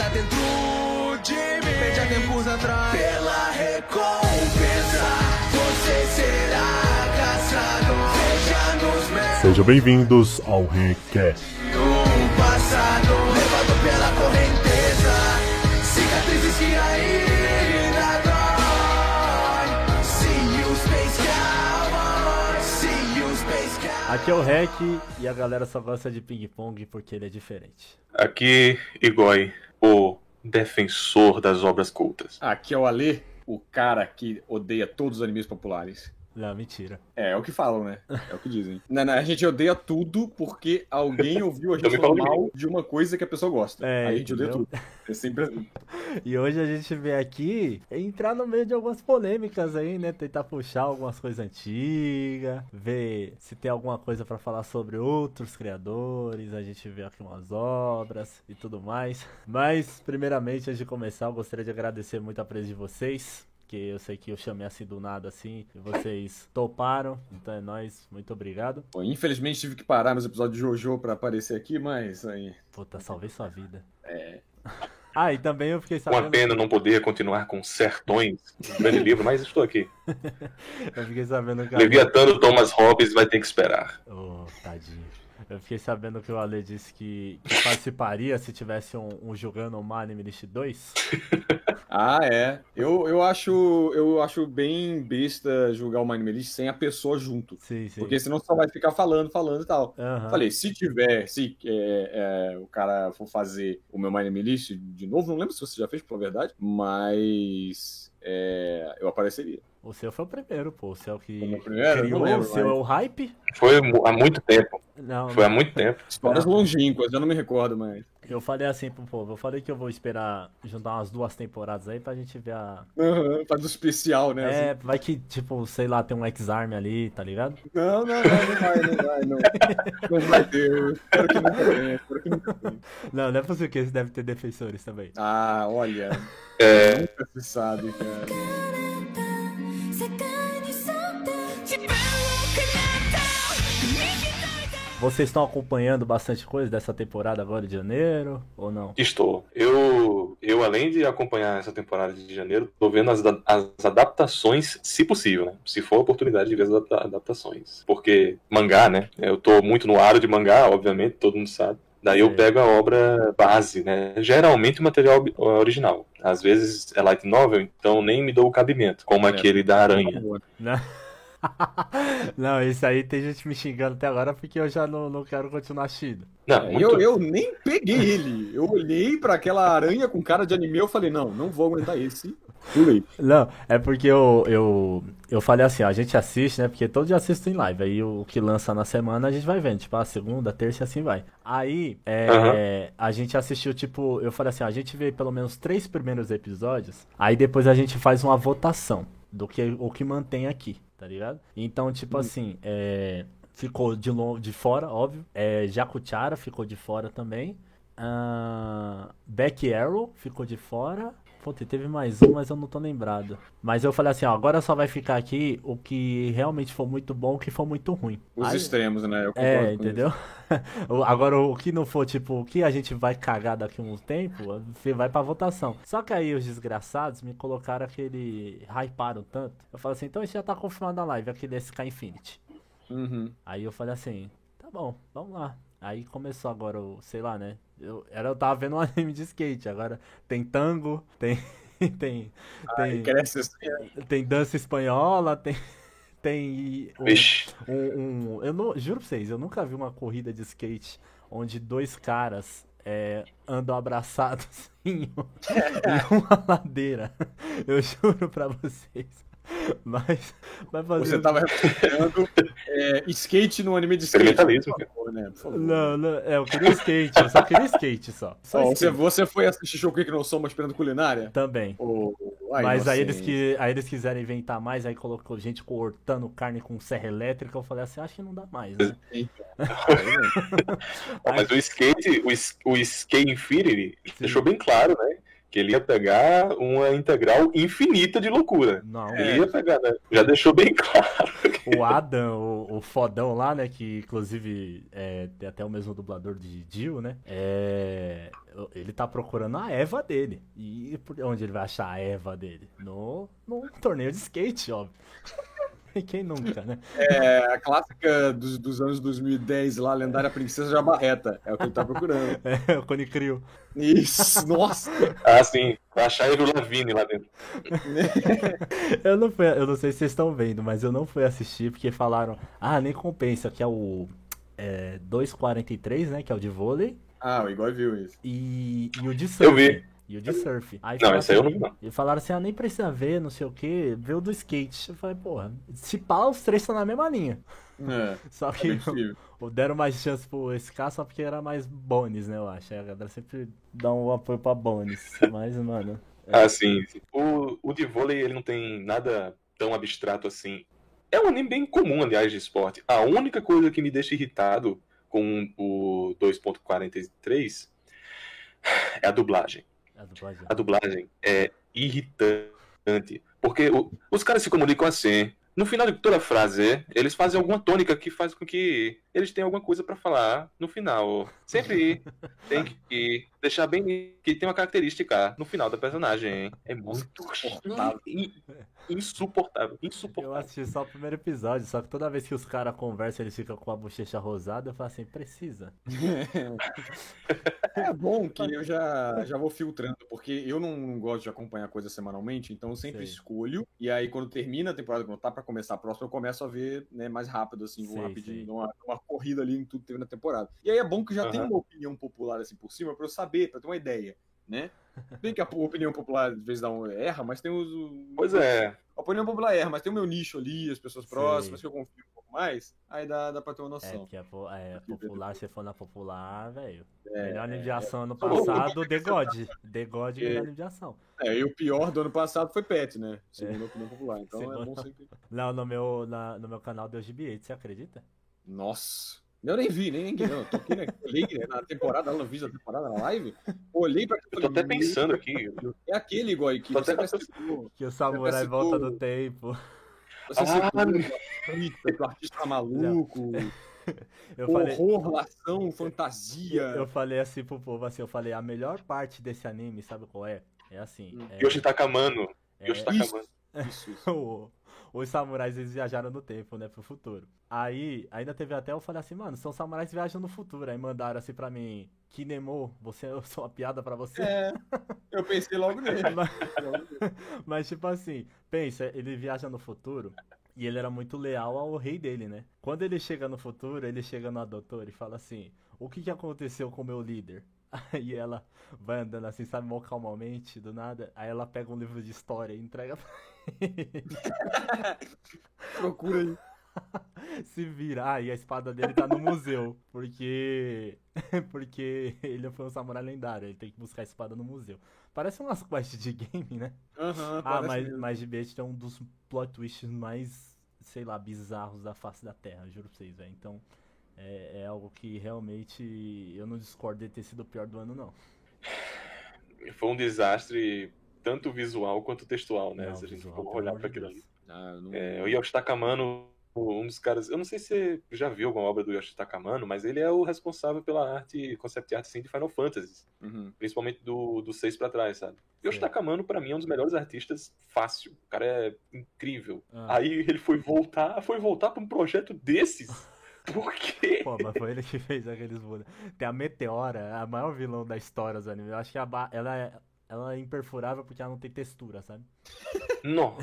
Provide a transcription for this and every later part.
coisa dentro de mim. Perde há tempos atrás. Pela recompensa, você será caçado. Veja nos meus Sejam bem-vindos ao Recast. no passado. Levado pela correnteza. Cicatrizes que ainda dói. See you, Space Cowboy. See you, Space Cowboy. Aqui é o Rec e a galera só gosta de ping-pong porque ele é diferente. Aqui, Igoi, o defensor das obras cultas. Aqui é o Ale, o cara que odeia todos os animes populares. Não, mentira. É, é o que falam, né? É o que dizem. Não, não, a gente odeia tudo porque alguém ouviu a gente falar mal de uma coisa que a pessoa gosta. É, a gente odeia entendeu? tudo. É sempre assim. E hoje a gente vem aqui entrar no meio de algumas polêmicas aí, né? Tentar puxar algumas coisas antigas, ver se tem alguma coisa pra falar sobre outros criadores, a gente vê aqui umas obras e tudo mais. Mas, primeiramente, antes de começar, eu gostaria de agradecer muito a presença de vocês. Que eu sei que eu chamei assim do nada assim, e vocês toparam, então é nóis, muito obrigado. Bom, infelizmente tive que parar nos episódios de Jojo pra aparecer aqui, mas aí. Puta, salvei sua vida. É. Ah, e também eu fiquei sabendo. Uma pena não poder continuar com Sertões, um grande livro, mas estou aqui. Eu fiquei sabendo que. do Thomas Hobbes vai ter que esperar. Oh, tadinho. Eu fiquei sabendo que o Ale disse que, que participaria se tivesse um, um jogando um Anime List 2. Ah, é. Eu, eu acho eu acho bem besta julgar o Anime List sem a pessoa junto. Sim, sim. Porque senão só vai ficar falando, falando e tal. Aham. Falei, se tiver, se é, é, o cara for fazer o meu Anime List de novo, não lembro se você já fez, pela verdade, mas é, eu apareceria. O seu foi o primeiro, pô. O seu que Foi o primeiro? criou lembro, o seu mas- é o hype? Foi há muito tempo. Não, Foi há muito tempo. Histórias longínquas, eu não me recordo mais. Eu falei assim pro povo. Eu falei que eu vou esperar juntar umas duas temporadas aí pra gente ver a... Uhum, faz do especial, né? É, assim. vai que, tipo, sei lá, tem um X-Arm ali, tá ligado? Não, não, não, não vai, não vai, não. Não vai ter. Espero que nunca tenha, espero que nunca tenha. Não, não é possível que eles devem ter defensores também. Ah, olha. É, Nunca se sabe, cara. Vocês estão acompanhando bastante coisa dessa temporada agora de janeiro, ou não? estou. Eu, eu, além de acompanhar essa temporada de janeiro, estou vendo as, as adaptações, se possível, né? Se for a oportunidade de ver as adapta- adaptações. Porque mangá, né? Eu tô muito no aro de mangá, obviamente, todo mundo sabe. Daí eu pego a obra base, né? Geralmente o material original. Às vezes é light novel, então nem me dou o cabimento, como É. aquele da aranha. Não. Não, isso aí tem gente me xingando até agora porque eu já não, não quero continuar assistindo. Não, É, muito... eu, eu nem peguei ele. Eu olhei pra aquela aranha com cara de anime e eu falei, não, não vou aguentar esse. Pulei. Não, é porque eu, eu, eu falei assim, ó, a gente assiste, né? Porque todo dia assisto em live. Aí o que lança na semana a gente vai vendo, tipo, a segunda, terça e assim vai. Aí, é, Aham. a gente assistiu, tipo, eu falei assim, ó, a gente vê pelo menos três primeiros episódios. Aí depois a gente faz uma votação do que o que mantém aqui, tá ligado? Então, tipo assim, é, ficou de, de fora, óbvio. É, Jacuchara ficou de fora também. Ah, Back Arrow ficou de fora. Puta, teve mais um, mas eu não tô lembrado. Mas eu falei assim, ó, agora só vai ficar aqui o que realmente for muito bom, o que for muito ruim. Os Aí- extremos, né? É, entendeu? O- Agora, o que não for, tipo, o que a gente vai cagar daqui a um tempo, você vai pra votação. Só que aí os desgraçados me colocaram aquele. hyparam tanto. Eu falei assim, então isso já tá confirmado na live, aquele SK Infinity. Uhum. Aí eu falei assim, tá bom, vamos lá. Aí começou agora o, sei lá, né? Eu, era, eu tava vendo um anime de skate, agora tem tango, tem. tem. Aí Tem, assim, né? tem dança espanhola, tem. Tem. um- um, um- eu não, juro pra vocês, eu nunca vi uma corrida de skate onde dois caras é, andam abraçados em, um- em uma ladeira. Eu juro pra vocês. Mas vai fazer. Você tava representando é, skate no anime de skate. Favor, né? Não, não, é, eu queria skate, eu só queria skate só. Só você, skate. você foi assistir Shokugeki no Soma esperando culinária? Também. Ô, ai, Mas aí eles, que, aí eles quiseram inventar mais, aí colocou gente cortando carne com serra elétrica. Eu falei assim, acho que não dá mais, né? Ó, mas o skate, o, o Skate Infinity deixou bem claro, né? Que ele ia pegar uma integral infinita de loucura. Não, Ele ia pegar, né? Já deixou bem claro. o Adam, o, o fodão lá, né? Que inclusive é, tem até o mesmo dublador de Jill, né? É, ele tá procurando a Eva dele. E onde ele vai achar a Eva dele? No, no torneio de skate, óbvio. Quem nunca, né? É a clássica dos, dos anos 2010 lá, a lendária Princesa Jabarreta. É o que ele tá procurando. É, o Cone Crew. Isso, nossa! Ah, sim. Achar ele o Lavigne lá dentro. Eu não, fui, eu não sei se vocês estão vendo, mas eu não fui assistir porque falaram, ah, nem compensa, que é o é, 243, né? Que é o de vôlei. Ah, o Igor viu isso. E, e o de surf. Eu vi. E o de surf. Aí Não, falaram esse aí eu assim- não vi, não. E falaram assim, ah, nem precisa ver, não sei o que, vê o do skate. Eu falei, porra, se pá, os três estão na mesma linha. É, Só é que possível. deram mais chance pro SK só porque era mais bones, né, eu acho. A galera sempre dá um apoio pra bones. Mas, mano. Ah, sim. sim. O, o de vôlei, ele não tem nada tão abstrato assim. É um anime bem comum, aliás, de esporte. A única coisa que me deixa irritado com o 2.43 é a dublagem. A dublagem. A dublagem é irritante. Porque o- os caras se comunicam assim. No final de toda frase, eles fazem alguma tônica que faz com que eles tenham alguma coisa pra falar no final. Sempre tem que deixar bem que tem uma característica no final da personagem. É muito Insuportável. in- insuportável. Eu Insuportável. assisti só o primeiro episódio, só que toda vez que os caras conversam, eles ficam com a bochecha rosada, eu falo assim, precisa. É bom que eu já, já vou filtrando, porque eu não, não gosto de acompanhar coisas semanalmente, então eu sempre Sei. escolho. E aí, quando termina a temporada, quando tá pra começar a próxima, eu começo a ver né, mais rápido, assim, vou Sei, rapidinho, uma, dou uma corrida ali em tudo que teve na temporada. E aí é bom que já tem Aham. uma opinião popular assim por cima pra eu saber, pra ter uma ideia, né? Bem que a opinião popular às vezes dá um, erra, mas tem os. Pois é. A opinião popular erra, mas tem o meu nicho ali, as pessoas próximas, que eu confio um pouco mais, aí dá, dá pra ter uma É, noção. porque a, po- é, popular, se for na popular, velho. É, melhor anime de ação ano passado, The God. The God, É. melhor anime de ação. É, e o pior do ano passado foi Pet, né? Segundo a opinião popular. Então é Segundo. bom sempre. Não, no meu, na- no meu canal deu GB8, você acredita? Nossa. Eu nem vi, nem, nem não. Toquei, né? Olhei né, na temporada, não vi a temporada na live. Olhei pra Eu tô até pensando aqui. É aquele, igual que Tô você até citou. Que o samurai citou- volta no tempo. Você Ah, citou o artista maluco, Eu falei, horror, lação, fantasia. eu falei assim pro povo, assim, eu falei, a melhor parte desse anime, sabe qual é? É assim, Hum. é, Yoshi Takamano. é- Yoshi. Takamano. Isso, isso. os samurais eles viajaram no tempo, né, pro futuro. Aí, ainda teve até, eu falei assim, mano, são samurais que viajam no futuro. Aí mandaram assim pra mim, Kinemo, você, eu sou uma piada pra você. É, eu pensei logo nele. Mas, mas, tipo assim, pensa, ele viaja no futuro e ele era muito leal ao rei dele, né? Quando ele chega no futuro, ele chega na doutora e fala assim: O que que aconteceu com o meu líder? Aí ela vai andando assim, sabe, mó calmamente, do nada. Aí ela pega um livro de história e entrega pra. Procura aí. Se vira. Ah, e a espada dele tá no museu. Porque. Porque ele foi um samurai lendário. Ele tem que buscar a espada no museu. Parece umas quests de game, né? Aham, Ah, mas, mesmo. mas GBH é um dos plot twists mais, sei lá, bizarros da face da Terra, juro pra vocês, velho. Então, é, é algo que realmente eu não discordo de ter sido o pior do ano, não. Foi um desastre, tanto visual quanto textual, né? Não, Se a gente visual, for olhar de aquilo ali. Ah, eu não... É, o Yoshi Takamano, um dos caras. Eu não sei se você já viu alguma obra do Yoshi Takamano, mas ele é o responsável pela arte, concept art assim, de Final Fantasy. Uhum. Principalmente do, do 6 pra trás, sabe? Yoshi. Takamano, pra mim, é um dos melhores artistas fácil. O cara é incrível. Ah. Aí ele foi voltar, foi voltar pra um projeto desses. Por quê? Pô, mas foi ele que fez aqueles bonecos. Tem a Meteora, a maior vilão da história dos animes. Eu acho que a ba- ela, é, ela é imperfurável porque ela não tem textura, sabe? Não.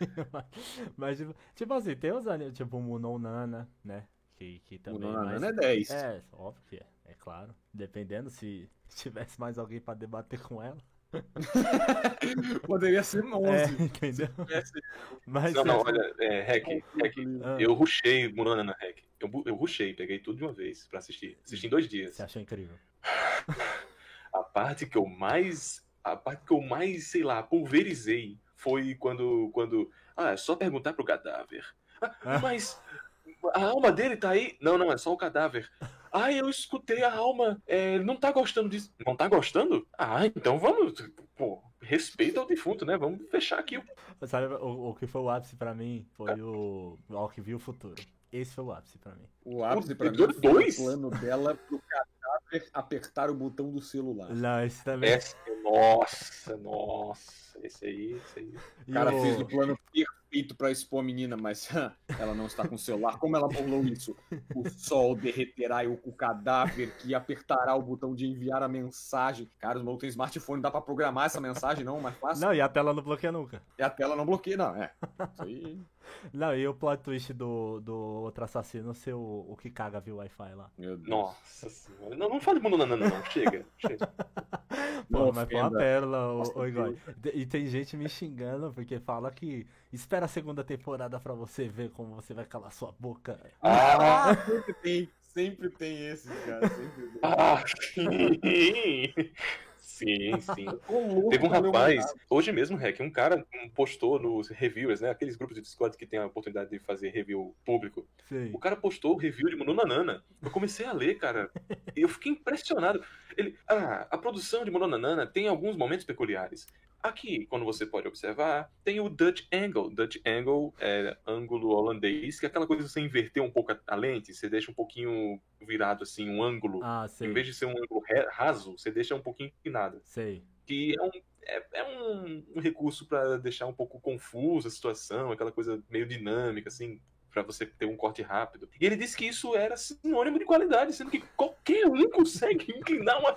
mas, tipo, tipo assim, tem os animes, tipo o Munon Nana, né? Que, que também Nona mais- é 10. É, óbvio que é, é claro. Dependendo se tivesse mais alguém pra debater com ela. Poderia ser 11. É, entendeu? Mas Não, não, é- olha, é, Hack, Hack, Ah, eu rushei Murana na Hack. Eu, eu rushei, peguei tudo de uma vez pra assistir. Assisti em dois dias. você achou incrível? A parte que eu mais. A parte que eu mais, sei lá, pulverizei foi quando. quando ah, é só perguntar pro cadáver. Ah, Ah. Mas. A alma dele tá aí? Não, não, é só o cadáver. Ah, eu escutei a alma. É, não tá gostando disso. Não tá gostando? Ah, então vamos. Pô, respeita o defunto, né? Vamos fechar aqui. o- Sabe o, o que foi o ápice pra mim? Foi o. O que viu o futuro. Esse foi o ápice pra mim. O ápice pra mim foi o dois? plano dela pro cadáver apertar o botão do celular. Não, esse também. Essa, nossa, nossa. Esse aí, esse aí. E O cara fez o plano perfeito pra expor a menina, mas ela não está com o celular. Como ela burlou isso? O sol derreterá o, o cadáver que apertará o botão de enviar a mensagem. Cara, os malucos têm smartphone, dá pra programar essa mensagem, não? Mais fácil. Não, e a tela não bloqueia nunca. E a tela não bloqueia, não. É. Isso aí. Não, e o plot twist do, do outro assassino ser o, o que caga via Wi-Fi lá. Meu Deus. Nossa senhora. Não, não fale mundo não, não, não. Chega, chega. Pô, mas foi uma pérola, ô Igor. E tem gente me xingando porque fala que espera a segunda temporada pra você ver como você vai calar sua boca. Ah, Ah, sempre tem. Sempre tem esses, cara. Sempre tem. ah, sim. Sim, sim. Teve um rapaz, hoje mesmo, Rec, um cara postou nos reviewers, né? Aqueles grupos de Discord que tem a oportunidade de fazer review público. Sei. O cara postou o review de Mononanana. Eu comecei a ler, cara. E eu fiquei impressionado. Ele, ah, a produção de Mononanana tem alguns momentos peculiares. Aqui, quando você pode observar, tem o Dutch Angle. Dutch Angle é ângulo holandês, que é aquela coisa de você inverter um pouco a lente, você deixa um pouquinho virado assim, um ângulo. Ah, sei. Em vez de ser um ângulo raso, você deixa um pouquinho inclinado. Sei. Que é um, é, é um, um recurso para deixar um pouco confusa a situação, aquela coisa meio dinâmica, assim, para você ter um corte rápido. E ele disse que isso era sinônimo de qualidade, sendo que qualquer um consegue inclinar uma.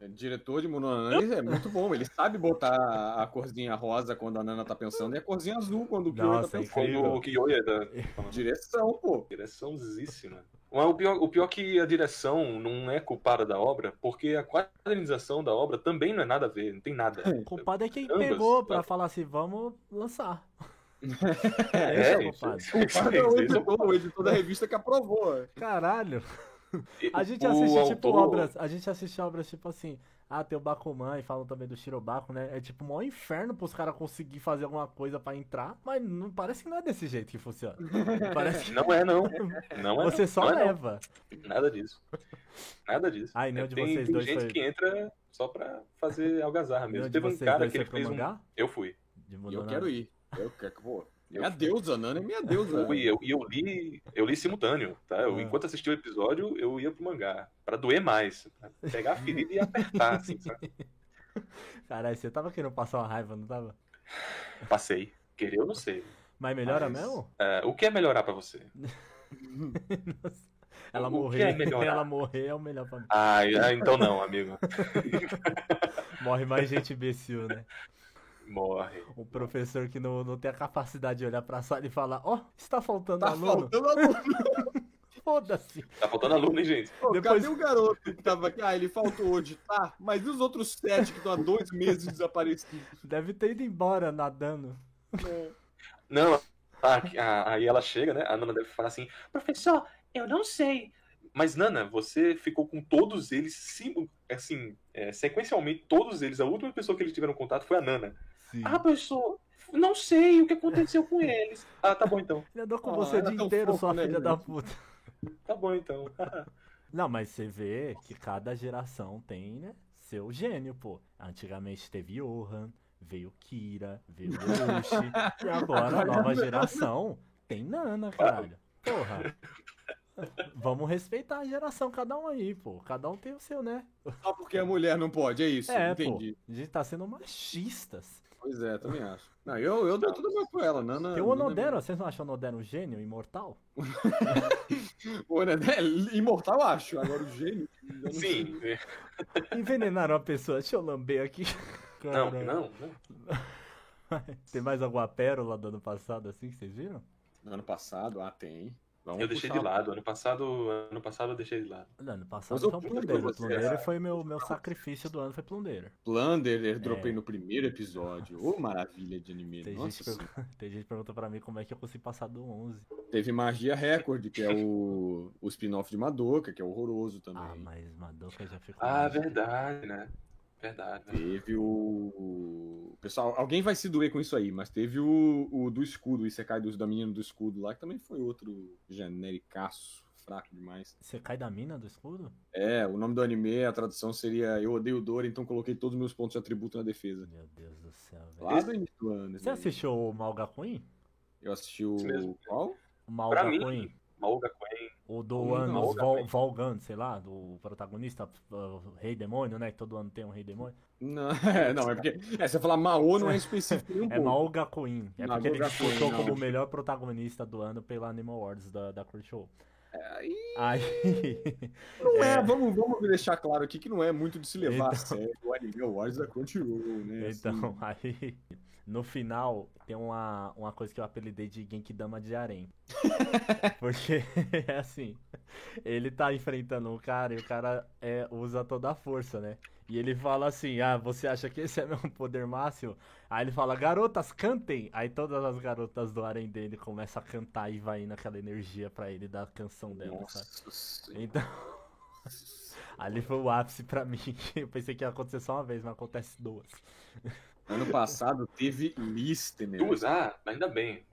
É, Diretor de Mononani é muito bom. Ele sabe botar a corzinha rosa quando a Nana tá pensando e a corzinha azul quando o Kyo tá Nossa, é pensando. Quando o Kiyoya da Direção, pô. direçãozíssima. Mas o pior, o pior é que a direção não é culpada da obra, porque a quadrinização da obra também não é nada a ver, não tem nada. O culpado é quem Ambas. pegou pra falar assim, vamos lançar. É, Esse é o isso- culpado. isso- Culpado é o isso- editor, o editor da revista que aprovou. Caralho. A gente o assiste, tipo, autor- obras. A gente assiste obras, tipo assim. Ah, tem o Bakuman e falam também do Shirobako, né? É tipo o maior inferno pros caras conseguir fazer alguma coisa pra entrar, mas não parece que não é desse jeito que funciona. Parece que Não é, não. Não é. você não. só Não é, não. leva. Nada disso. Nada disso. Ah, e nenhum de tem, vocês tem dois gente foi- que entra só pra fazer algazarra mesmo. de Teve um vocês cara dois que ele fez um. Eu fui. De E eu quero ir. Eu quero, pô. Eu Minha deusa, Nana é minha deusa. Eu fui, eu- E eu, li. Eu li simultâneo, tá? Eu, Ah. Enquanto assistia o episódio, eu ia pro mangá. Pra doer mais. Pra pegar a ferida e apertar, assim, sabe? Caralho, você tava querendo passar uma raiva, não tava? Passei. Querer eu não sei. Mas melhora Mas- mesmo? É, o que é melhorar pra você? Ela o que morrer, é ela morrer é o melhor pra mim. Ah, ah, então não, amigo. Morre mais gente imbecil, né? Morre. Um professor que não, não tem a capacidade de olhar pra sala e falar, ó, está faltando Tá aluno. faltando aluno. Foda-se. Tá faltando aluno, hein, gente? Pô, Depois- Cadê o garoto que tava aqui? Ah, ele faltou hoje, tá? Mas e os outros sete que estão há dois meses desaparecidos? Deve ter ido embora nadando. Não, ah, ah, aí ela chega, né? A Nana deve falar assim: professor, eu não sei. Mas, Nana, você ficou com todos eles, sim, assim, é, sequencialmente, todos eles. A última pessoa que eles tiveram contato foi a Nana. Sim. Ah, professor, não sei o que aconteceu com eles. Ah, tá bom então. Ele andou com Ah, você o era dia inteiro, fofo, sua né, filha da puta. Tá bom então. Não, mas você vê que cada geração tem, né, seu gênio, pô. Antigamente teve Johan, veio Kira, veio Yoshi, e agora a nova geração tem Nana, caralho. Porra. Vamos respeitar a geração, cada um aí, pô. Cada um tem o seu, né? Só porque a mulher não pode, é isso? É, entendi. pô. A gente tá sendo machistas. Pois é, também acho. Não, eu, eu dou tudo mais pra ela, Nana. Tem o Nana é Onodera, vocês não acham o Onodera um gênio, imortal? O Onodera é imortal, acho. Agora o gênio. Sim. Envenenaram a pessoa. Deixa eu lamber aqui. Não, não, não. Tem mais alguma pérola do ano passado assim que vocês viram? No ano passado, ah, tem. Vamos Eu deixei puxar de lado. Ano passado, ano passado eu deixei de lado. No ano passado foi o pude Plundeiro. foi meu, meu sacrifício do ano, foi Plundeiro. Plunder, eu É. dropei no primeiro episódio. Ô, maravilha de anime. Tem Nossa gente, Tem gente que pergunta pra mim como é que eu consigo passar do 11. Teve Magia Record, que é o, o spin-off de Madoka, que é horroroso também. Ah, mas Madoka já ficou. Ah, verdade, né? Verdade. né? Teve o... Pessoal, alguém vai se doer com isso aí, mas teve o, o do escudo, o Isekai do, da menina do escudo lá, que também foi outro genericaço, fraco demais. Você cai da mina do escudo? É, o nome do anime, a tradução seria Eu odeio dor, então coloquei todos os meus pontos de atributo na defesa. Meu Deus do céu, velho. Lá do início do ano. Você assistiu o Malga Queen? Eu assisti o. Qual? O Malga Pra mim, Queen? Maoga Queen. O do Não, ano Malga Vol. Volgan, sei lá, do protagonista, o Rei Demônio, né? Que todo ano tem um Rei Demônio. Não, é, não, é porque. É, você falar Maô não é específico nem um É. Malga Queen. É porque ele disputou como o melhor protagonista do ano pela Animal Awards da, da Crunchyroll. Aí Aí. não é, É. vamos, vamos deixar claro aqui que não é muito de se levar a Então. sério o anime Awards da Crunchyroll, né? Então, aí, no final, tem uma, uma coisa que eu apelidei de Genkidama de Arém. Porque, é assim, ele tá enfrentando um cara e o cara é, usa toda a força, né? E ele fala assim, ah, você acha que esse é meu poder máximo? Aí ele fala, garotas, cantem! Aí todas as garotas do harém dele começam a cantar e vai indo aquela energia pra ele da canção dela, sabe? Nossa Senhora. Então, ali foi o ápice pra mim. Eu pensei que ia acontecer só uma vez, mas acontece duas. Ano passado teve Listener. Duas, ah, ainda bem.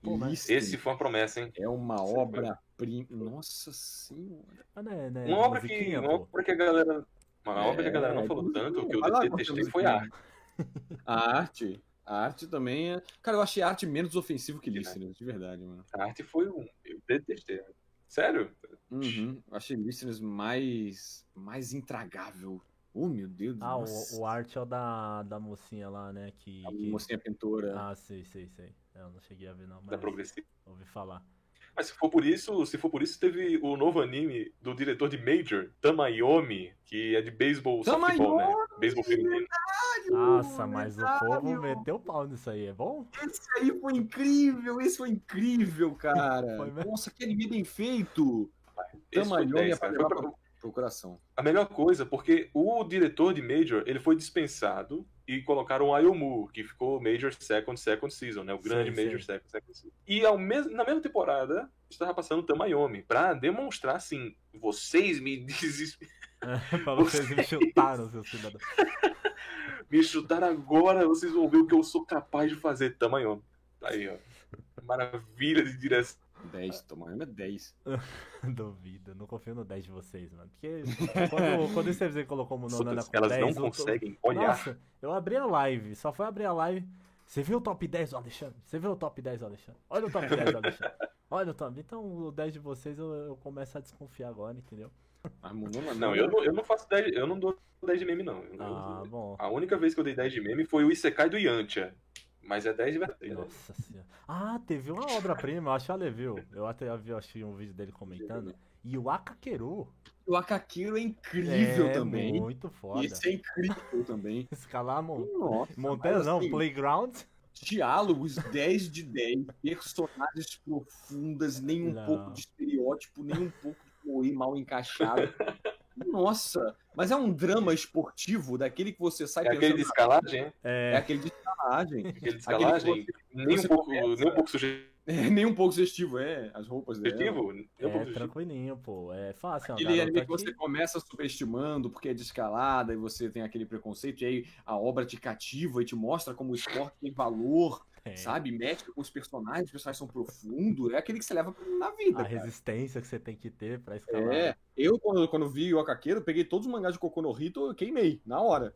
Pô, mas Listener Esse foi uma promessa, hein? é uma obra-prima. Nossa Senhora. Mas não é, né? Uma obra que, uma obra que a galera. Uma É, obra que a galera não é falou musiquinha. tanto, que eu detestei foi a arte. A arte. A arte também é. Cara, eu achei a arte menos ofensivo que Listener, de verdade, mano. A arte foi um. Eu detestei. Sério? Uhum. Eu achei Listeners mais. mais intragável. Oh, meu Deus Ah, nossa. o, o arte é o da, da mocinha lá, né? Que, A que- mocinha pintora. Ah, sei, sei, sei. Eu não cheguei a ver, não, Da mas progressiva. ouvi falar. Mas se for por isso, se for por isso, teve o novo anime do diretor de Major, Tamayomi, que é de beisebol softball, né? Beisebol feminino. Nossa, mas o povo meteu pau nisso aí, é bom? Esse aí foi incrível, esse foi incrível, cara. Foi? Nossa, que anime bem feito. 10, ia pra Foi pro, coração. a melhor coisa, porque o diretor de Major, ele foi dispensado e colocaram o Ayomu, que ficou Major Second Second Season, né? O grande Sei, Major sei. Second Second Season. E ao mes na mesma temporada, estava passando Tamayomi, pra demonstrar assim, vocês me desesperam. pra vocês me chutaram, seus cidadãos. Me chutaram agora, vocês vão ver o que eu sou capaz de fazer. Tamayomi. Tá aí, ó. Maravilha de direção. 10, Tamanho é 10. Duvido, não confio no 10 de vocês, mano. Porque quando, quando esse MZ colocou o Nonana com Elas 10, não eu tô- conseguem olhar. Nossa, eu abri a live, só foi abrir a live. Você viu o top 10 do Alexandre? Você viu o top 10 do Alexandre? Olha o top 10 do Alexandre. Olha o top. Então o 10 de vocês eu, eu começo a desconfiar agora, entendeu? Ah, Monoma Não, eu não, eu não faço 10, eu não dou 10 de meme, não. Eu não- Ah, bom. A única vez que eu dei 10 de meme foi o Isekai do Yantia. Mas é 10 de verdade. né? Nossa senhora. Ah, teve uma obra-prima, eu acho que a viu. Eu até vi achei um vídeo dele comentando. E o Akakeru O Akakiro é incrível é também. muito foda. Esse é incrível também. Escalar mon... Nossa, montanhas mas não, assim, Playground. Diálogos 10 de 10, personagens profundas, nem um Não. pouco de estereótipo, nem um pouco de mal encaixado. Nossa, mas é um drama esportivo daquele que você sai É aquele de escalagem? É É, aquele de escalagem. Aquele de Aquele escalagem. que Nem, você um pouco, começa- nem um pouco sugestivo. É, nem um pouco sugestivo, é. As roupas dela. Nem um pouco é sugestivo. tranquilinho, pô. É fácil. é uma Aquele anime que que- você começa subestimando porque é de escalada e você tem aquele preconceito, e aí a obra te cativa e te mostra como o esporte tem valor, É, sabe? Mexe com os personagens, os personagens são profundos, é aquele que você leva na vida. A cara. resistência que você tem que ter pra escalar. É, eu quando, quando vi o Akakeiro, peguei todos os mangás de Kokono Hito e queimei, na hora.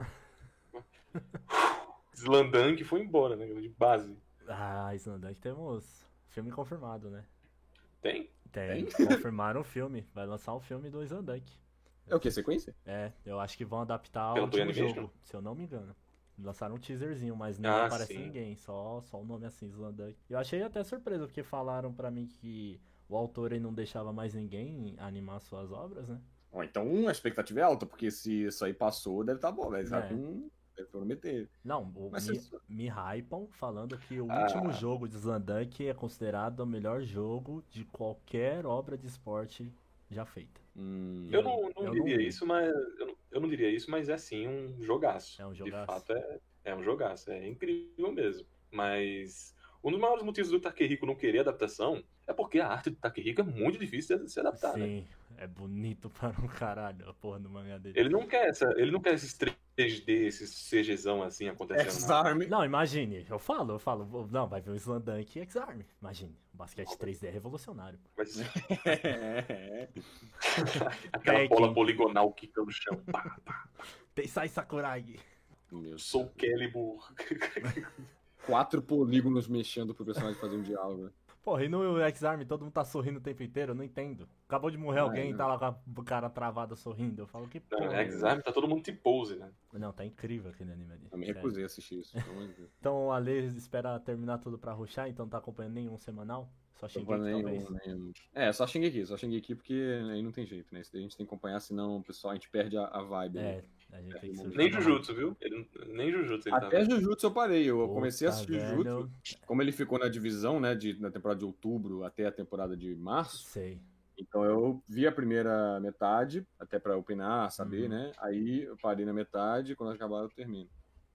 Slandang foi embora, né? De base. Ah, Islandante temos filme confirmado, né? Tem? Tem. Confirmaram o filme. Vai lançar um filme do Islandante. É o que? Sequência? É, eu acho que vão adaptar ao último Animation? jogo, se eu não me engano. Lançaram um teaserzinho, mas não Ah, aparece sim. ninguém, só, só o nome assim, Slandank. Eu achei até surpresa, porque falaram pra mim que o autor aí não deixava mais ninguém animar suas obras, né? Ó, então a expectativa é alta, porque se isso aí passou, deve estar bom, deve estar É. Deve prometer. Não, o, Mas me, você- me hypam falando que o Ah. último jogo de Slandank é considerado o melhor jogo de qualquer obra de esporte já feita. Hum, Eu não, não eu diria não- isso, mas. Eu não, eu não diria isso, mas é sim um jogaço. É um De jogaço. fato, é, é um jogaço. É incrível mesmo. Mas. Um dos maiores motivos do Takehiko não querer adaptação é porque a arte do Takehiko é muito difícil de ser adaptada. né? Sim, É bonito para um caralho a porra do mangá dele. Ele não quer essa, ele não quer esses 3D, esses CGzão assim acontecendo. X-Arm. Não, imagine, eu falo, eu falo, não, vai ver um Slandunk e X-Arm. Imagine, o basquete 3D é revolucionário. ser É, aquela Tekken. bola poligonal quicando no chão. Pá, pá. Tensai Sakuragi. Meu Sou Calibur. Quatro polígonos mexendo pro personagem fazer um diálogo. Porra, e no X-Arm todo mundo tá sorrindo o tempo inteiro, eu não entendo. Acabou de morrer Ah, alguém e tá lá com a cara travada sorrindo. Eu falo que porra. é Exame, tá todo mundo de pose, né? Não, tá incrível aquele anime ali. Eu me recusei a assistir isso. Então a Lê espera terminar tudo pra ruxar, então não tá acompanhando nenhum semanal? Só Shingeki talvez? nem- É, só Shingeki, só Shingeki porque aí não tem jeito, né? Isso daí a gente tem que acompanhar, senão o pessoal, a gente perde a, a vibe. né? É, a gente tem que se Nem Jujutsu, viu? Ele, nem Jujutsu ele Até tá. Jujutsu eu parei, eu Puta, comecei a assistir velho. Jujutsu, como ele ficou na divisão, né, de, na temporada de outubro até a temporada de março, Sei. então eu vi a primeira metade, até pra opinar, saber, Uhum. né, aí eu parei na metade, quando acabar eu termino.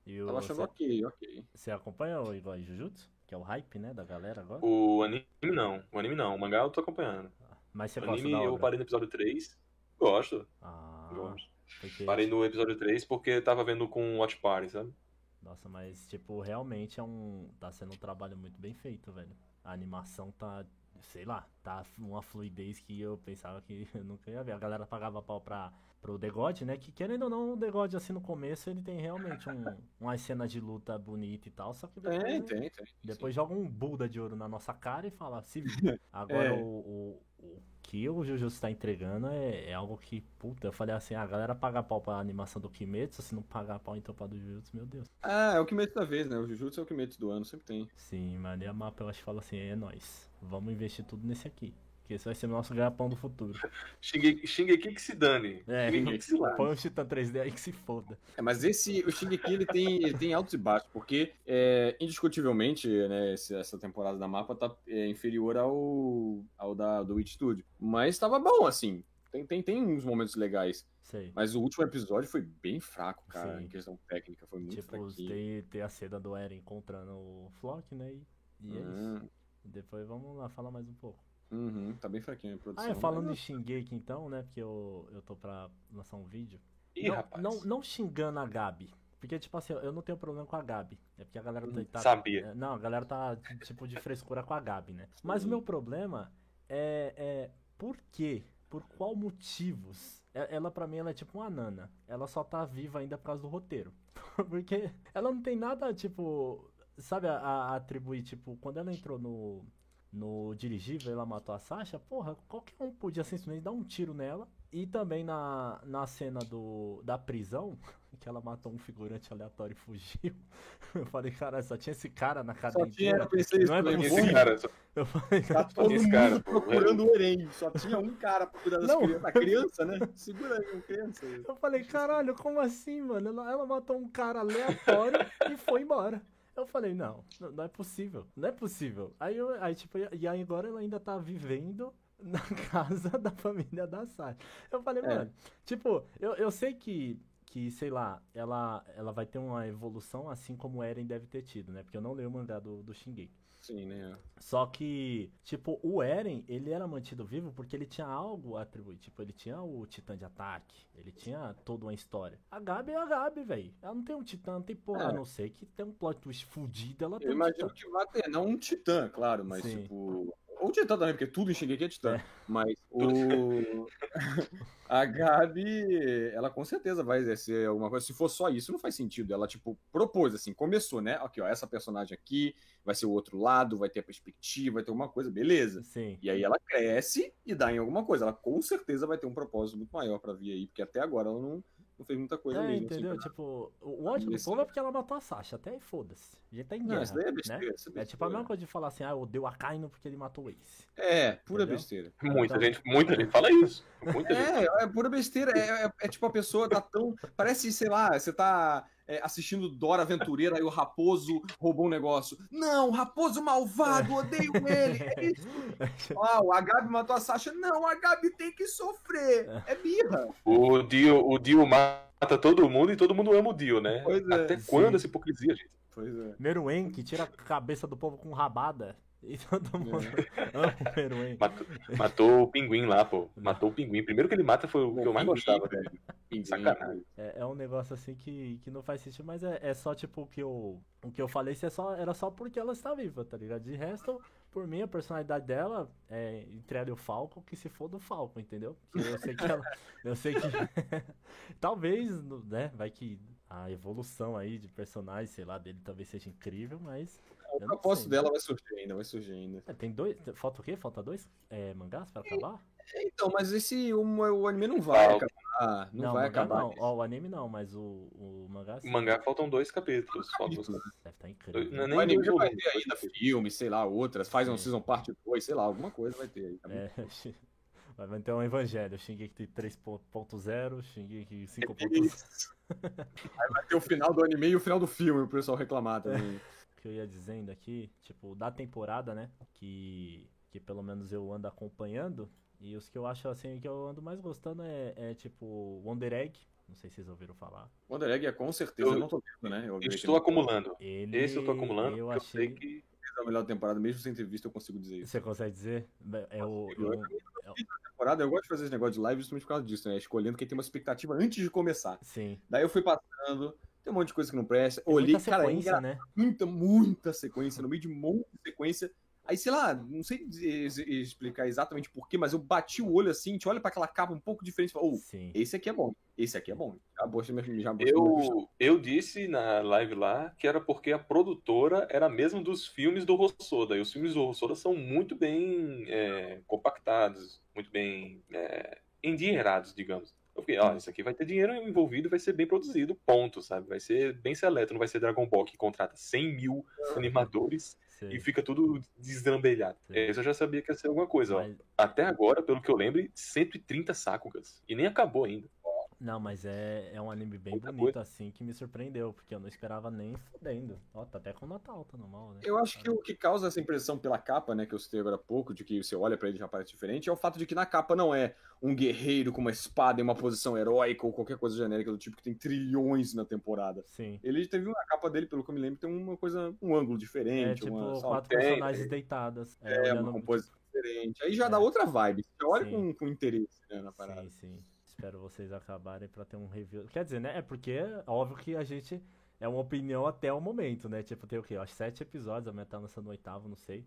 E o, Tava achando você, ok, ok. você acompanha o igual Jujutsu? Que é o hype, né, da galera agora? O anime não. O anime não. O mangá eu tô acompanhando. Mas você O gosta anime da eu obra? parei no episódio 3. Gosto. Ah, Gosto. Porque... Parei no episódio 3 porque tava vendo com o Watch Party, sabe? Nossa, mas, tipo, realmente é um... Tá sendo um trabalho muito bem feito, velho. A animação tá... Sei lá, tá uma fluidez que eu pensava que eu nunca ia ver. A galera pagava pau pra, pro The God, né? Que querendo ou não, o The God, assim, no começo, ele tem realmente um, umas cenas de luta bonita e tal, só que depois... Tem, tem, tem. Depois joga um Buda de ouro na nossa cara e fala, se vira. Agora É. o, o, o que o Jujutsu tá entregando é, é algo que, puta, eu falei assim, a galera paga pau pra animação do Kimetsu, se não pagar pau então pra do Jujutsu, meu Deus. Ah, é o Kimetsu da vez, né, o Jujutsu é o Kimetsu do ano, sempre tem. Sim, mano, e a mapa eu acho que fala assim, é nóis, vamos investir tudo nesse aqui. Que esse vai ser o nosso ganha-pão do futuro. Shingeki, Shingeki que se dane. É, que se põe um Titan 3D aí que se foda. É, mas esse, o Shingeki, ele tem, ele tem altos e baixos, porque, é, indiscutivelmente, né, esse- essa temporada da mapa tá é, inferior ao, ao da, do Witch Studio. Mas tava bom, assim. Tem, tem, tem uns momentos legais. Sei. Mas o último episódio foi bem fraco, cara, Sim. em questão técnica. Foi muito Tipo, fraquinho. tem, tem a cena do Eren encontrando o Flock, né? E, e é isso. Hum, Depois vamos lá falar mais um pouco. Uhum, tá bem fraquinho a produção. Ah, é, falando mas- em Shingeki então, né? Porque eu, eu tô pra lançar um vídeo. Ih, não, rapaz. não, não xingando a Gabi. Porque, tipo assim, eu não tenho problema com a Gabi. É porque a galera tá. tá- Sabia. é, Não, a galera tá, tipo, de frescura com a Gabi, né? Mas o meu problema é, é por quê? Por qual motivos? Ela, pra mim, ela é tipo uma nana. Ela só tá viva ainda por causa do roteiro. Porque ela não tem nada, tipo. Sabe, a, a atribuir, tipo, quando ela entrou no, no dirigível, ela matou a Sasha, porra, qualquer um podia simplesmente dar um tiro nela. E também na, na cena do, da prisão, que ela matou um figurante aleatório e fugiu. Eu falei, cara, só tinha esse cara na cadeia Só tinha, eu pensei isso Não é. Esse cara, só- Eu falei, Tá todo Esse cara, procurando o Eren. Só tinha um cara procurando Não. A criança, né? Segura aí, uma criança. Eu falei, caralho, como assim, mano? Ela, ela matou um cara aleatório e foi embora. Eu falei, não, não é possível, não é possível. Aí, eu, aí tipo, e aí agora ela ainda tá vivendo na casa da família da Sasha. Eu falei, É. mano, tipo, eu, eu sei que, que, sei lá, ela, ela vai ter uma evolução assim como o Eren deve ter tido, né? Porque eu não leio o mangá do, do Shingeki. Sim, né? Só que, tipo, o Eren, ele era mantido vivo porque ele tinha algo a atribuir. Tipo, ele tinha o titã de ataque, ele tinha toda uma história. A Gabi é a Gabi, velho. Ela não tem um titã, não tem porra, É. a não ser que tem um plot twist fudido, ela tem Eu um imagino titã. que vai ter, não um titã, claro, mas Sim. tipo. Ou titã também, porque tudo em Shingeki é titã. É. Mas o. a Gabi, ela com certeza vai exercer alguma coisa. Se for só isso, não faz sentido. Ela, tipo, propôs assim, começou, né? Aqui, ó, essa personagem aqui vai ser o outro lado, vai ter a perspectiva, vai ter alguma coisa, beleza. Sim. E aí ela cresce e dá em alguma coisa. Ela com certeza vai ter um propósito muito maior pra vir aí, porque até agora ela não, não fez muita coisa É, mesmo. entendeu? assim, Tipo, o ódio do povo é porque ela matou a Sasha. Até aí foda-se. A gente tá em Não, guerra, isso daí é né? besteira. isso É tipo a mesma coisa de falar assim, ah, eu odeio a Kaino porque ele matou o Ace. É, pura Entendeu? besteira. Muita Então- gente, muita gente fala isso. Muita gente. É, é pura besteira. É, é- é tipo a pessoa tá tão. Parece, sei lá, você tá é, assistindo Dora Aventureira e o raposo roubou um negócio. Não, raposo malvado, odeio ele. É isso. Ah, o Gabi matou a Sasha. Não, a Gabi tem que sofrer. É birra. O Dio, o Dio mata todo mundo e todo mundo ama o Dio, né? Pois é. Até Sim. quando essa hipocrisia, gente? Pois é. Meruem, que tira a cabeça do povo com rabada. E todo mundo ama o Meruem. Matou, matou o pinguim lá, pô. Matou o pinguim. Primeiro que ele mata foi o que eu mais gostava. velho. Pinguim. Sacanagem. É, é um negócio assim que, que não faz sentido, mas é, é só tipo o que eu, o que eu falei, isso é só, era só porque ela está viva, tá ligado? De resto, por mim, a personalidade dela é entre ela e o Falco, que se for do Falco, entendeu? Que eu sei que ela. Eu sei que. talvez, né? Vai que a evolução aí de personagem, sei lá, dele talvez seja incrível, mas. O eu não propósito dela vai surgir ainda, vai surgir ainda. É, tem dois. Falta o quê? Falta dois é, mangás pra acabar? Então, mas esse o, o anime não vai Falta. acabar. Não, o vai acabar. não. Ó, o anime não, mas o, o mangá sim. O mangá faltam dois capítulos. Faltam Capítulo. Deve estar dois, incrível. não é O nem anime dois já vai volumes, ter dois ainda filme, sei lá, outras. Faz um season parte 2, sei lá, alguma coisa vai ter aí. tá? É, vai ter um evangelho. Shingeki 3.0, Shingeki 5.0. Isso. Aí vai ter o final do anime e o final do filme, o pessoal reclamar também. que eu ia dizendo aqui, tipo, da temporada, né? Que, que pelo menos eu ando acompanhando. E os que eu acho assim que eu ando mais gostando é, é tipo Wonder Egg. Não sei se vocês ouviram falar. Wonder Egg é com certeza, eu, Eu- não tô vendo, né? Eu, Eu estou acumulando. Ele, Esse eu tô acumulando, Eu porque eu sei achei. que. É a melhor temporada, mesmo sem ter visto, eu consigo dizer isso. Você consegue dizer? É o. Eu- é o- temporada, eu gosto de fazer esse negócio de live justamente por causa disso, né? Escolhendo quem tem uma expectativa antes de começar. sim. Daí eu fui passando, tem um monte de coisa que não presta. Tem Olhei, muita cara, é engra- né? muita, muita sequência, no meio de um monte de sequência. Aí, sei lá, não sei explicar exatamente porquê, mas eu bati o olho assim, a gente olha pra aquela capa um pouco diferente e fala, oh, Sim. esse aqui é bom, esse aqui é bom. Já minha já minha Eu, eu disse na live lá que era porque a produtora era a mesma dos filmes do Rossoda. E os filmes do Rossoda são muito bem é, compactados, muito bem é, endinheirados, digamos. Eu fiquei, ó, isso aqui vai ter dinheiro envolvido, vai ser bem produzido, ponto, sabe? Vai ser bem seleto, não vai ser Dragon Ball que contrata 100 mil animadores Sei. e fica tudo desdrambelhado. Sim. Esse eu já sabia que ia ser alguma coisa, ó. Mas- Até agora, pelo que eu lembro, 130 Sakugas. E nem acabou ainda. Não, mas é, é um anime bem Muita bonito coisa. assim que me surpreendeu, porque eu não esperava nem fodendo. Ó, tá até com nota alta normal, né? Eu acho que o que causa essa impressão pela capa, né, que eu citei agora há pouco, de que você olha pra ele e já parece diferente, é o fato de que na capa não é um guerreiro com uma espada em uma posição heróica ou qualquer coisa genérica do tipo que tem trilhões na temporada. Sim. Ele teve uma capa dele, pelo que eu me lembro, tem uma coisa, um ângulo É diferente, tipo uma, quatro tem, personagens deitadas. É, é, olhando- uma composição diferente. Aí já dá É. outra vibe. Você olha com, com interesse né, na parada. Sim, sim. Espero vocês acabarem pra ter um review. Quer dizer, né? É porque é óbvio que a gente. É uma opinião até o momento, né? Tipo, tem o quê? Acho sete episódios, a minha tá lançando o oitavo, não sei.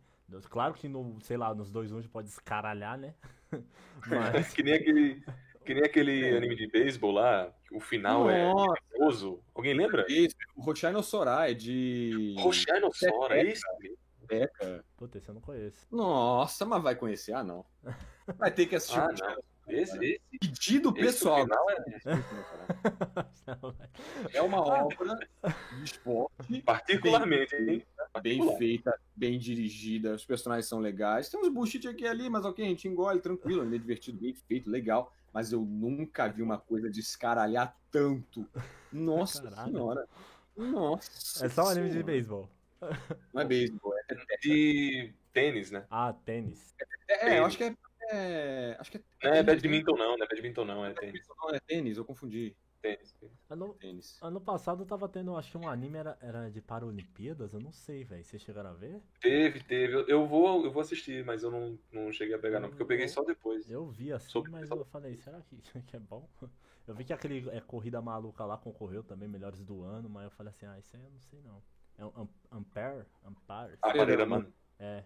Claro que no, sei lá, nos dois a gente pode escaralhar, né? Mas. que nem aquele, que nem aquele anime de beisebol lá, o final é Nossa, nervoso. Alguém lembra? esse, o Roshino Sorai é de. Roshinosaura, é isso? Beca. Puta, esse eu não conheço. Nossa, mas vai conhecer? Ah, não. Vai ter que assistir. Ah, o Esse, esse, Pedido esse pessoal. final é É uma obra de esporte particularmente, hein? bem Particular. feita, bem dirigida, os personagens são legais. Tem uns bullshit aqui e ali, mas ok, a gente engole, tranquilo, ele é divertido, bem feito, legal. Mas eu nunca vi uma coisa descaralhar tanto. Nossa Caralho. senhora. Nossa. É só um anime de beisebol. Não é beisebol, é, De tênis, né? Ah, tênis. é, eu acho que é, é- Acho que é. Não é badminton não, não é badminton não, é tênis. Não, é tênis, eu confundi. tênis. Ano, Tênis. ano passado tava tendo, acho que um anime era, era de Paralimpíadas, eu não sei, velho. Vocês chegaram a ver? Teve, teve. Eu- vou, eu vou assistir, mas eu não, não cheguei a pegar não, porque eu peguei só depois. Eu vi assim, mas eu falei, será que, que é bom? Eu vi que aquele é, Corrida Maluca lá concorreu também, melhores do ano, mas eu falei assim, ah, isso aí eu não sei não. É um Am- Ampere? Ampare? A Pareira, mano. É.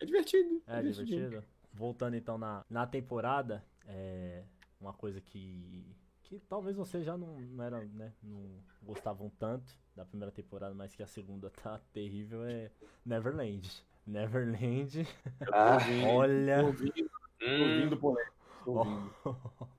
É divertido. é divertido. Voltando então na, na temporada, é uma coisa que que talvez você já não, não era, né, não gostavam tanto da primeira temporada, mas que a segunda tá terrível é Neverland. Neverland, Ah, olha, Ouvindo, ouvindo polêmica. Ouvindo.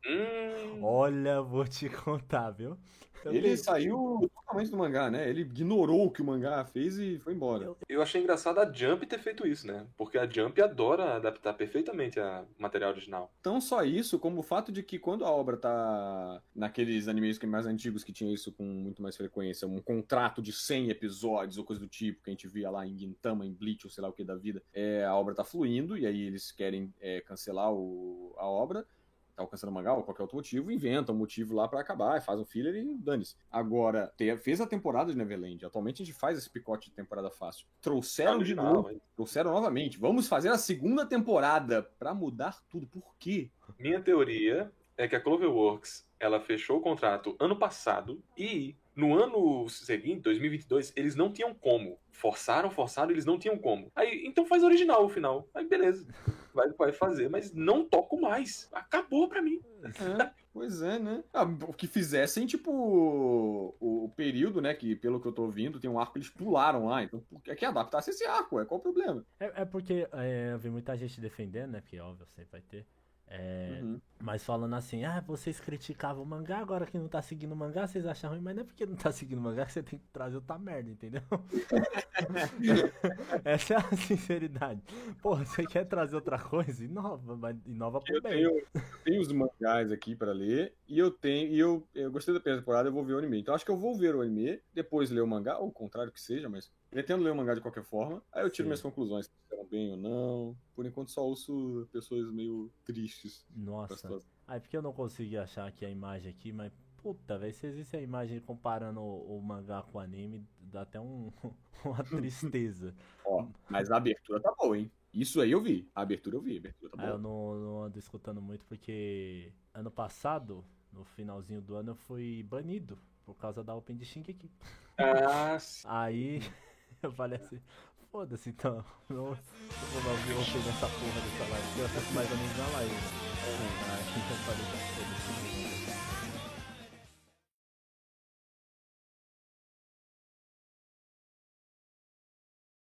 hum. olha, vou te contar, viu? Eu Ele tenho- saiu totalmente do mangá, né? Ele ignorou o que o mangá fez e foi embora. Eu- achei engraçado a Jump ter feito isso, né? Porque a Jump adora adaptar perfeitamente a material original. Não só isso, como o fato de que quando a obra tá naqueles animes que mais antigos que tinha isso com muito mais frequência, um contrato de 100 episódios ou coisa do tipo, que a gente via lá em Gintama, em Bleach ou sei lá o que da vida, é, a obra tá fluindo e aí eles querem é, cancelar o- a obra. Tá alcançando mangá ou qualquer outro motivo, inventa um motivo lá pra acabar, faz um filler e dane-se. Agora, te- fez a temporada de Neverland. Atualmente a gente faz esse picote de temporada fácil. Trouxeram de novo. hein? Trouxeram novamente. Vamos fazer a segunda temporada pra mudar tudo. Por quê? Minha teoria é que a Cloverworks ela fechou o contrato ano passado e no ano seguinte, 2022, eles não tinham como. Forçaram, forçaram, eles não tinham como. Aí, então faz original o final. Aí beleza. Vai, vai fazer, mas não toco mais. Acabou pra mim. É, pois é, né? Ah, o que fizessem, tipo, o, o período, né? Que pelo que eu tô ouvindo, tem um arco que eles pularam lá. Então, por que é que adaptasse esse arco? É qual o problema? É, é porque é, eu vi muita gente defendendo, né? Porque óbvio, sempre vai ter. É, Uhum. Mas falando assim, ah, vocês criticavam o mangá, agora que não tá seguindo o mangá, vocês acham ruim, mas não é porque não tá seguindo o mangá que você tem que trazer outra merda, entendeu? Essa é a sinceridade. Porra, você quer trazer outra coisa? Inova, mas inova pro Eu bem. tenho, eu tenho os mangás aqui pra ler e eu tenho e eu, eu gostei da primeira temporada, eu vou ver o anime. Então acho que eu vou ver o anime, depois ler o mangá, ou o contrário que seja, mas pretendo ler o mangá de qualquer forma. Aí eu tiro Sim. minhas conclusões, se fizeram bem ou não. Por enquanto só ouço pessoas meio tristes. Nossa. Aí porque eu não consegui achar aqui a imagem aqui, mas puta, velho, se existe a imagem comparando o, o mangá com o anime, dá até um, uma tristeza. Ó, mas a abertura tá boa, hein? Isso aí eu vi. A abertura eu vi, a abertura tá Ah, eu boa. não, não ando escutando muito porque ano passado, no finalzinho do ano, eu fui banido por causa da Open de Shingeki. Ah, sim. Aí eu falei assim, foda-se então, não eu vou ouvir Open nessa porra dessa live, eu assisto mais ou menos na live. Aí eu falei, tá.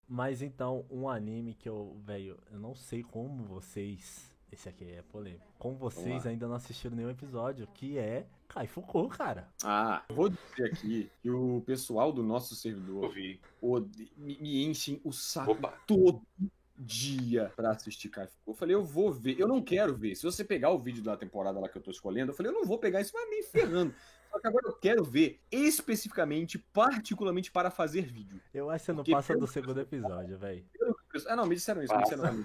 Mas então, um anime que eu, velho, eu não sei como vocês. Esse aqui é polêmico. Como vocês ainda não assistiram nenhum episódio, que é Kaifuku, cara. Ah, eu vou dizer aqui que o pessoal do nosso servidor ouvi. ode- me, me enchem o saco Opa. todo dia pra assistir Kaifuku. Eu falei, eu vou ver. Eu não quero ver. Se você pegar o vídeo da temporada lá que eu tô escolhendo, eu falei, eu não vou pegar isso, mas nem ferrando. Só que agora eu quero ver especificamente, particularmente para fazer vídeo. Eu acho que você não Porque passa do segundo episódio, velho. Ah, não, me disseram isso, me Passa. disseram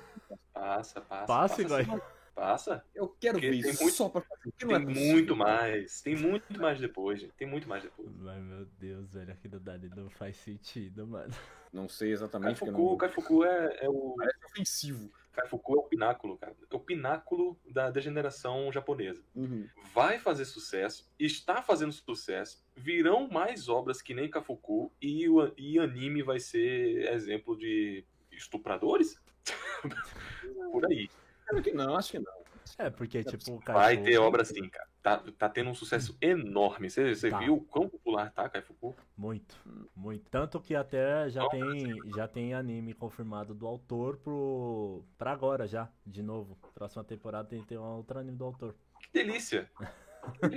Passa, passa. Passa, Igor. sim. Passa. Eu quero Porque ver tem isso muito- só pra fazer. É Tem possível. muito mais. Tem muito mais depois, gente. Tem muito mais depois. Mas meu Deus, velho, aquilo dali não faz sentido, mano. Não sei exatamente, Kaifuku, não... Kaifuku é, é o. parece ofensivo. Kaifuku é o pináculo, cara. É o pináculo da degeneração japonesa. Uhum. Vai fazer sucesso, está fazendo sucesso, virão mais obras que nem Kafuku e o e anime vai ser exemplo de estupradores? Por aí. Acho que não, acho que não. É, porque, tipo, o Vai ter obra sim, cara. Tá, tá tendo um sucesso enorme. Você, você Tá. viu o quão popular tá Kaifuku? Muito, muito. Tanto que até já tem, já tem anime confirmado do autor pro. pra agora já, de novo. Próxima temporada tem, tem um outro anime do autor. Que delícia!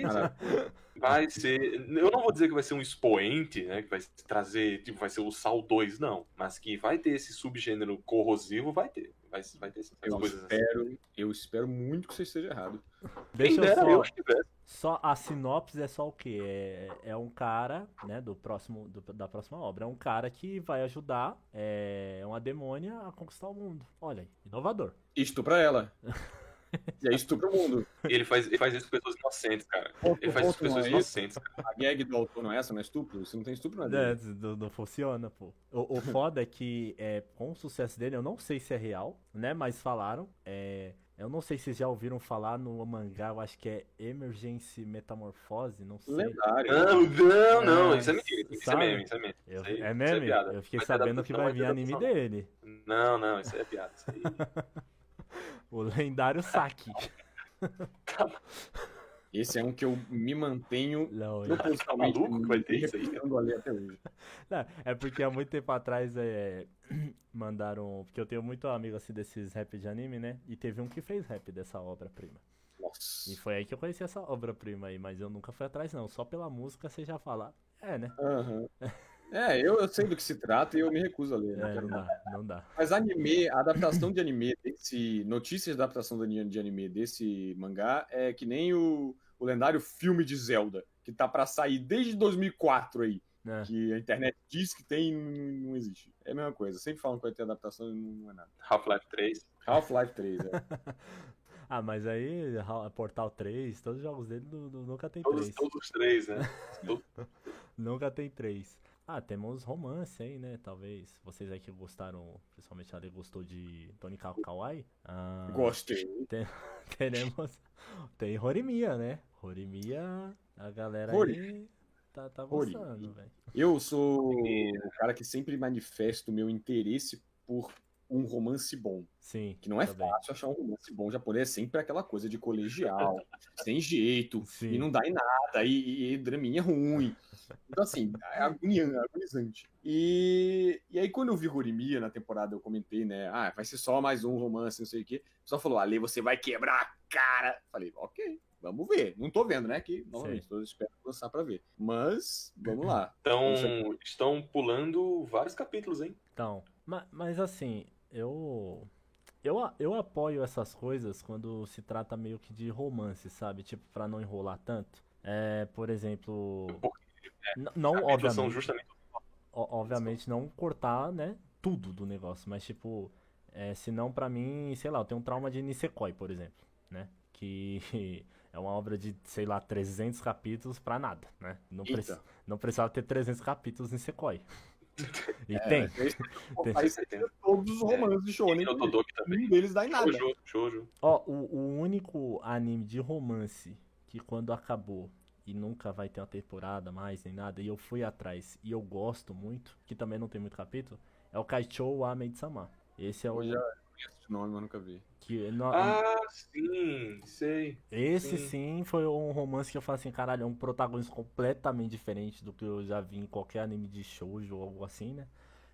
Cara, Vai ser. Eu não vou dizer que vai ser um expoente, né? Que vai trazer. Tipo, vai ser o Sal 2, não. Mas que vai ter esse subgênero corrosivo, vai ter. Vai, vai ter essas eu coisas assim. espero, eu espero muito que você esteja errado. Deixa Quem eu só. eu estivesse. Só a sinopse é só o quê? É, é um cara, né, do próximo, do- da próxima obra. É um cara que vai ajudar é, uma demônia a conquistar o mundo. Olha aí, inovador. Estupra ela. E aí estupra o mundo. Ele faz, ele faz isso com pessoas inocentes, cara. Ponto, Ele faz isso com não pessoas é inocentes. A gag do autor não é essa, não é estupro? Se não tem estupro, não É, é. não, não funciona, pô. O, o foda é que é, com o sucesso dele, eu não sei se é real, né? Mas falaram. É, eu não sei se vocês já ouviram falar no mangá, eu acho que é Emergency Metamorfose, não sei. Lendário. Não, não, não. É, Isso é mentira. Isso é sabe? meme, isso é meme. Eu- Isso aí- é isso é meme? piada. eu fiquei ter sabendo que vai vir anime dele. Não, não, isso aí é piada. Isso aí. O lendário Saki. Esse é um que eu me mantenho Não, é- propositalmente Tá maluco que vai ter isso aí? até hoje. Não, é porque há muito tempo atrás é, mandaram. Porque eu tenho muito amigo assim desses rap de anime, né? E teve um que fez rap dessa obra-prima. E Nossa. foi aí que eu conheci essa obra-prima aí, mas eu nunca fui atrás, não. Só pela música você já fala. É, né? Aham. É, eu, eu sei do que se trata e eu me recuso a ler. não É, quero não não. dá, não dá. Mas anime, a adaptação de anime desse. Notícias da adaptação de ani- de anime desse mangá é que nem o, o lendário filme de Zelda, que tá pra sair desde 2004 aí. né? Que a internet diz que tem e não, existe. É a mesma coisa. Sempre falam que vai ter adaptação e não, é nada. Half-Life 3. Half-Life 3, é. Ah, mas aí, Portal 3, todos os jogos dele nu- nu- nunca tem Todos, 3. todos os três, né? Todos- Nunca tem 3. Ah, temos romance aí, né? Talvez. Vocês aí que gostaram, principalmente a Ale gostou de Tony Kawai. Ah, Gostei. Tem- teremos. Tem Horimiya, né? Horimiya, a galera Hori- aí tá, tá gostando, velho. Eu sou o cara que sempre manifesta o meu interesse por um romance bom. Sim. Que não é também. fácil achar um romance bom japonês, é sempre aquela coisa de colegial, sem jeito, Sim. e não dá em nada, e, e, e draminha ruim. Então, assim, é agoniante, agonizante. E, e aí, quando eu vi Horimiya na temporada, eu comentei, né? Ah, vai ser só mais um romance, não sei o quê. O pessoal falou, Ale, você vai quebrar a cara. Falei, ok, vamos ver. Não tô vendo, né? Que, novamente, tô esperando lançar pra ver. Mas, vamos lá. Então, estão pulando vários capítulos, hein? Então, ma- mas assim, eu, eu eu apoio essas coisas quando se trata meio que de romance, sabe? Tipo, pra não enrolar tanto. É, por exemplo, n- não obviamente, justamente o- obviamente não cortar, né, tudo do negócio, mas tipo, é, senão pra mim, sei lá, eu tenho um trauma de Nisekoi, por exemplo, né? Que é uma obra de, sei lá, 300 capítulos pra nada, né? Não, preci- não precisava ter 300 capítulos em Nisekoi. E É, tem. Aí, aí você tem todos os romances de Shonen. Nenhum deles dá em nada. Shoujo, shoujo. Ó, o, o único anime de romance que quando acabou e nunca vai ter uma temporada mais nem nada, e eu fui atrás e eu gosto muito, que também não tem muito capítulo, é o Kaichou wa Maid-sama. Esse é o Eu já conheço esse nome, mas nunca vi. que no- Ah, sim, sei. esse sim. sim foi um romance que eu falo assim, caralho, é um protagonista completamente diferente do que eu já vi em qualquer anime de shoujo ou algo assim, né?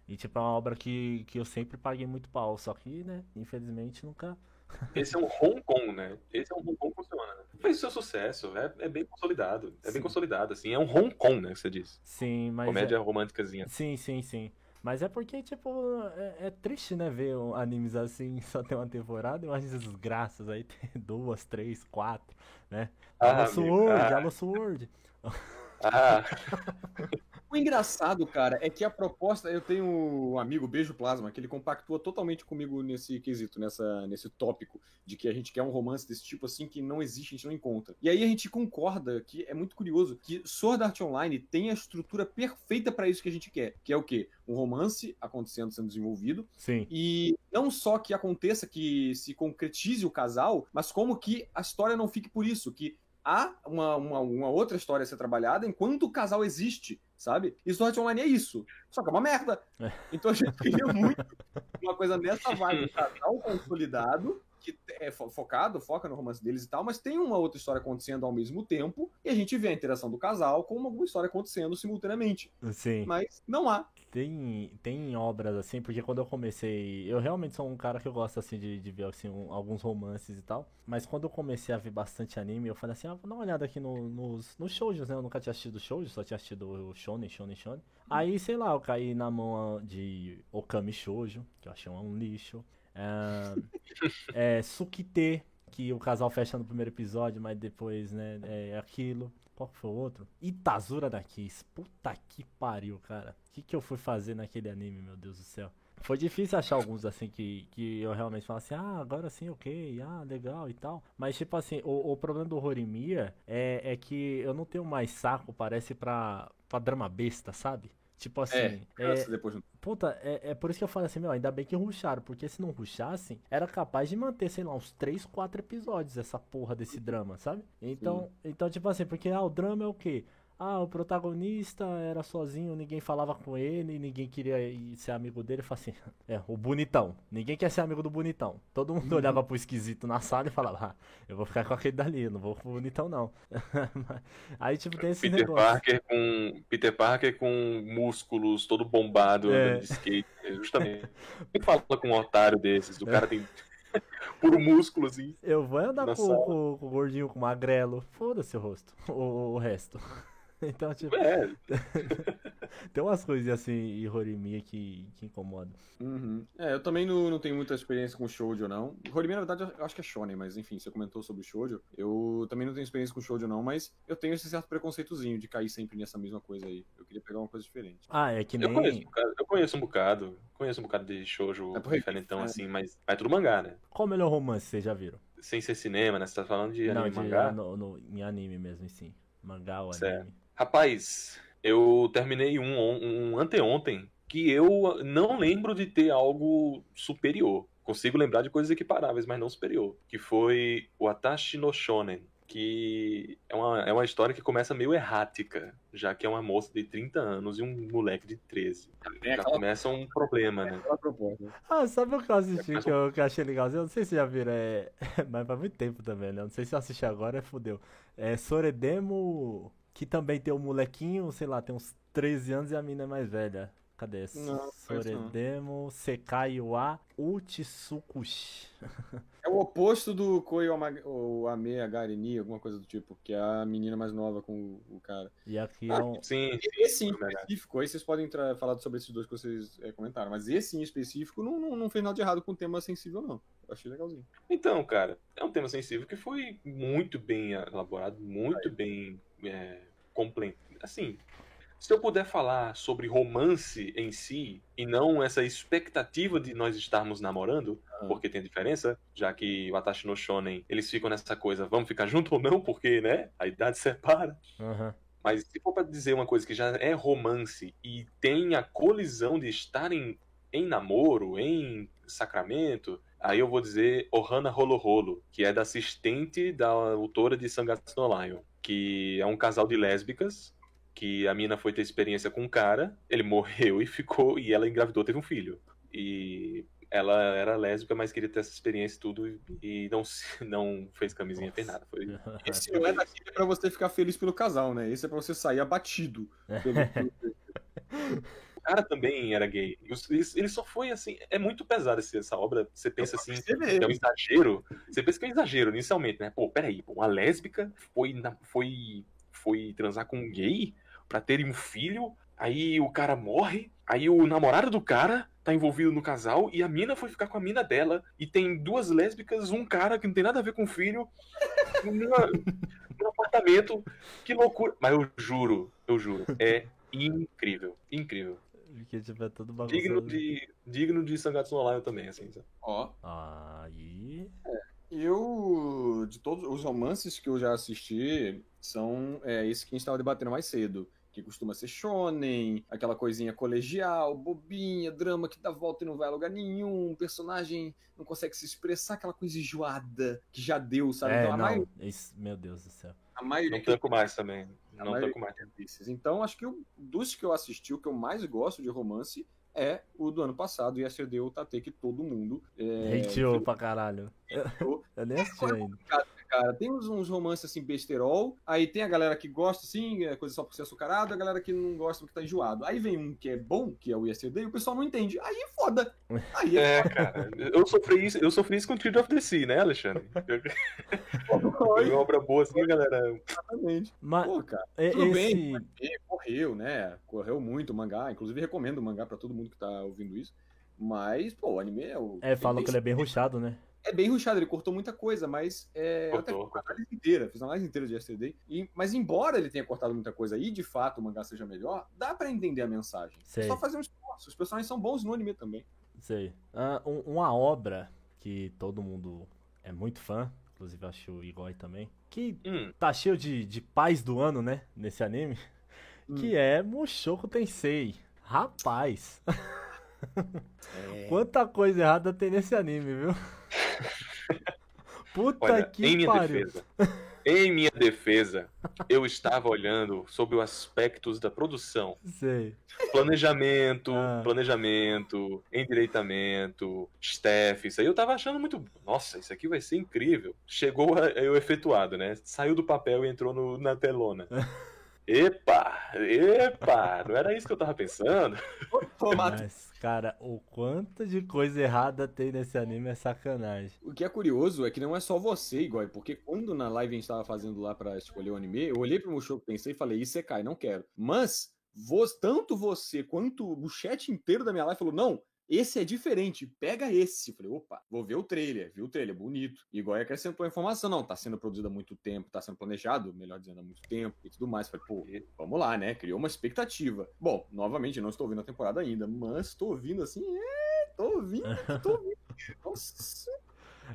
E tipo, é uma obra que, que eu sempre paguei muito pau, só que, né, infelizmente nunca Esse é um Hong Kong, né? Esse é um Hong Kong que funciona, né? Fez seu sucesso, é, é bem consolidado. É Sim. bem consolidado, assim. É um Hong Kong, né, que você disse. Sim, mas Comédia é- românticazinha. Sim, sim, sim. Mas é porque, tipo, é, é triste, né, ver animes assim, só tem uma temporada, imagina essas desgraças aí, tem duas, três, quatro, né? Ah, Halo Sword, ah. Halo Sword. Ah, O engraçado, cara, é que a proposta. Eu tenho um amigo, Beijo Plasma, que ele compactua totalmente comigo nesse quesito, nessa, nesse tópico de que a gente quer um romance desse tipo assim que não existe, a gente não encontra. E aí a gente concorda que é muito curioso que Sword Art Online tem a estrutura perfeita pra isso que a gente quer, que é o quê? Um romance acontecendo, sendo desenvolvido, Sim, e não só que aconteça, que se concretize o casal, mas como que a história não fique por isso, que há uma, uma, uma outra história a ser trabalhada enquanto o casal existe, sabe? E Sword Online é isso. Só que é uma merda. É. Então a gente queria muito uma coisa nessa vibe, um casal consolidado, que é fo- focado, foca no romance deles e tal, mas tem uma outra história acontecendo ao mesmo tempo, e a gente vê a interação do casal com alguma história acontecendo simultaneamente. sim. Mas não há. Tem, tem obras assim, porque quando eu comecei. Eu realmente sou um cara que eu gosto assim de, de ver assim, um- alguns romances e tal. Mas quando eu comecei a ver bastante anime, eu falei assim: ah, vou dar uma olhada aqui no, nos, nos shoujos, né? Eu nunca tinha assistido shoujo, só tinha assistido o Shonen, Shonen, Shonen. Aí, sei lá, eu caí na mão de Okami Shoujo, que eu achei um lixo. Ah, é, Sukite, que o casal fecha no primeiro episódio, mas depois, né, é aquilo. Qual foi o outro? Itazura da Kiss. Puta que pariu, cara. O que, que eu fui fazer naquele anime, meu Deus do céu? Foi difícil achar alguns assim que, que eu realmente falo assim, ah, agora sim, ok, ah, legal e tal. Mas tipo assim, o, o problema do Horimiya é, é que eu não tenho mais saco, parece, pra, pra drama besta, sabe? Tipo assim, É, é, depois de Puta, é, é por isso que eu falo assim, meu, ainda bem que ruxaram, porque se não ruxassem, era capaz de manter, sei lá, uns 3, 4 episódios essa porra desse drama, sabe? Então, então tipo assim, porque ah, o drama é o quê? Ah, o protagonista era sozinho, ninguém falava com ele, ninguém queria ser amigo dele. Fala assim, é, o bonitão. Ninguém quer ser amigo do bonitão. Todo mundo olhava pro esquisito na sala e falava, ah, eu vou ficar com aquele dali, eu não vou com o bonitão não. Aí, tipo, tem esse Peter negócio. Parker com. Peter Parker com músculos todo bombado, É. andando de skate. é, Justamente. Quem fala com um otário desses? O cara tem puro músculo, assim. Eu vou andar com, com, com o gordinho, com o magrelo. Foda-se o rosto. O, o resto. Então, tipo, É, tem umas coisinhas assim em Horimiya que, que incomodam. Uhum. É, eu também não, não tenho muita experiência com shoujo, não. Horimiya, na verdade, eu acho que é shonen, mas enfim, você comentou sobre shoujo. Eu também não tenho experiência com shoujo, não, mas eu tenho esse certo preconceitozinho de cair sempre nessa mesma coisa aí. Eu queria pegar uma coisa diferente. Ah, é que eu conheço, um nem. bocado, eu conheço um bocado. Conheço um bocado de shoujo É diferentão, é. assim, mas é tudo mangá, né? Qual o melhor romance vocês já viram? sem ser cinema, né? Você tá falando de Não, anime de, mangá? no, no- em anime mesmo, sim. Mangá ou Certo. Rapaz, eu terminei um, um anteontem que eu não lembro de ter algo superior. Consigo lembrar de coisas equiparáveis, mas não superior. Que foi o Atashi no Shonen. Que é uma, é uma história que começa meio errática, já que é uma moça de 30 anos e um moleque de 13. É Já aquela, começa um problema, né? Ah, sabe o que eu assisti que eu, que eu achei legalzinho? Eu não sei se já viram, é... mas faz muito tempo também, né? Não sei se eu assisti agora, fudeu. É Soredemo, que também tem um molequinho, sei lá, tem uns 13 anos e a mina é mais velha. Cadê? Não. Soredemo Sekai wa Uchitsukushi. É o oposto do Koi ou Ame Agarini, alguma coisa do tipo, que é a menina mais nova com o, o cara. E aqui é um... Sim, Esse em específico, aí vocês podem entrar, falar sobre esses dois que vocês é, comentaram, mas esse em específico não, não, não fez nada de errado com o tema sensível, não. Eu achei legalzinho. Então, cara, é um tema sensível que foi muito bem elaborado, muito bem é, completo. Assim, se eu puder falar sobre romance em si e não essa expectativa de nós estarmos namorando, Ah. porque tem diferença, já que o Atashi no Shonen, eles ficam nessa coisa, vamos ficar junto ou não, porque, né, a idade separa. Aham. Mas se for pra dizer uma coisa que já é romance e tem a colisão de estarem em namoro, em sacramento, aí eu vou dizer Ohana Rolo Rolo, que é da assistente da autora de Sangatsu no Lion, que é um casal de lésbicas, que a mina foi ter experiência com um cara, ele morreu e ficou, e ela engravidou, teve um filho. E ela era lésbica, mas queria ter essa experiência e tudo, e- não, se- não fez camisinha, fez nada. Foi Esse não é daquele pra você ficar feliz pelo casal, né? Esse é pra você sair abatido. Pelo, cara também era gay. Ele só foi assim. É muito pesado essa obra. Você pensa assim. É um exagero. Você pensa que é um exagero inicialmente, né? Pô, peraí. Uma lésbica foi, na- foi, foi transar com um gay pra terem um filho. Aí o cara morre. Aí o namorado do cara tá envolvido no casal. E a mina foi ficar com a mina dela. E tem duas lésbicas, um cara que não tem nada a ver com o filho. num apartamento. Que loucura. Mas eu juro, eu juro. É incrível. Incrível. Porque, tipo, é tudo Digno bagunçado. de, digno de Sangatsu no Lion também, assim. sabe? Ó, Aí... eu. De todos os romances que eu já assisti, são é, esse que a gente tava debatendo mais cedo. Que costuma ser shonen, aquela coisinha colegial, bobinha, drama que dá volta e não vai a lugar nenhum, personagem não consegue se expressar, aquela coisa enjoada que já deu, sabe? É, Então, a, não. maio- Isso, meu Deus do céu. a maioria Não tanco mais também. Não maioria tanco mais. Então, acho que o, dos que eu assisti, o que eu mais gosto de romance é o do ano passado, Yesterday o Tate, que todo mundo. É, Hateou pra caralho. hateou. Eu nem assisti ainda. Cara, tem uns, uns romances assim, besterol, aí tem a galera que gosta, assim, é coisa só por ser açucarado, a galera que não gosta porque tá enjoado. Aí vem um que é bom, que é o Yesterday, e o pessoal não entende. Aí é foda. Aí é, É, cara. Eu sofri isso, eu sofri isso com Tree of the Sea, né, Alexandre? foda. Foi uma obra boa assim, galera. Exatamente. Mas Pô, cara, e- tudo bem, esse... E correu, né? Correu muito o mangá. Inclusive, recomendo o mangá pra todo mundo que tá ouvindo isso. Mas, pô, o anime é o. É, falam que ele é bem rushado, né? É bem rushado, ele cortou muita coisa, mas. É, eu até Cortou, fiz uma análise inteira, fiz uma análise inteira de Yesterday. E, mas, embora ele tenha cortado muita coisa e de fato o mangá seja melhor, dá pra entender a mensagem. Sei. É só fazer um esforço. Os personagens são bons no anime também. Sei. Um- uma obra que todo mundo é muito fã, inclusive eu acho o Igor também, que Hum, tá cheio de, de paz do ano, né? Nesse anime, que é Mushoku Tensei. Rapaz, É. quanta coisa errada tem nesse anime, viu? Puta olha, que em minha pariu. defesa. Em minha defesa, eu estava olhando sobre os aspectos da produção. Sei. Planejamento, Ah. planejamento, endireitamento, staff, isso aí eu tava achando muito. Nossa, isso aqui vai ser incrível. Chegou a- eu efetuado, né? Saiu do papel e entrou no- na telona. Epa! Epa! Não era isso que eu tava pensando. Mas, cara, o quanto de coisa errada tem nesse anime é sacanagem. O que é curioso é que não é só você, Igor, porque quando na live a gente tava fazendo lá pra escolher o anime, eu olhei pro Mushoku Tensei e falei, isso é Kai, não quero. Mas, vo- tanto você quanto o chat inteiro da minha live falou, não, esse é diferente, pega esse. Eu falei, opa, vou ver o trailer, vi o trailer, bonito. E Igor acrescentou a informação, não, tá sendo produzido há muito tempo, tá sendo planejado, melhor dizendo, há muito tempo e tudo mais. Eu Falei, pô, vamos lá, né, criou uma expectativa. Bom, novamente, não estou ouvindo a temporada ainda, mas estou ouvindo assim, é, tô ouvindo, tô ouvindo. Nossa,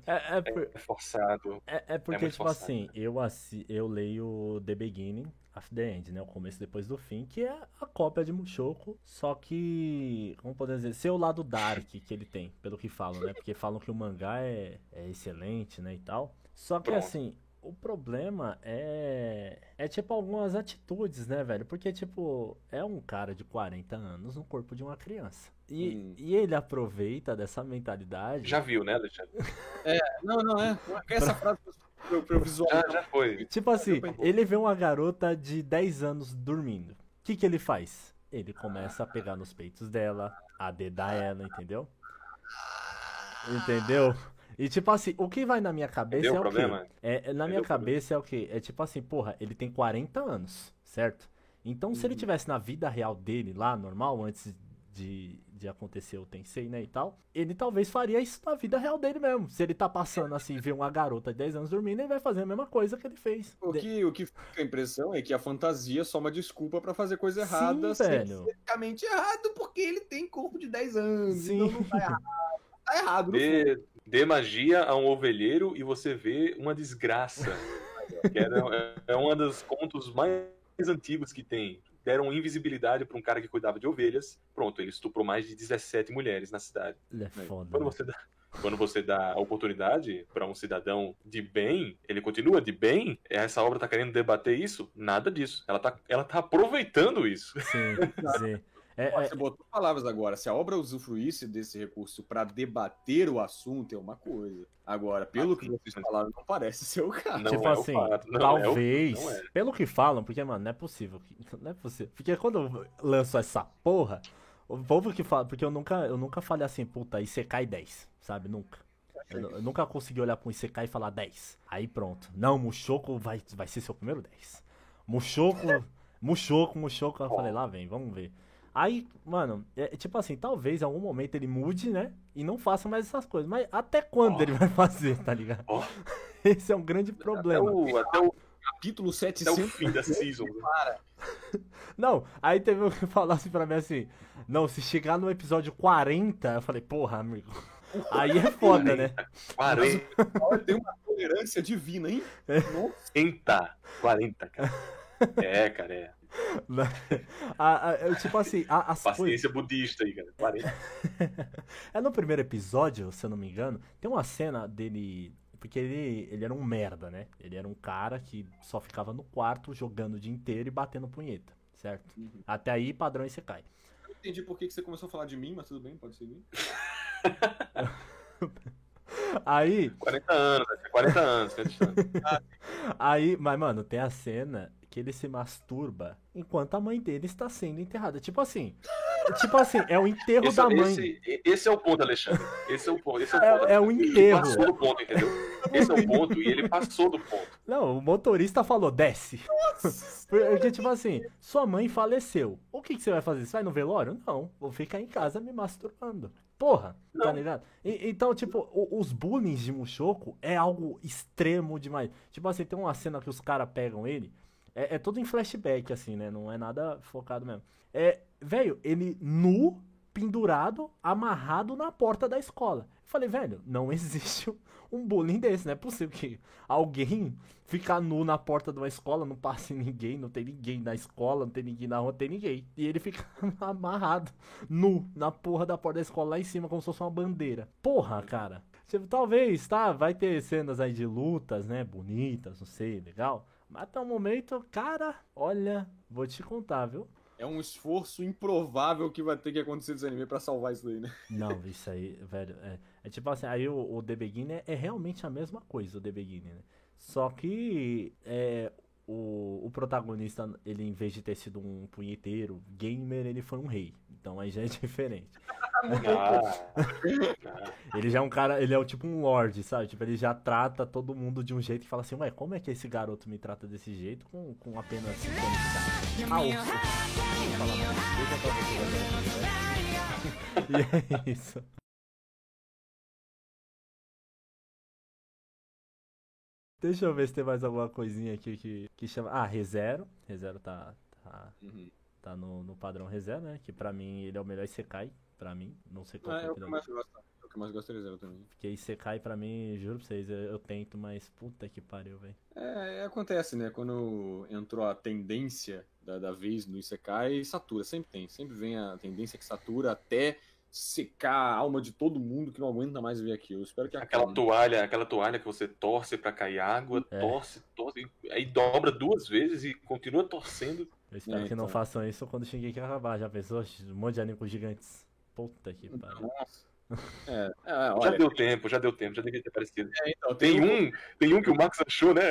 É, é, por- É forçado. é, é porque, muito tipo forçado, assim, eu, assi eu leio The Beginning of the End, né? O começo depois do fim, que é a cópia de Mushoku, só que, como poder dizer, seu lado dark que ele tem, pelo que falam, né? Porque falam que o mangá é, é excelente, né, e tal. Só que, Pronto. assim, o problema é. É tipo algumas atitudes, né, velho? Porque, tipo, é um cara de 40 anos no corpo de uma criança. E, Hum. e ele aproveita dessa mentalidade. Já viu, né, Alexandre? Não, não é. Essa frase pra eu, pra visualizar. Já, já foi. Tipo assim, ele vê uma garota de 10 anos dormindo. O que, que ele faz? Ele começa a pegar nos peitos dela, a dedar ela, entendeu? Entendeu? E tipo assim, o que vai na minha cabeça Entendeu é o problema? quê? É, é- na minha Entendeu cabeça é o quê? É tipo assim, porra, ele tem 40 anos, certo? Então se ele tivesse na vida real dele lá, normal, antes de, de acontecer o Tensei, né, e tal, ele talvez faria isso na vida real dele mesmo. Se ele tá passando assim, vê uma garota de 10 anos dormindo, ele vai fazer a mesma coisa que ele fez. O que, o que fica a impressão é que a fantasia é só uma desculpa pra fazer coisa Sim, errada, ser velho. errado, porque ele tem corpo de 10 anos. Sim. Então não tá errado. Tá errado. Dê, dê magia a um ovelheiro e você vê uma desgraça. que era, é um dos contos mais antigos que tem. Deram invisibilidade pra um cara que cuidava de ovelhas. Pronto, ele estuprou mais de 17 mulheres na cidade. Ele é foda. Quando né? você dá, quando você dá a oportunidade pra um cidadão de bem, ele continua de bem, essa obra tá querendo debater isso? Nada disso. Ela tá, ela tá aproveitando isso. Sim, sim. É, Ó, é- Você botou palavras agora. Se a obra usufruísse desse recurso pra debater o assunto, é uma coisa. Agora, pelo que vocês falaram, não parece ser o caso. Não tipo é o assim, fato, não é o- talvez, não é. pelo que falam, porque, mano, não é possível. Não é possível. Porque quando eu lanço essa porra, o povo que fala. Porque eu nunca, eu nunca falei assim, puta, ICK 10, sabe? Nunca. Eu, eu nunca consegui olhar pra um ICK e falar 10. Aí pronto. Não, Mushoku vai, vai ser seu primeiro 10. Mushoku, Mushoku, Mushoku. Eu falei, lá vem, vamos ver. Aí, mano, é, tipo assim, talvez em algum momento ele mude, né? E não faça mais essas coisas. Mas até quando Ó. ele vai fazer, tá ligado? Ó. Esse é um grande Até problema. o, até o, Capítulo até o 700. fim da season. Não, aí teve um que falou assim pra mim assim: Não, se chegar no episódio 40, eu falei, porra, amigo. Aí é foda, né? 40. Olha, tem uma tolerância divina, hein? Nossa, 40, cara. É, cara, é. A- a- eu, tipo assim, a- as coisas. Paciência budista aí, cara. 40. É no primeiro episódio, se eu não me engano, tem uma cena dele. Porque ele, ele era um merda, né? Ele era um cara que só ficava no quarto jogando o dia inteiro e batendo punheta, certo? Até aí, padrão você cai. eu entendi por que você começou a falar de mim, mas tudo bem, pode seguir. Aí, 40 anos, né? 40 anos, 40 anos. Aí, mas, mano, tem a cena que ele se masturba enquanto a mãe dele está sendo enterrada. Tipo assim. Tipo assim, é o enterro Esse, da mãe. esse, esse é o ponto, Alexandre. Esse é o ponto. Esse é o É- ponto. é o Ele enterro. passou do ponto, entendeu? Esse é o ponto e ele passou do ponto. Não, o motorista falou, desce. Porque, tipo assim, sua mãe faleceu. O que, que você vai fazer? Você vai no velório? Não, vou ficar em casa me masturbando. Porra, tá Não. ligado? E- então, tipo, o- os bullying de Mushoku é algo extremo demais. Tipo assim, tem uma cena que os caras pegam ele. É, é tudo em flashback, assim, né? Não é nada focado mesmo. É, velho, ele nu, pendurado, amarrado na porta da escola. Eu falei, velho, não existe um bullying desse, não é possível que alguém ficar nu na porta de uma escola, não passe ninguém, não tem ninguém na escola, não tem ninguém na rua, não tem ninguém. E ele fica amarrado, nu, na porra da porta da escola lá em cima, como se fosse uma bandeira. Porra, cara. Tipo, talvez, tá, vai ter cenas aí de lutas, né, bonitas, não sei, legal. Até o momento, cara, olha, vou te contar, viu? É um esforço improvável que vai ter que acontecer desse anime pra salvar isso daí, né? Não, isso aí, velho, é, é tipo assim, aí o, o The Beginner é realmente a mesma coisa, o The Beginner, né? Só que é, o, o protagonista, ele em vez de ter sido um punheteiro gamer, ele foi um rei. Então aí já é diferente. Ah, Ele já é um cara, ele é o tipo um lord, sabe? Tipo, ele já trata todo mundo de um jeito que fala assim, ué, como é que esse garoto me trata desse jeito com, com apenas 5 anos de idade? Ah. E é isso. Deixa eu ver se tem mais alguma coisinha aqui que, que chama. Ah, ReZero. ReZero tá, tá, Uhum. tá no, no padrão ReZero, né? Que pra mim ele é o melhor Isekai. Pra mim. Não sei qual Ah, que é é o o que eu mais gosto. que eu mais gosto é ReZero também. Porque Isekai pra mim, juro pra vocês, eu, eu tento, mas puta que pariu, velho. É, é, acontece, né? Quando entrou a tendência da, da vez no Isekai, satura, sempre tem. Sempre vem a tendência que satura até secar a alma de todo mundo que não aguenta mais ver aquilo. Eu espero que Aquela acabe. toalha, aquela toalha que você torce pra cair água, É. torce, torce, aí dobra duas vezes e continua torcendo. Eu espero É, que não então. façam isso quando Shingeki acabar. Já pensou? Um monte de anime com gigantes. Puta que pariu. Nossa. É, é, Já olha, deu tempo, já deu tempo, já devia ter aparecido. então, Tem um, tem um que o Max achou, né?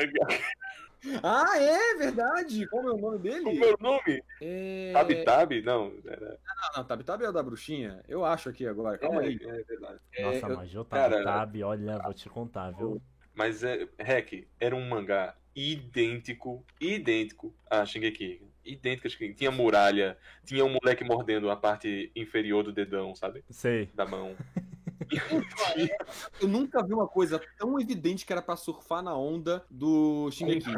Ah, é verdade! Qual é o nome dele? Como é o nome? É... Tabi Tabi? Não, era... Ah, não, Tabi Tabi é o da bruxinha? Eu acho aqui agora, calma é, aí. é verdade. Nossa, eu- mas o cara- Tab, olha, vou te contar, viu? Mas é, Rec, era um mangá idêntico, idêntico a Shingeki. Idêntico a Shingeki. Tinha muralha, tinha um moleque mordendo a parte inferior do dedão, sabe? Sei. Da mão. Eu nunca vi uma coisa tão evidente que era pra surfar na onda do Shingeki.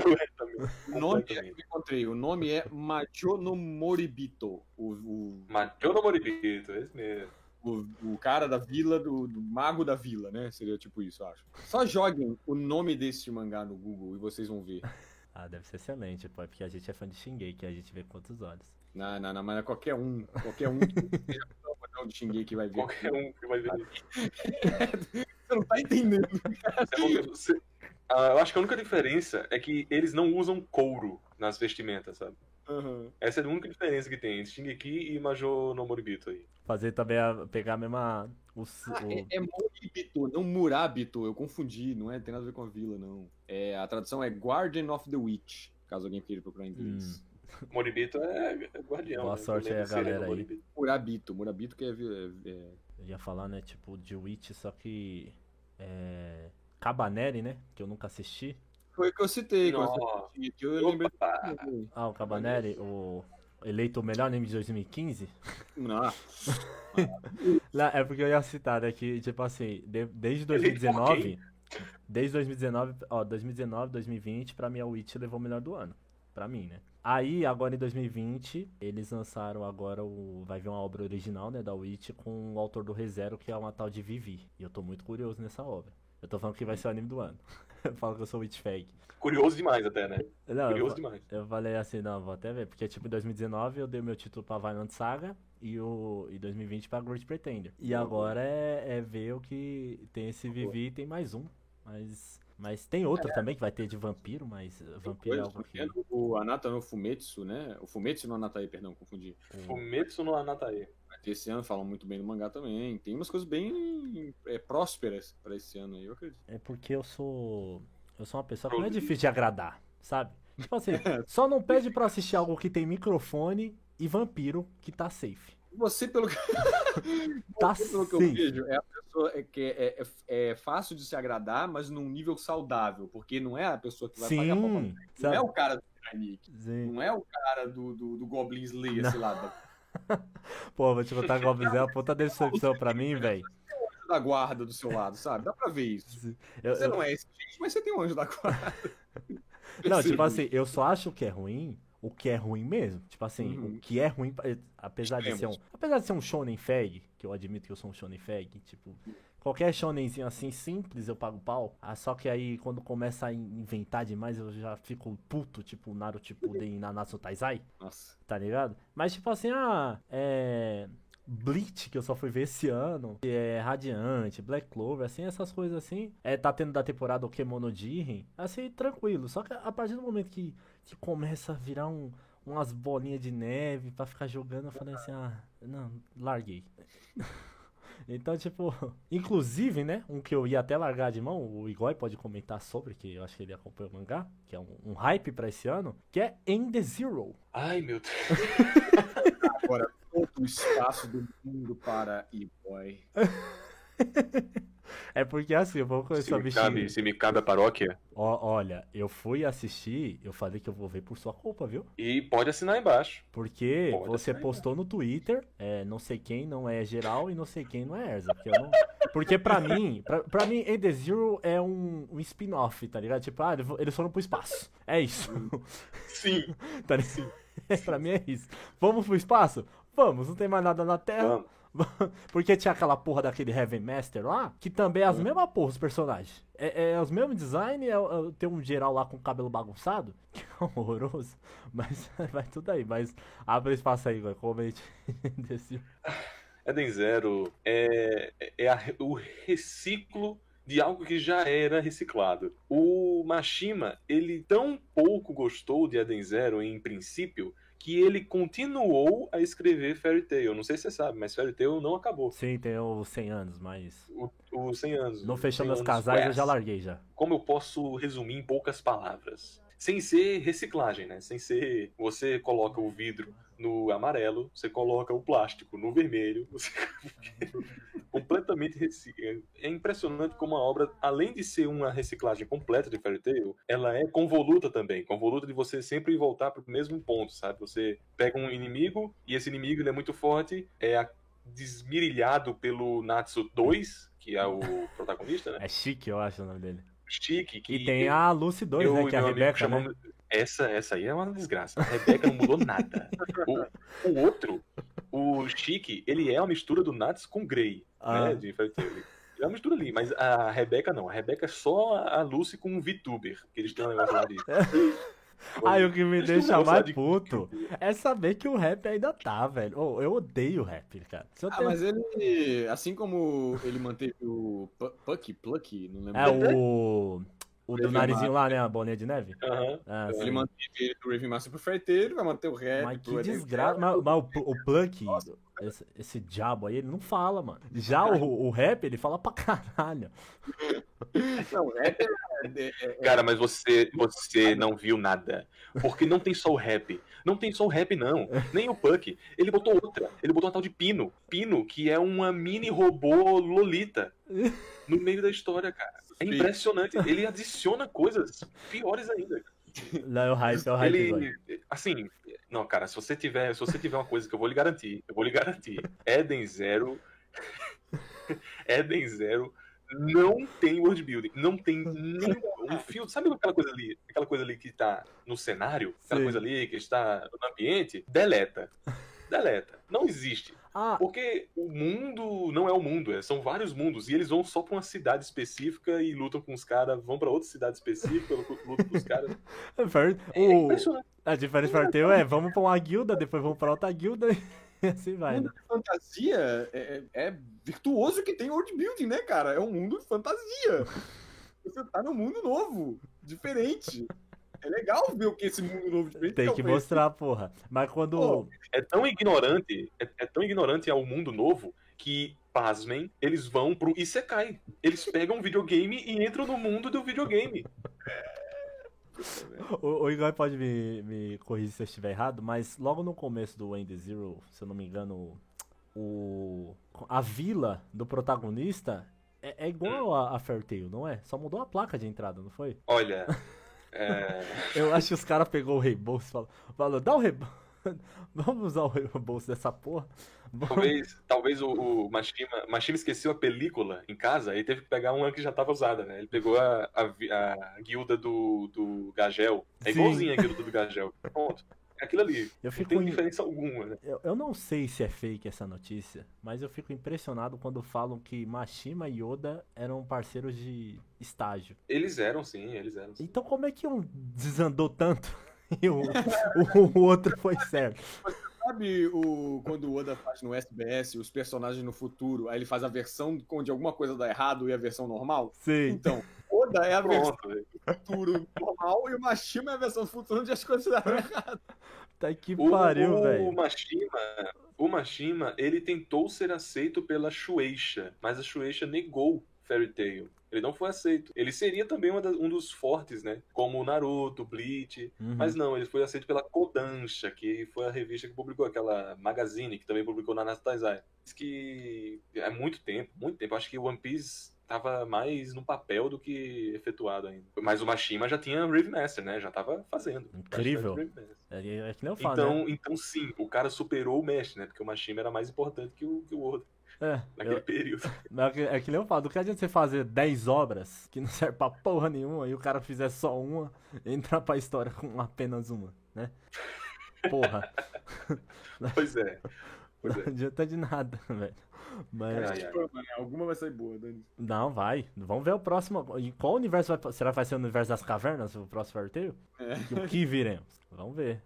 O nome é, eu encontrei, o nome é Majo no Moribito. O, o, Matou no Moribito, esse mesmo. o, o cara da vila, do, do mago da vila, né? Seria tipo isso, eu acho. Só joguem o nome desse mangá no Google e vocês vão ver. Ah, deve ser excelente, pô, porque a gente é fã de Shingeki, a gente vê com outros olhos. Não, não, não, mas é qualquer um. Qualquer um que não de Shingeki vai ver. Qualquer um que vai ver. Você não tá entendendo. Você- Ah, eu acho que a única diferença é que eles não usam couro nas vestimentas, sabe? Aham. Essa é a única diferença que tem entre Shingeki e Majo no Moribito aí. Fazer também, a, pegar a mesma... O, Ah, o- é, é Moribito, não Murabito. Eu confundi, não é, tem nada a ver com a vila, não. É, a tradução é Guardian of the Witch, caso alguém queira procurar em inglês. Moribito é, é guardião. Boa né? sorte aí, a galera aí. Murabito, Murabito que é, vi- é- é- Eu ia falar, né, tipo, de Witch, só que... É... Cabaneri, né, que eu nunca assisti. Foi o que eu citei, que eu, Nossa. assisti, que eu lembrei. Ah, o Cabaneri, o... Eleito o melhor anime de 2015? Não, Não, é porque eu ia citar, né, que, tipo assim, de- desde Eleito por 2019... Desde 2019, ó, 2019, 2020, pra mim a Witch levou o melhor do ano. Pra mim, né? Aí, agora em 2020, eles lançaram agora o... Vai vir uma obra original, né, da Witch, com o autor do ReZero, que é uma tal de Vivi. E eu tô muito curioso nessa obra. Eu tô falando que vai ser o anime do ano. eu falo que eu sou Witch Fag. Curioso demais até, né? Não, eu, Curioso fa- demais. eu falei assim, não, vou até ver, porque tipo em 2019 eu dei meu título pra Violent Saga e o em 2020 pra Great Pretender. E agora é, é ver o que tem esse Vivi e tem mais um. Mas mas tem outro também que vai ter de vampiro, mas uh, vampiro é Coisa, algo que vendo? O Anata no Fumetsu, né? O Fumetsu no Anatai, perdão, confundi. Fumetsu no Anatae. Vai ter Esse ano falam muito bem do mangá também. Tem umas coisas bem é, prósperas pra esse ano aí, eu acredito. é porque eu sou eu sou uma pessoa que não é difícil de agradar, sabe? Tipo assim, só não pede pra assistir algo que tem microfone e vampiro que tá safe. Você, pelo que, Tá você, pelo que eu vejo, é a pessoa é, que é, é- é fácil de se agradar, mas num nível saudável. Porque não é a pessoa que vai pagar Sim, Não sabe? é o cara do Titanic. Sim. Não é o cara do, do, do Goblin Slayer, sei lá, da, Pô, vou te contar Goblin é uma puta decepção pra mim, velho. da guarda do seu lado, sabe? Dá pra ver isso. Eu, Você eu- não é esse gente, mas você tem um anjo da guarda. Não, tipo assim, eu só acho que é ruim o que é ruim mesmo. Tipo assim, Uhum. o que é ruim, eh, apesar de ser um, apesar de ser um shonen fag, que eu admito que eu sou um shonen fag, tipo, qualquer shonenzinho assim simples eu pago pau. Ah, só que aí quando começa a in- inventar demais eu já fico puto, tipo Naruto Shippuden e Nanatsu Taizai, Nossa. tá ligado? Mas tipo assim, ah, é Bleach, que eu só fui ver esse ano, que é Radiante, Black Clover, assim, essas coisas assim. É, tá tendo da temporada o Kemono Jiren, assim, tranquilo. Só que a partir do momento que, que começa a virar um, umas bolinhas de neve pra ficar jogando, eu falei assim, ah, não, larguei. Então, tipo, inclusive, né, um que eu ia até largar de mão, o Igor pode comentar sobre, que eu acho que ele acompanha o mangá, que é um, um hype pra esse ano, que é End the Zero. Ai, meu Deus. Agora, todo o espaço do mundo para e-boy. É porque assim, eu vou Se começar a me, mexer. cabe, se me cabe a paróquia. Ó, olha, eu fui assistir, eu falei que eu vou ver por sua culpa, viu? E pode assinar embaixo. Porque Pode você postou no Twitter, é, não sei quem não é geral e não sei quem não é Erza. Porque, não... porque pra mim, pra, pra mim, the Zero é um, um spin-off, tá ligado? Tipo, ah, eles foram pro espaço. É isso. Sim. tá ligado? pra mim é isso. Vamos pro espaço? Vamos, não tem mais nada na Terra. Vamos. Porque tinha aquela porra daquele Heaven Master lá, que também é as mesmas porra, os personagens. É, é os mesmos design, é, é- tem um geral lá com o cabelo bagunçado, que é horroroso, mas vai tudo aí. Mas abre espaço aí, comente desse... Eden Zero é, é a- o reciclo de algo que já era reciclado. O Mashima, ele tão pouco gostou de Eden Zero em princípio, que ele continuou a escrever Fairy Tail. Não sei se você sabe, mas Fairy Tail não acabou. Sim, tem os 100 anos, mas... O, o 100 anos. Não fechou 100 meus anos casais, eu já larguei já. Como eu posso resumir em poucas palavras? Sem ser reciclagem, né? Sem ser você coloca o vidro no amarelo, você coloca o plástico no vermelho, você completamente recicla. É impressionante como a obra, além de ser uma reciclagem completa de Fairy Tail, ela é convoluta também. Convoluta de você sempre voltar para o mesmo ponto, sabe? Você pega um inimigo e esse inimigo ele é muito forte, é desmirilhado pelo Natsu 2, que é o protagonista, né? É chique, eu acho o nome dele. Chique, que E tem a Lucy 2, eu né, que é a Rebeca, né? chamamos- Essa, essa aí é uma desgraça. A Rebeca não mudou nada. O, o outro, o Chique, ele é uma mistura do Nats com Grey, Ah. né? De Fairy É uma mistura ali, mas a Rebeca não. A Rebeca é só a Lucy com um VTuber, que eles têm um negócio lá de... Aí o que me Eles deixa mais de- puto é saber que o rap ainda tá, velho. Ô, eu odeio rap, cara. Ah, tenho- mas ele, assim como ele manteve o Pu- Puck, Pluck, não lembro. É o. O do narizinho lá, né? A bolinha de neve? Aham. Ah, Ele manteve ele do Rave Master pro ele vai manter o rap Mas que desgraça. Mas, mas o, o Plunk, esse, esse diabo aí, ele não fala, mano. Já o, o rap, ele fala pra caralho. Não, o rap é, é- é- Cara, mas você, você não viu nada. Porque não tem só o rap. Não tem só o rap, não. Nem o Puck. Ele botou outra. Ele botou uma tal de Pino. Pino, que é uma mini robô Lolita. No meio da história, cara. É impressionante. Ele adiciona coisas piores ainda. Não, é o hype, é o hype. Ele, assim, não, cara, se você tiver, se você tiver uma coisa que eu vou lhe garantir, eu vou lhe garantir. Eden Zero, Eden Zero não tem world building, não tem nem um fio. Sabe aquela coisa ali, aquela coisa ali que tá no cenário, aquela Sim. coisa ali que está no ambiente? Deleta. Deleta. Não existe. Ah, Porque o mundo não é o mundo, é- são vários mundos. E eles vão só pra uma cidade específica e lutam com os caras, vão pra outra cidade específica, lutam com os caras. É o, impressionante. a diferença do Farteu é vamos pra uma guilda, depois vamos pra outra guilda e assim vai, né? mundo de fantasia é, é- é virtuoso que tem world building, né, cara? É um mundo de fantasia. Você tá num mundo novo, diferente. É legal ver o que esse mundo novo diferente Tem é que mostrar, porra. Mas quando. Pô, É tão ignorante, é, é tão ignorante ao mundo novo que, pasmem, eles vão pro Isekai. Eles pegam um videogame e entram no mundo do videogame. O, o Igor pode me, me corrigir se eu estiver errado, mas logo no começo do End Zero, se eu não me engano, o, a vila do protagonista é, é igual a, a Fairtail, não é? Só mudou a placa de entrada, não foi? Olha, é, Eu acho que os caras pegou o reembolso e falou, falou dá o reembolso. Vamos usar o reembolso dessa porra. Vamos- talvez, talvez o, o Mashima, Mashima esqueceu a película em casa e teve que pegar uma que já estava usada, né? Ele pegou a, a, a guilda do, do Gagel. É igualzinha a guilda do Gagel. Pronto. Aquilo ali. Eu Não fico tem em- diferença alguma, né? Eu, eu não sei se é fake essa notícia, mas eu fico impressionado quando falam que Mashima e Yoda eram parceiros de estágio. Eles eram, sim, eles eram. Sim. Então como é que um desandou tanto e o, o, o outro foi certo? Sabe o, quando o Oda faz no SBS os personagens no futuro, aí ele faz a versão onde alguma coisa dá errado e a versão normal? Sim. Então, Oda é a versão futuro normal e o Mashima é a versão futuro onde as coisas deram errado. Tá que O, pariu, o velho. Mashima, o Mashima, ele tentou ser aceito pela Shueisha, mas a Shueisha negou Fairy Tail. Ele não foi aceito. Ele seria também uma da- um dos fortes, né? Como o Naruto, Bleach. Uhum. Mas não, ele foi aceito pela Kodansha, que foi a revista que publicou aquela Magazine, que também publicou na Taizai. Diz que é muito tempo, muito tempo. Acho que o One Piece tava mais no papel do que efetuado ainda. Mas o Mashima já tinha Rave Master, né? Já tava fazendo. Incrível. É, é que nem eu falo, Então, né? então sim, o cara superou o Mesh, né? Porque o Mashima era mais importante que o, que o Oda É, naquele eu- período. é que- é que nem eu falo, do que adianta você fazer 10 obras que não serve pra porra nenhuma e o cara fizer só uma e entrar pra história com apenas uma, né? Porra. pois é. Pois é. Não adianta de nada, velho. Mas. Ai, ai. Tipo, mano, Alguma vai sair boa, Dani. Não, vai. Vamos ver o próximo. Em qual universo vai. Será que vai ser o universo das cavernas, o próximo Tail? É. O que viremos? Vamos ver.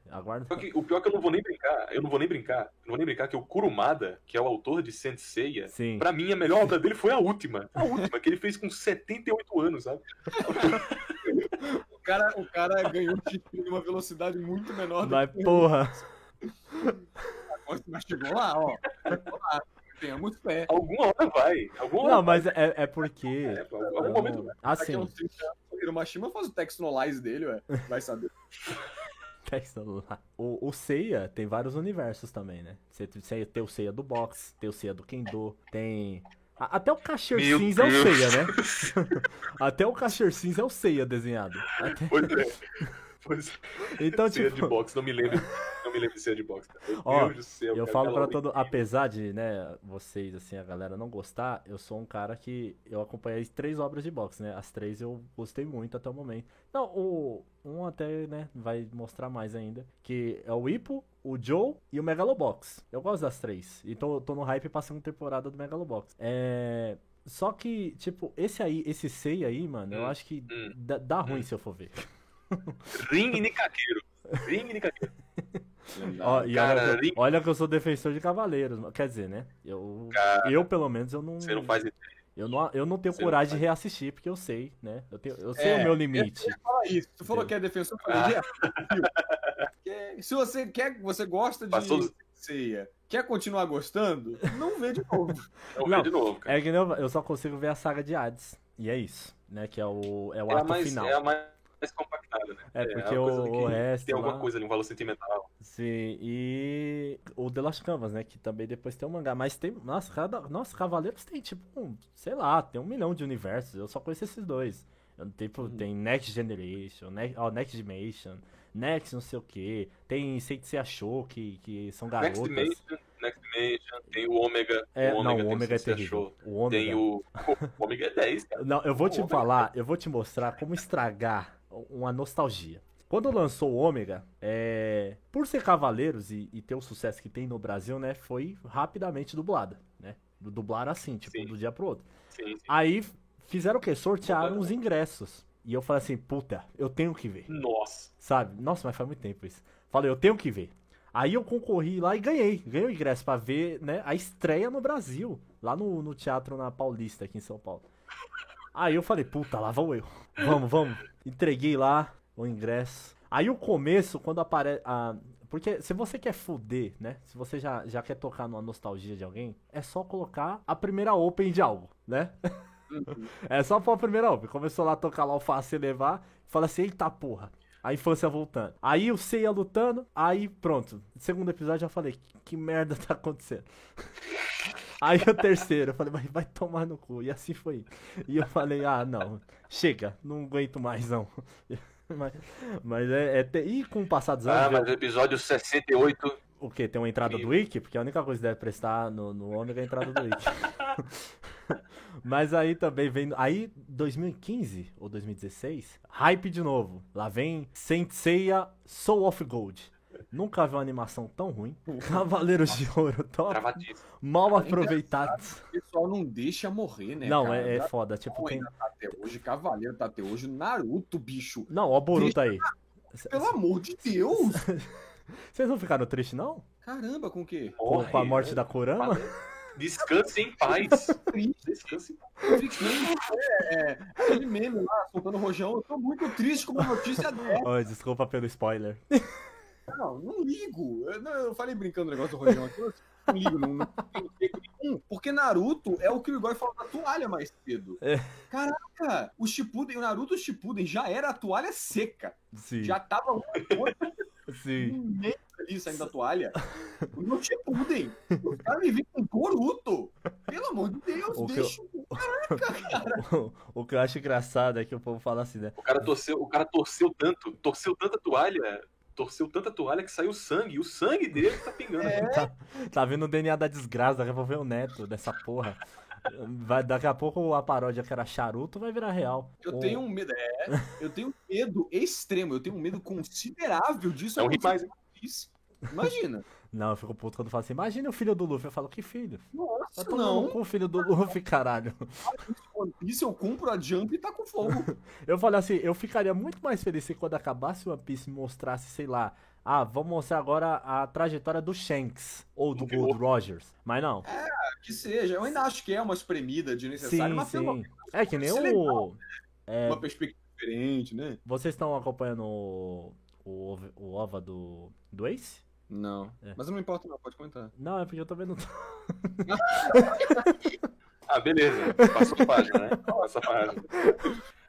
Que o pior é que eu não vou nem brincar, eu não vou nem brincar, eu não vou nem brincar que o Kurumada, que é o autor de Senseiya, Sim. pra mim a melhor obra dele foi a última. A última, que ele fez com 78 anos, sabe? O cara, o cara ganhou o título em uma velocidade muito menor do Mas, que porra. Mas chegou lá, ó. Chegou lá. Tenhamos fé. Alguma hora vai. Alguma hora Não, mas é, é porque. É, em algum momento vai. Assim, a uns 30 anos, o Hiromashima faz o textualize dele, ué. Vai saber. O, o Seiya tem vários universos também, né? Você, tem o Seiya do box, tem o Seiya do Kendo, tem. a- Até o Meu Cinza é o Deus. Seiya, né? Até o Casher Cinza é o Seiya desenhado. Até- Pois é. Então, tipo. de boxe, não me lembro. Não me lembro de ceia de boxe. cara. Meu Ó, Deus do céu. Eu falo pra aquela todo. Apesar de, né, vocês, assim, a galera não gostar, eu sou um cara que. Eu acompanhei três obras de boxe, né? As três eu gostei muito até o momento. Não, o. Um até, né, vai mostrar mais ainda. Que é o Ipo, o Joe e o Megalobox. Eu gosto das três. Então eu tô no hype pra segunda temporada do Megalobox. É. Só que, tipo, esse aí, esse Sei aí, mano, eu Hum, acho que hum, dá, dá ruim se eu for ver. Ring Nikakeiro. Ring Nikakeiro. Ó, e Cara, olha, que eu, Ring- olha que eu sou defensor de cavaleiros. Quer dizer, né? Eu, Cara, eu pelo menos, eu não. Você não faz ideia. Eu não, eu não tenho Você não coragem faz. de reassistir, porque eu sei, né? Eu, tenho, eu sei É, o meu limite. Fala isso. Tu falou que é defensor, eu falei, Ah. é, Se você quer, você gosta de Passou- ceia, quer continuar gostando, não vê de novo. Não, Não, vê de novo, cara. É que eu, eu só consigo ver a saga de Hades. E é isso, né? Que é o, é o É ato mais, final. é a mais compactada, né? É, a porque coisa o- o resto Tem alguma lá- coisa ali, um valor sentimental. Sim, e o The Lost Canvas, né? Que também depois tem um mangá. Mas tem. Nossa, cada, nossa, Cavaleiros tem tipo, um, sei lá, tem um milhão de universos. Eu só conheço esses dois. Tipo, Uhum. tem Next Generation, ne ó, Next Dimension, Next não sei o que. Tem sei que você achou que, que são Next garotas. Dimension, Next Dimension, tem o Ômega. É, o não, Ômega o tem Ômega é terrível. O Ômega. Tem o. O Ômega é 10, cara. Não, eu vou te Ômega. falar, eu vou te mostrar como estragar uma nostalgia. Quando lançou o Ômega, é... por ser Cavaleiros e, e ter o sucesso que tem no Brasil, né, foi rapidamente dublada, né? Dublaram assim, tipo, Sim. do dia pro outro. Sim, sim. Aí fizeram o quê? Sortearam os ingressos. E eu falei assim, puta, eu tenho que ver. Nossa. Sabe? Nossa, mas faz muito tempo isso. Falei, eu tenho que ver. Aí eu concorri lá e ganhei. Ganhei o ingresso pra ver, né, a estreia no Brasil. Lá no, no teatro na Paulista, aqui em São Paulo. Aí eu falei, puta, lá vou eu. Vamos, vamos. Entreguei lá o ingresso. Aí o começo, quando aparece. a porque se você quer fuder, né? Se você já, já quer tocar numa nostalgia de alguém, é só colocar a primeira open de algo, né? é só pôr a primeira open. Começou lá a tocar lá o Face e levar. Fala assim, eita porra. A infância voltando. Aí o Seiya lutando. Aí pronto. Segundo episódio já falei, que, que merda tá acontecendo? Aí o terceiro, eu falei, vai, vai tomar no cu. E assim foi. E eu falei, ah, não, chega, não aguento mais não. Mas, mas é, é te- E com o passar dos Ah, anos, mas o episódio 68. o que? Tem uma entrada do Wiki? Porque a única coisa que deve prestar no, no Ômega é a entrada do Wiki. Mas aí também vem. Aí, 2015 ou 2016, hype de novo. Lá vem Saint Seiya Soul of Gold. Nunca vi uma animação tão ruim. Cavaleiros de Ouro top. Mal aproveitados. O pessoal não deixa morrer, né? Não, cara? é, é foda. Tipo, tem. ainda tá até hoje, Cavaleiro tá até hoje, Naruto, bicho. Não, ó, o Boruto aí. Pelo amor de Deus! Vocês não ficaram tristes, não? Caramba, com o quê? Com, Morre, com a morte né? da Kurama? Descanse em paz. Descanse em paz. Eu fiquei, é, é, aquele meme lá, soltando rojão, eu tô muito triste com uma notícia dessa. Oi, desculpa pelo spoiler. Não, não ligo. Eu, não, eu falei brincando no negócio do rojão aqui, eu não ligo, não, não tenho nenhum. Porque Naruto é o que o Igor falou da toalha mais cedo. É. Caraca, o Shippuden, o Naruto Shippuden já era a toalha seca. Sim, Já tava um sim. imenso ali saindo da toalha. No Shippuden. Os caras me vêm com Boruto. Pelo amor de Deus, O deixa o O, o que eu acho engraçado é que o povo fala assim, né? O cara torceu, o cara torceu tanto, torceu tanta toalha, torceu tanta toalha que saiu sangue. E o sangue dele tá pingando. Tá, tá vendo o DNA da desgraça, vem o neto dessa porra. Vai, daqui a pouco a paródia que era charuto vai virar real. Eu O- tenho um medo, é, eu tenho um medo extremo, eu tenho um medo considerável disso. Não ri mais. Imagina. Não, eu fico puto quando falo assim, imagina o filho do Luffy. Eu falo, que filho? Nossa, no não. cu, filho do Luffy, caralho. Piece eu compro a Jump e tá com fogo. Eu falei assim, eu ficaria muito mais feliz se quando acabasse o One Piece mostrasse, sei lá, ah, vamos mostrar agora a trajetória do Shanks ou do Gold. Rogers. Mas não. que seja. Eu ainda acho que é uma espremida de Sim, necessário, mas pelo sim. É que nem Isso é o. legal. é, uma perspectiva diferente, né? vocês estão acompanhando o, o, o OVA do, do Ace? Não. É. Mas não importa, não, pode comentar. Não, é porque eu tô vendo. Ah, beleza. Passou a página, né? Passa a página.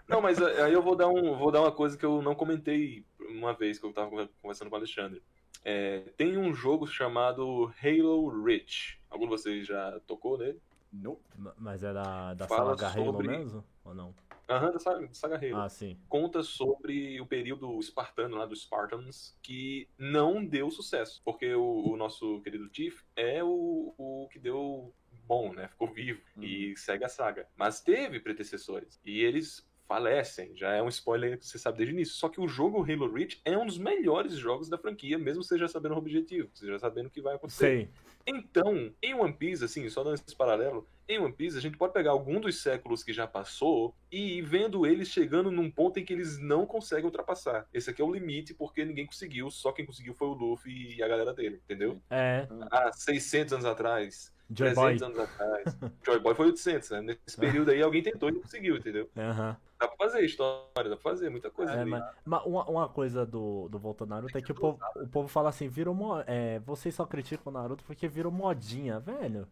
Não, mas eh, aí eu vou dar, um, vou dar uma coisa que eu não comentei uma vez que eu tava conversando com o Alexandre. É, tem um jogo chamado Halo Reach. Algum de vocês já tocou nele? Não. Mas é da, da Fala saga Halo sobre- mesmo? Ou não? Aham, da saga, da saga Halo. Ah, sim. conta sobre o período espartano lá dos Spartans que não deu sucesso, porque o, o nosso querido Tiff é o, o que deu bom, né? Ficou vivo e segue a saga. Mas teve predecessores e eles falecem, já é um spoiler que você sabe desde o início. Só que o jogo Halo Reach é um dos melhores jogos da franquia, mesmo você já sabendo o objetivo, você já sabendo o que vai acontecer. Sei. Então, em One Piece, assim, só dando esse paralelo, em One Piece a gente pode pegar algum dos séculos que já passou e ir vendo eles chegando num ponto em que eles não conseguem ultrapassar. Esse aqui é o limite porque ninguém conseguiu, só quem conseguiu foi o Luffy e a galera dele, entendeu? É. Há 600 anos atrás, Joy 300 Boy. anos atrás, Joy Boy foi 800, né? Nesse período aí alguém tentou e não conseguiu, entendeu? Aham. Dá pra fazer história, dá pra fazer muita coisa É, mas, mas uma, uma coisa do, do Volta Naruto é que o povo, o povo fala assim, virou mo, é, vocês só criticam o Naruto porque virou modinha, velho.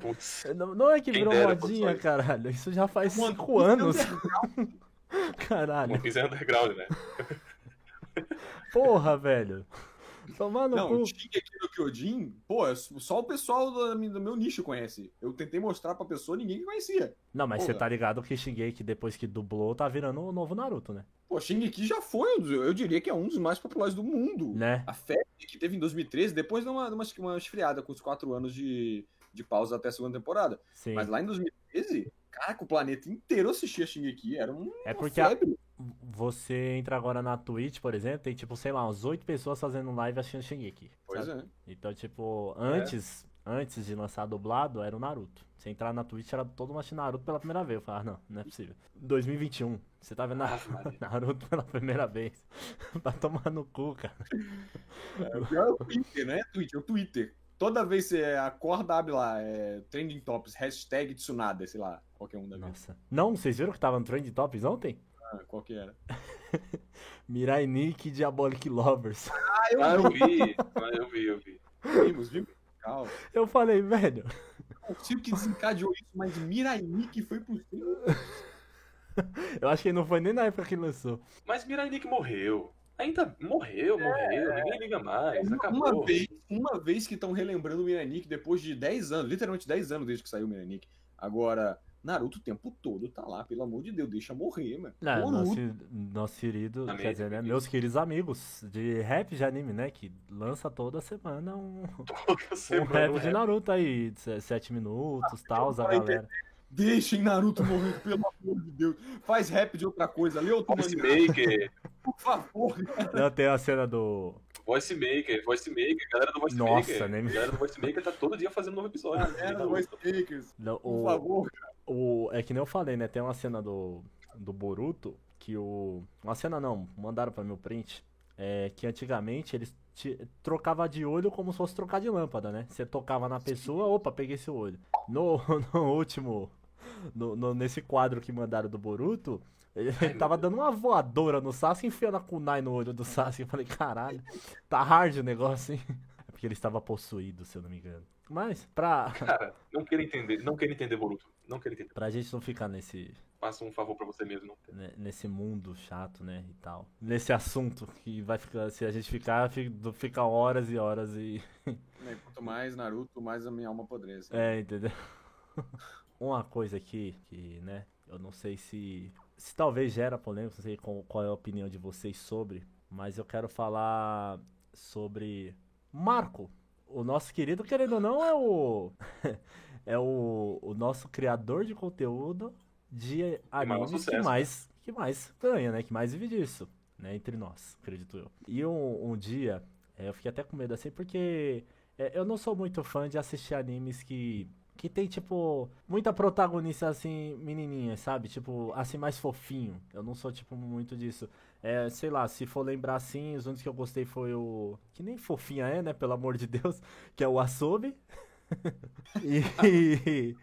Putz. Não, não é que virou dera, modinha, só caralho. Isso já faz Mano, cinco anos. Caralho. One Piece é underground, né? Porra, velho. Tomar no Não, cu. o Shingeki no Kyojin, pô, é só o pessoal do, do meu nicho conhece. Eu tentei mostrar pra pessoa, ninguém conhecia. Não, mas você Porra. tá ligado que Shingeki, depois que dublou, tá virando o novo Naruto, né? Pô, Shingeki já foi, um dos- eu diria que é um dos mais populares do mundo. Né? A febre que teve em 2013, depois de uma, uma, uma esfriada com os quatro anos de, de pausa até a segunda temporada. Sim. Mas lá em 2013, caraca, o planeta inteiro assistia Shingeki, era um É porque a-. Você entra agora na Twitch, por exemplo, tem tipo, sei lá, uns oito pessoas fazendo live assistindo Shingeki. Pois sabe? é. Então, tipo, antes, antes de lançar dublado, era o Naruto. Você entrar na Twitch, era todo mundo assistindo Naruto pela primeira vez. Eu falei, ah, não, não é possível. 2021, você tá vendo Maria. Naruto pela primeira vez. Vai tomar no cu, cara. O pior é o Twitter, não é Twitch, é o Twitter. Toda vez que você acorda, abre lá, é, trending tops, hashtag Tsunada, sei lá, qualquer um da vida. Nossa. Não, vocês viram que tava no Trend Tops ontem? Ah, qual que era? Mirai Nick e Diabolic Lovers. Ah, eu Ah, eu vi, ah, eu vi, eu vi. vimos, vimos. Calma. Eu falei, velho, Não consigo que desencadeou isso, mas Mirai que foi possível. eu acho que não foi nem na época que lançou. Mas Mirai Nikki morreu. Ainda morreu, morreu, ninguém liga mais, Uma, acabou. uma vez, uma vez que estão relembrando o Mirai depois de 10 anos, literalmente 10 anos desde que saiu o Mirai Agora, Naruto o tempo todo tá lá, pelo amor de Deus, deixa morrer, mano. Boruto. nosso, nosso querido, quer dizer, né, meus queridos amigos de rap de anime, né, que lança toda semana um, Toda um semana rap um de rap. Naruto aí, de se- sete minutos, tal, a galera. Deixem Naruto morrer, pelo amor de Deus. Faz rap de outra coisa, lê outro Voice Maker, por favor. Não, tem a cena do... Voice Maker, Voice Maker, galera do Voice Nossa, Maker. nem me- Galera do Voice Maker tá todo dia fazendo um novo episódio. Era do Voice Makers, não, por o, favor. O- é que nem eu falei, né, tem uma cena do, do Boruto, que o... Uma cena não, mandaram pra meu print, é que antigamente eles te, trocava de olho como se fosse trocar de lâmpada, né? Você tocava na pessoa, opa, peguei esse olho. No, no último, no, no- nesse quadro que mandaram do Boruto, ele tava dando uma voadora no Sasuke, enfiando a kunai no olho do Sasuke. Eu falei, caralho, tá hard o negócio, hein? É porque ele estava possuído, se eu não me engano. Mas, pra, Cara, não quero entender, não quero entender Boruto. Não quero entender. pra gente não ficar nesse, Faça um favor pra você mesmo. Não. né, nesse mundo chato, né, e tal. Nesse assunto que vai ficar, se a gente ficar, fi- fica horas e horas e... Né, Quanto mais Naruto, mais a minha alma apodrece. É, entendeu? Uma coisa aqui que, né, eu não sei se. Se talvez gera polêmica, não sei qual é a opinião de vocês sobre, mas eu quero falar sobre Marco. O nosso querido, querendo ou não, é o. é o, o nosso criador de conteúdo de animes que mais, que mais ganha, né? Que mais vive disso, né? Entre nós, acredito eu. E um, um dia, é, eu fiquei até com medo assim, porque é, eu não sou muito fã de assistir animes que. Que tem, tipo, muita protagonista, assim, menininha, sabe? Tipo, assim, mais fofinho. Eu não sou, tipo, muito disso. É, sei lá, se for lembrar, assim, os únicos que eu gostei foi o... Que nem fofinha é, né? Pelo amor de Deus. Que é o Asobi. E...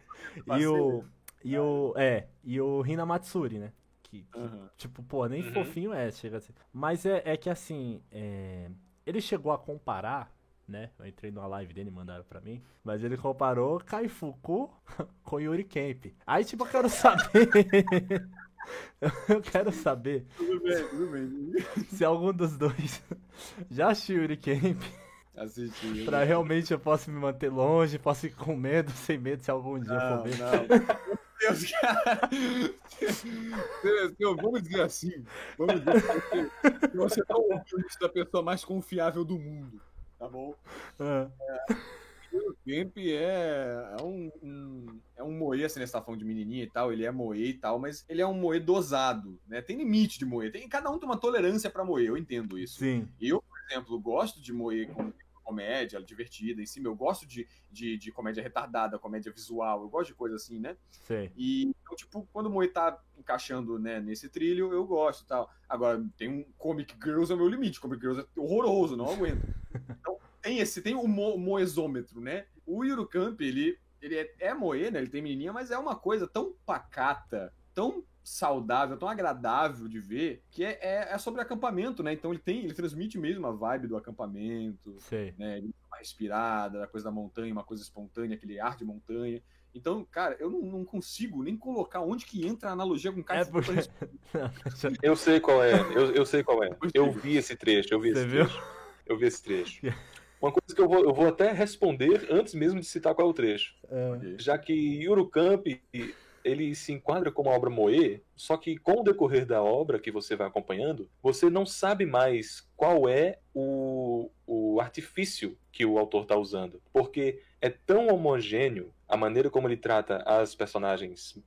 e, o... E o... É, e o Hina Matsuri, né? Que, que, tipo, pô, nem Uhum. fofinho é, chega assim. Mas é, é que, assim, é... Ele chegou a comparar né? Eu entrei numa live dele e mandaram pra mim. Mas ele comparou Kaifuku com Yuri Camp. Aí, tipo, eu quero saber. eu quero saber Tudo bem, tudo bem. se algum dos dois já assistiu Yuri Camp. Assisti. Pra realmente eu possa me manter longe, posso ir com medo, sem medo, se algum dia Não, for ver. não. Meu Deus, cara. Vamos dizer assim. Vamos dizer assim. Você tá ouvindo isso da pessoa mais confiável do mundo. Tá bom? Ah, O Kemp é, é um, um- é um moe, assim, né? Você tá falando de menininha e tal, ele é moe e tal, mas ele é um moe dosado, né? Tem limite de moe. Tem, cada um tem uma tolerância pra moe, eu entendo isso. sim, Eu, por exemplo, gosto de moe com comédia divertida em cima. Eu gosto de, de, de comédia retardada, comédia visual. Eu gosto de coisa assim, né? sei. E, então, tipo, quando o Moe tá encaixando né, nesse trilho, eu gosto e tal. Agora, tem um Comic Girls é o meu limite. Comic Girls é horroroso, não aguento. Então, tem esse, tem o mo moesômetro, né? O Yurukamp, ele, ele é, é moe, né? Ele tem menininha, mas é uma coisa tão pacata, tão saudável, tão agradável de ver, que é, é, é sobre acampamento, né? Então ele tem, ele transmite mesmo a vibe do acampamento, Sei. né? Ele dá uma respirada, da coisa da montanha, uma coisa espontânea, aquele ar de montanha. Então, cara, eu não, não consigo nem colocar onde que entra a analogia com o cara. É porque. Eu sei qual é, eu, eu sei qual é. Eu vi esse trecho, eu vi Você esse viu? trecho. Eu vi esse trecho. Uma coisa que eu vou, eu vou até responder antes mesmo de citar qual é o trecho. Ah, Já que Yurukamp, ele se enquadra como uma obra moe, só que com o decorrer da obra que você vai acompanhando, você não sabe mais qual é o, o artifício que o autor está usando. Porque é tão homogêneo a maneira como ele trata as personagens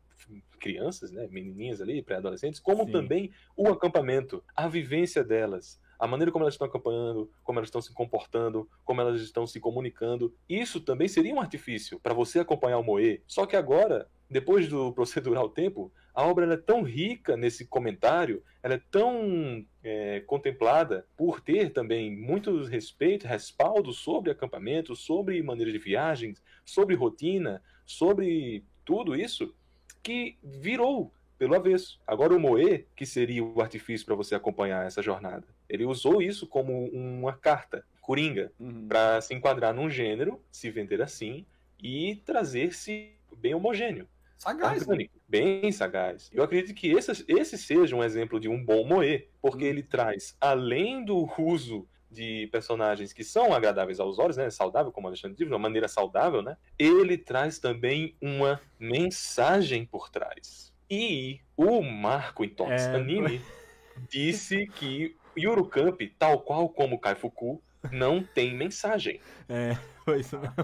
crianças, né, menininhas ali, pré-adolescentes, como Sim. também o acampamento, a vivência delas, a maneira como elas estão acampando, como elas estão se comportando, como elas estão se comunicando. Isso também seria um artifício para você acompanhar o Moe. Só que agora, depois do procedural tempo, a obra é tão rica nesse comentário, ela é tão é, contemplada por ter também muito respeito, respaldo sobre acampamento, sobre maneira de viagens, sobre rotina, sobre tudo isso, que virou pelo avesso. Agora o Moe, que seria o artifício para você acompanhar essa jornada, ele usou isso como uma carta, coringa, Uhum. para se enquadrar num gênero, se vender assim e trazer-se bem homogêneo, Sagaz, né? orgânico, bem sagaz. Eu acredito que esse, esse seja um exemplo de um bom Moe, porque Hum. ele traz, além do uso de personagens que são agradáveis aos olhos, né, saudável, como o Alexandre disse, de uma maneira saudável, né, ele traz também uma mensagem por trás. E o Marco em É, Anime disse que Yurukamp, tal qual como Kaifuku, não tem mensagem. é, foi isso mesmo.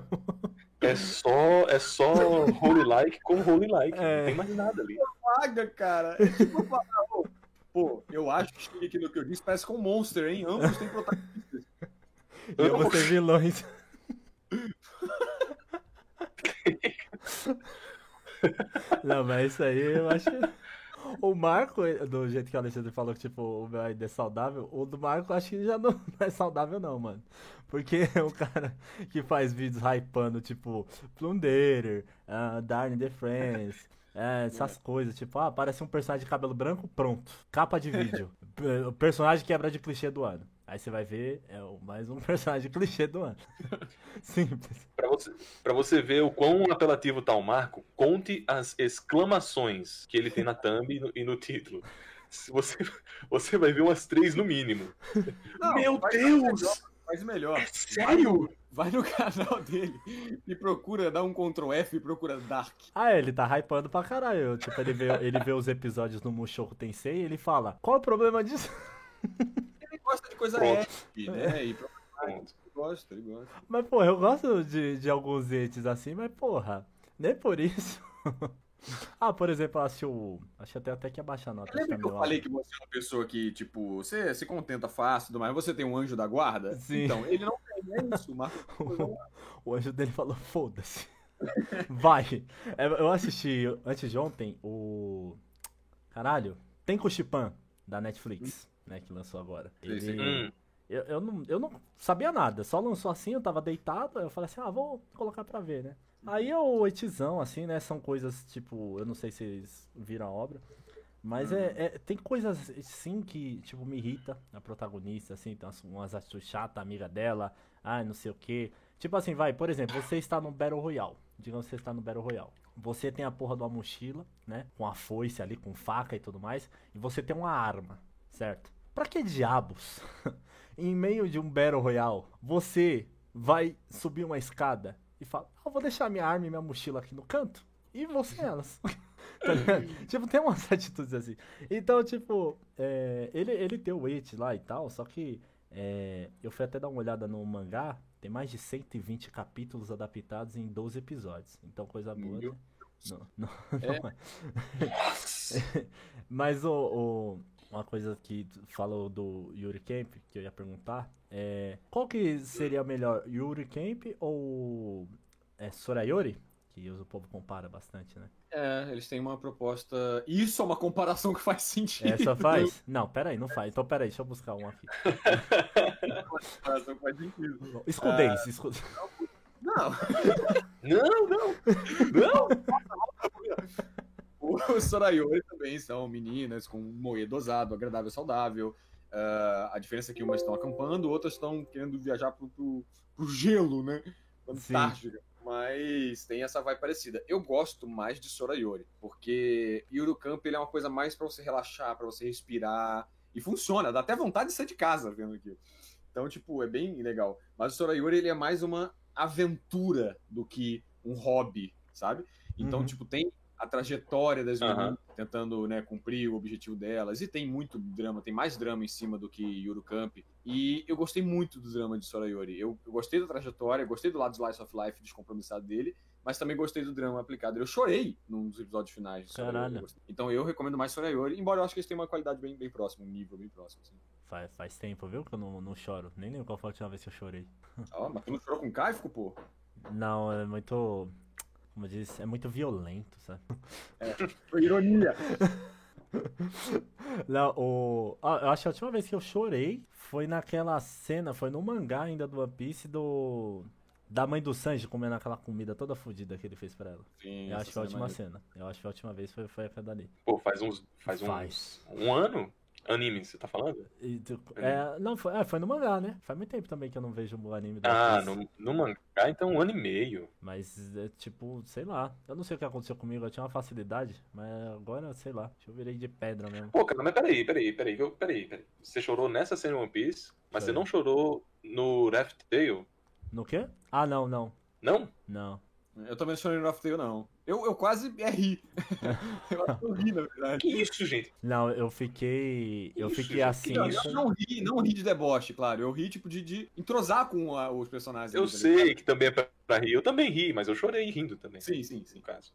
É só, é só holy like com holy like. É. Não tem mais nada ali. Paga, cara. É tipo Pô, eu acho que cheguei aqui no que eu disse, parece com um monster, hein? Ambos têm protagonistas. E eu vou ser vilões. Não, mas isso aí eu acho que. O Marco, do jeito que o Alexandre falou que, tipo, o meu ainda é saudável, o do Marco acho que já não é saudável, não, mano. Porque é o cara que faz vídeos hypando, tipo, Plunderer, uh, Darn the Friends, é, essas coisas, tipo, ah, parece um personagem de cabelo branco, pronto. Capa de vídeo. Personagem quebra de clichê do ano. Aí você vai ver, é o- mais um personagem clichê do ano. Simples. Pra você, pra você ver o quão apelativo tá o Marco, conte as exclamações que ele tem na thumb e no, e no título. Se Você, você vai ver umas três no mínimo. Não, Meu Deus! melhor, Faz melhor. Sério? Vai no canal dele e procura, dá um Ctrl F e procura Dark. Ah, ele tá hypando pra caralho. Tipo, ele vê, ele vê os episódios no Mushoku Tensei e ele fala: Qual o problema disso? Ele gosta de coisa épica, né? E Pronto. ele gosta, ele gosta. Mas, porra, eu gosto de, de alguns entes assim, mas, porra, nem por isso. Ah, por exemplo, eu acho o. Acho até, até que ia baixar a nota. Lembra que eu é falei que você é uma pessoa que, tipo, você se contenta fácil e tudo mais, você tem um anjo da guarda? Sim. Então, ele não tem, é isso, mas O anjo dele falou, foda-se. Vai. É, Eu assisti antes de ontem o. Caralho. Tem Kuchipan, da Netflix, né? Que lançou agora. Ele. Hum. Eu, eu, não, eu não sabia nada, só lançou assim, eu tava deitado, aí eu falei assim, ah, vou colocar pra ver, né? Aí é o oitizão, assim, né? São coisas, tipo, eu não sei se vocês viram a obra, mas é, é- tem coisas, sim, que, tipo, me irrita a protagonista, assim, tem umas, umas atitudes chatas, amiga dela, ah, não sei o quê. Tipo assim, vai, por exemplo, você está no Battle Royale, digamos que você está no Battle Royale. Você tem a porra de uma mochila, né? Com a foice ali, com faca e tudo mais, e você tem uma arma, certo? Pra que diabos? em meio de um Battle Royale, você vai subir uma escada e fala: ah, vou deixar minha arma e minha mochila aqui no canto e vou sem elas. Tá tipo, tem umas atitudes assim. Então, tipo, é, ele, ele tem o weight lá e tal, só que é, eu fui até dar uma olhada no mangá, tem mais de 120 capítulos adaptados em 12 episódios. Então, coisa boa, né? Não, não, É. não é. Mas o, o- uma coisa que falou do Yuri Camp, que eu ia perguntar, é qual que seria melhor, Yuri Camp ou é, Sorayori? Que o povo compara bastante, né? É, eles têm uma proposta. Isso é uma comparação que faz sentido. Essa faz? Não, peraí, não faz. Então peraí, deixa eu buscar um aqui. comparação que faz sentido. Escudez, escudez. Não, Não, não. os Sorayori também são meninas com moe dosado, agradável, saudável. Ah, a diferença é que umas estão acampando, outras estão querendo viajar pro, pro, pro gelo, né? Antártica. Mas tem essa vibe parecida. Eu gosto mais de Sorayori, porque Camp ele é uma coisa mais pra você relaxar, pra você respirar. E funciona, dá até vontade de sair de casa vendo aquilo. Então, tipo, é bem legal. Mas o Sorayori, ele é mais uma aventura do que um hobby, sabe? Então, Uhum. tipo, tem a trajetória das meninas tentando, né, cumprir o objetivo delas. E tem muito drama, tem mais drama em cima do que Yuru Camp. E eu gostei muito do drama de Sorayori. Eu, eu gostei da trajetória, gostei do lado Slice of Life descompromissado dele, mas também gostei do drama aplicado. Eu chorei num dos episódios finais de Sorayori. Eu. Então eu recomendo mais Sorayori, embora eu acho que eles têm uma qualidade bem, bem próxima, um nível bem próximo. Assim. Faz, faz tempo, viu? Que eu não, não choro. Nem lembro qual foi a última vez que eu chorei. Ó, mas tu não chorou com Kaifuku, pô? Não, é muito. Como eu disse, é muito violento, sabe? Foi ironia. Não, o... ah, eu acho que a última vez que eu chorei foi naquela cena, foi no mangá ainda do One Piece do. Da mãe do Sanji comendo aquela comida toda fodida que ele fez pra ela. Sim, Eu acho que foi a é última maneira. cena. Eu acho que a última vez foi, foi aquela dali. Pô, faz uns. Faz, Faz. uns. Um ano? Anime, você tá falando? É, não, foi, é, foi no mangá, né? Faz muito tempo também que eu não vejo o anime do Ah, no, no mangá, então um ano e meio. Mas é tipo, sei lá. Eu não sei o que aconteceu comigo, eu tinha uma facilidade, mas agora, sei lá. Eu virei de pedra mesmo. Pô, cara, mas peraí, peraí, peraí, eu- peraí, peraí. Você chorou nessa cena One Piece, mas você Chorei. não chorou no Raft Tail? No quê? Ah, não, não. Não? Não. Eu também não chorei no Raft Tail, não. Eu, eu quase é, ri. eu acho que eu ri, na verdade. Que isso, gente? Não, eu fiquei. Eu Isso, fiquei gente, assim. Não, eu não ri, não ri de deboche, claro. Eu ri, tipo, de, de entrosar com a- os personagens. Eu ali, tá sei que também é pra, pra rir. Eu também ri, mas eu chorei rindo também. Sim, sim, sim. No caso.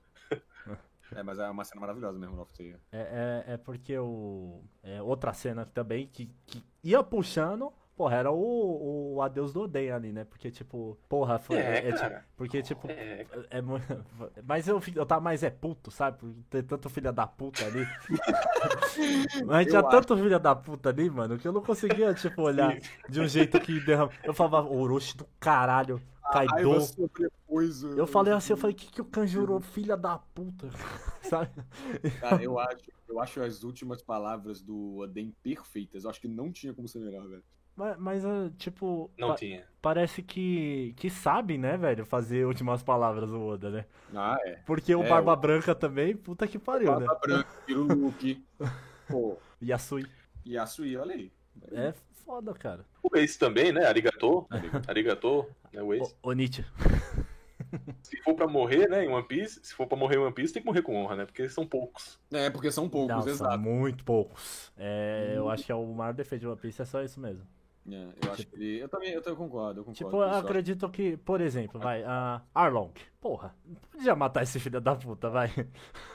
É, mas é uma cena maravilhosa mesmo, Tail. É, é, é porque o. é, outra cena também que, que ia puxando. Porra, era o, o Adeus do Odeio ali, né? Porque, tipo, porra, foi. É, é, tipo, porque, tipo, É, É. Mas eu, eu tava mais é puto, sabe? Por ter tanto filha da puta ali. Mas tinha Eu tanto filha da puta ali, mano, que eu não conseguia, tipo, olhar de um jeito que derrama. Eu falava, Orochi do caralho, Raiva Kaido. Eu falei assim, eu falei, que que o Kanjuro, filha da puta, sabe? Cara, eu acho, eu acho as últimas palavras do Oden perfeitas. Eu acho que não tinha como ser melhor, velho. Mas, mas ah, tipo, não pa- tinha. parece que, que sabe, né, velho, fazer últimas palavras o Oda, né? Ah, é. Porque o É, Barba o- Branca também, puta que pariu, né? Barba Branca, Luke. Pô, Yasui. Yasui, olha aí. É foda, cara. O Ace também, né? Arigatô. Arigatô, né? O Ace. O, o Nietzsche. Se for pra morrer, né, em One Piece, se for pra morrer em One Piece, tem que morrer com honra, né? Porque são poucos. É, porque são poucos, Não, são exato. muito poucos. É, eu acho que é o maior defeito de One Piece é só isso mesmo. É, eu acho que ele. Eu também, eu também concordo, eu concordo. Tipo, eu acredito que, por exemplo, vai, a Arlong. Porra, não podia matar esse filho da puta, vai.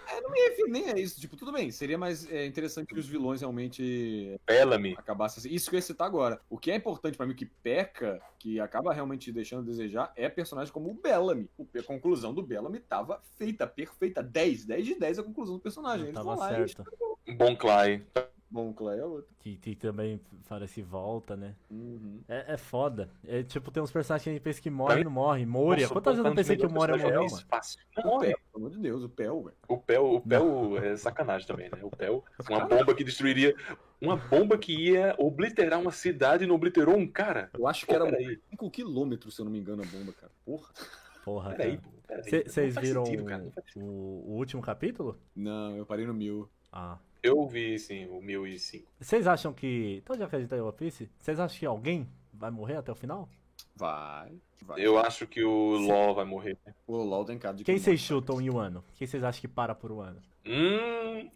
É, não me refiro nem a isso. Tipo, tudo bem, seria mais é, interessante que os vilões realmente Bellamy. acabassem assim. Isso que eu ia citar agora. O que é importante pra mim, que peca, que acaba realmente deixando a desejar, é personagens como o Bellamy. O- A conclusão do Bellamy tava feita, perfeita. 10, 10 de 10 a conclusão do personagem. Eles Tava vão lá certo. e... Bom Clay. Bom, Clay é outro. Que, que também parece volta, né? Uhum. É, é foda. É tipo, tem uns personagens que a gente pensa que morre e não morre. Moria. Nossa, Quantas vezes eu pensei que o Moria é um morreu, personagem mano? fácil. Não O morre. Pel, pelo amor de Deus, o Pel, velho. O Pel, o Pel é sacanagem também, né? O Pel, uma bomba que destruiria. Uma bomba que ia obliterar uma cidade e não obliterou um cara. Eu acho que Pô, era peraí, 5 quilômetros, se eu não me engano, a bomba, cara. Porra. Porra, peraí, cara. Vocês viram sentido, cara, o, o último capítulo? Não, eu parei no mil. Ah. Eu vi, sim, o 1005. Vocês acham que. Então já que a gente tá em One Piece, vocês acham que alguém vai morrer até o final? Vai. vai. Eu acho que o Law vai morrer. O LOL tem cara de Quem que vocês chutam em um ano? Quem vocês acham que para por um ano? Hum,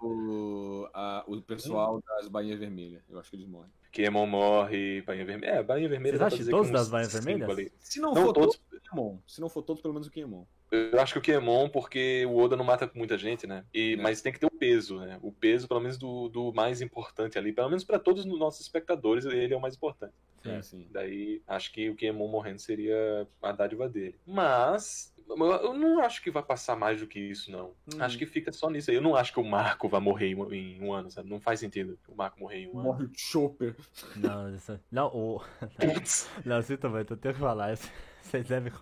o, o, a- o pessoal das bainhas vermelhas. Eu acho que eles morrem. Quemon morre, Bainha Vermelha. É, Bainha Vermelha. Vocês acham todos que das Bainhas Vermelhas? ali. Se não, Não for todos. Kiemon. Se não for todos, pelo menos o Kiemon. Eu acho que o Kiemon, porque o Oda não mata muita gente, né? E, É. Mas tem que ter o peso, né? O peso, pelo menos, do, do mais importante ali. Pelo menos pra todos os nossos espectadores, ele é o mais importante. Sim. É, sim. Daí, acho que o Kiemon morrendo seria a dádiva dele. Mas, eu não acho que vai passar mais do que isso, não. Hum. Acho que fica só nisso aí. Eu não acho que o Marco vai morrer em um, em um ano, sabe? Não faz sentido o Marco morrer em um ano. Morre o Chopper. Não, isso... não, o. Putz. Não, sinto muito, eu tenho que falar. Vocês devem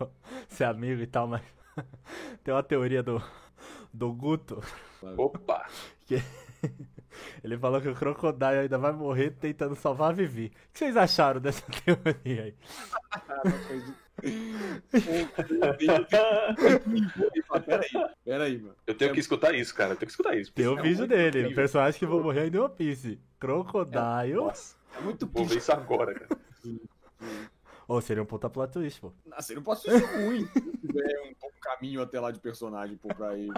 ser amigo e tal, mas. Tem uma teoria do. Do Guto. Opa! Que... Ele falou que o Crocodile ainda vai morrer tentando salvar a Vivi. O que vocês acharam dessa teoria aí? Peraí, peraí, mano. Eu tenho que escutar isso, cara. Eu tenho que escutar isso. Tem o É vídeo dele, o incrível. personagem que vão morrer ainda em One Piece. Crocodile. Nossa, É muito vou ver isso agora, cara. Ou seria um puta plot twist, pô. Não posso ser ruim. Se tiver um, um caminho até lá de personagem pô, pra ir.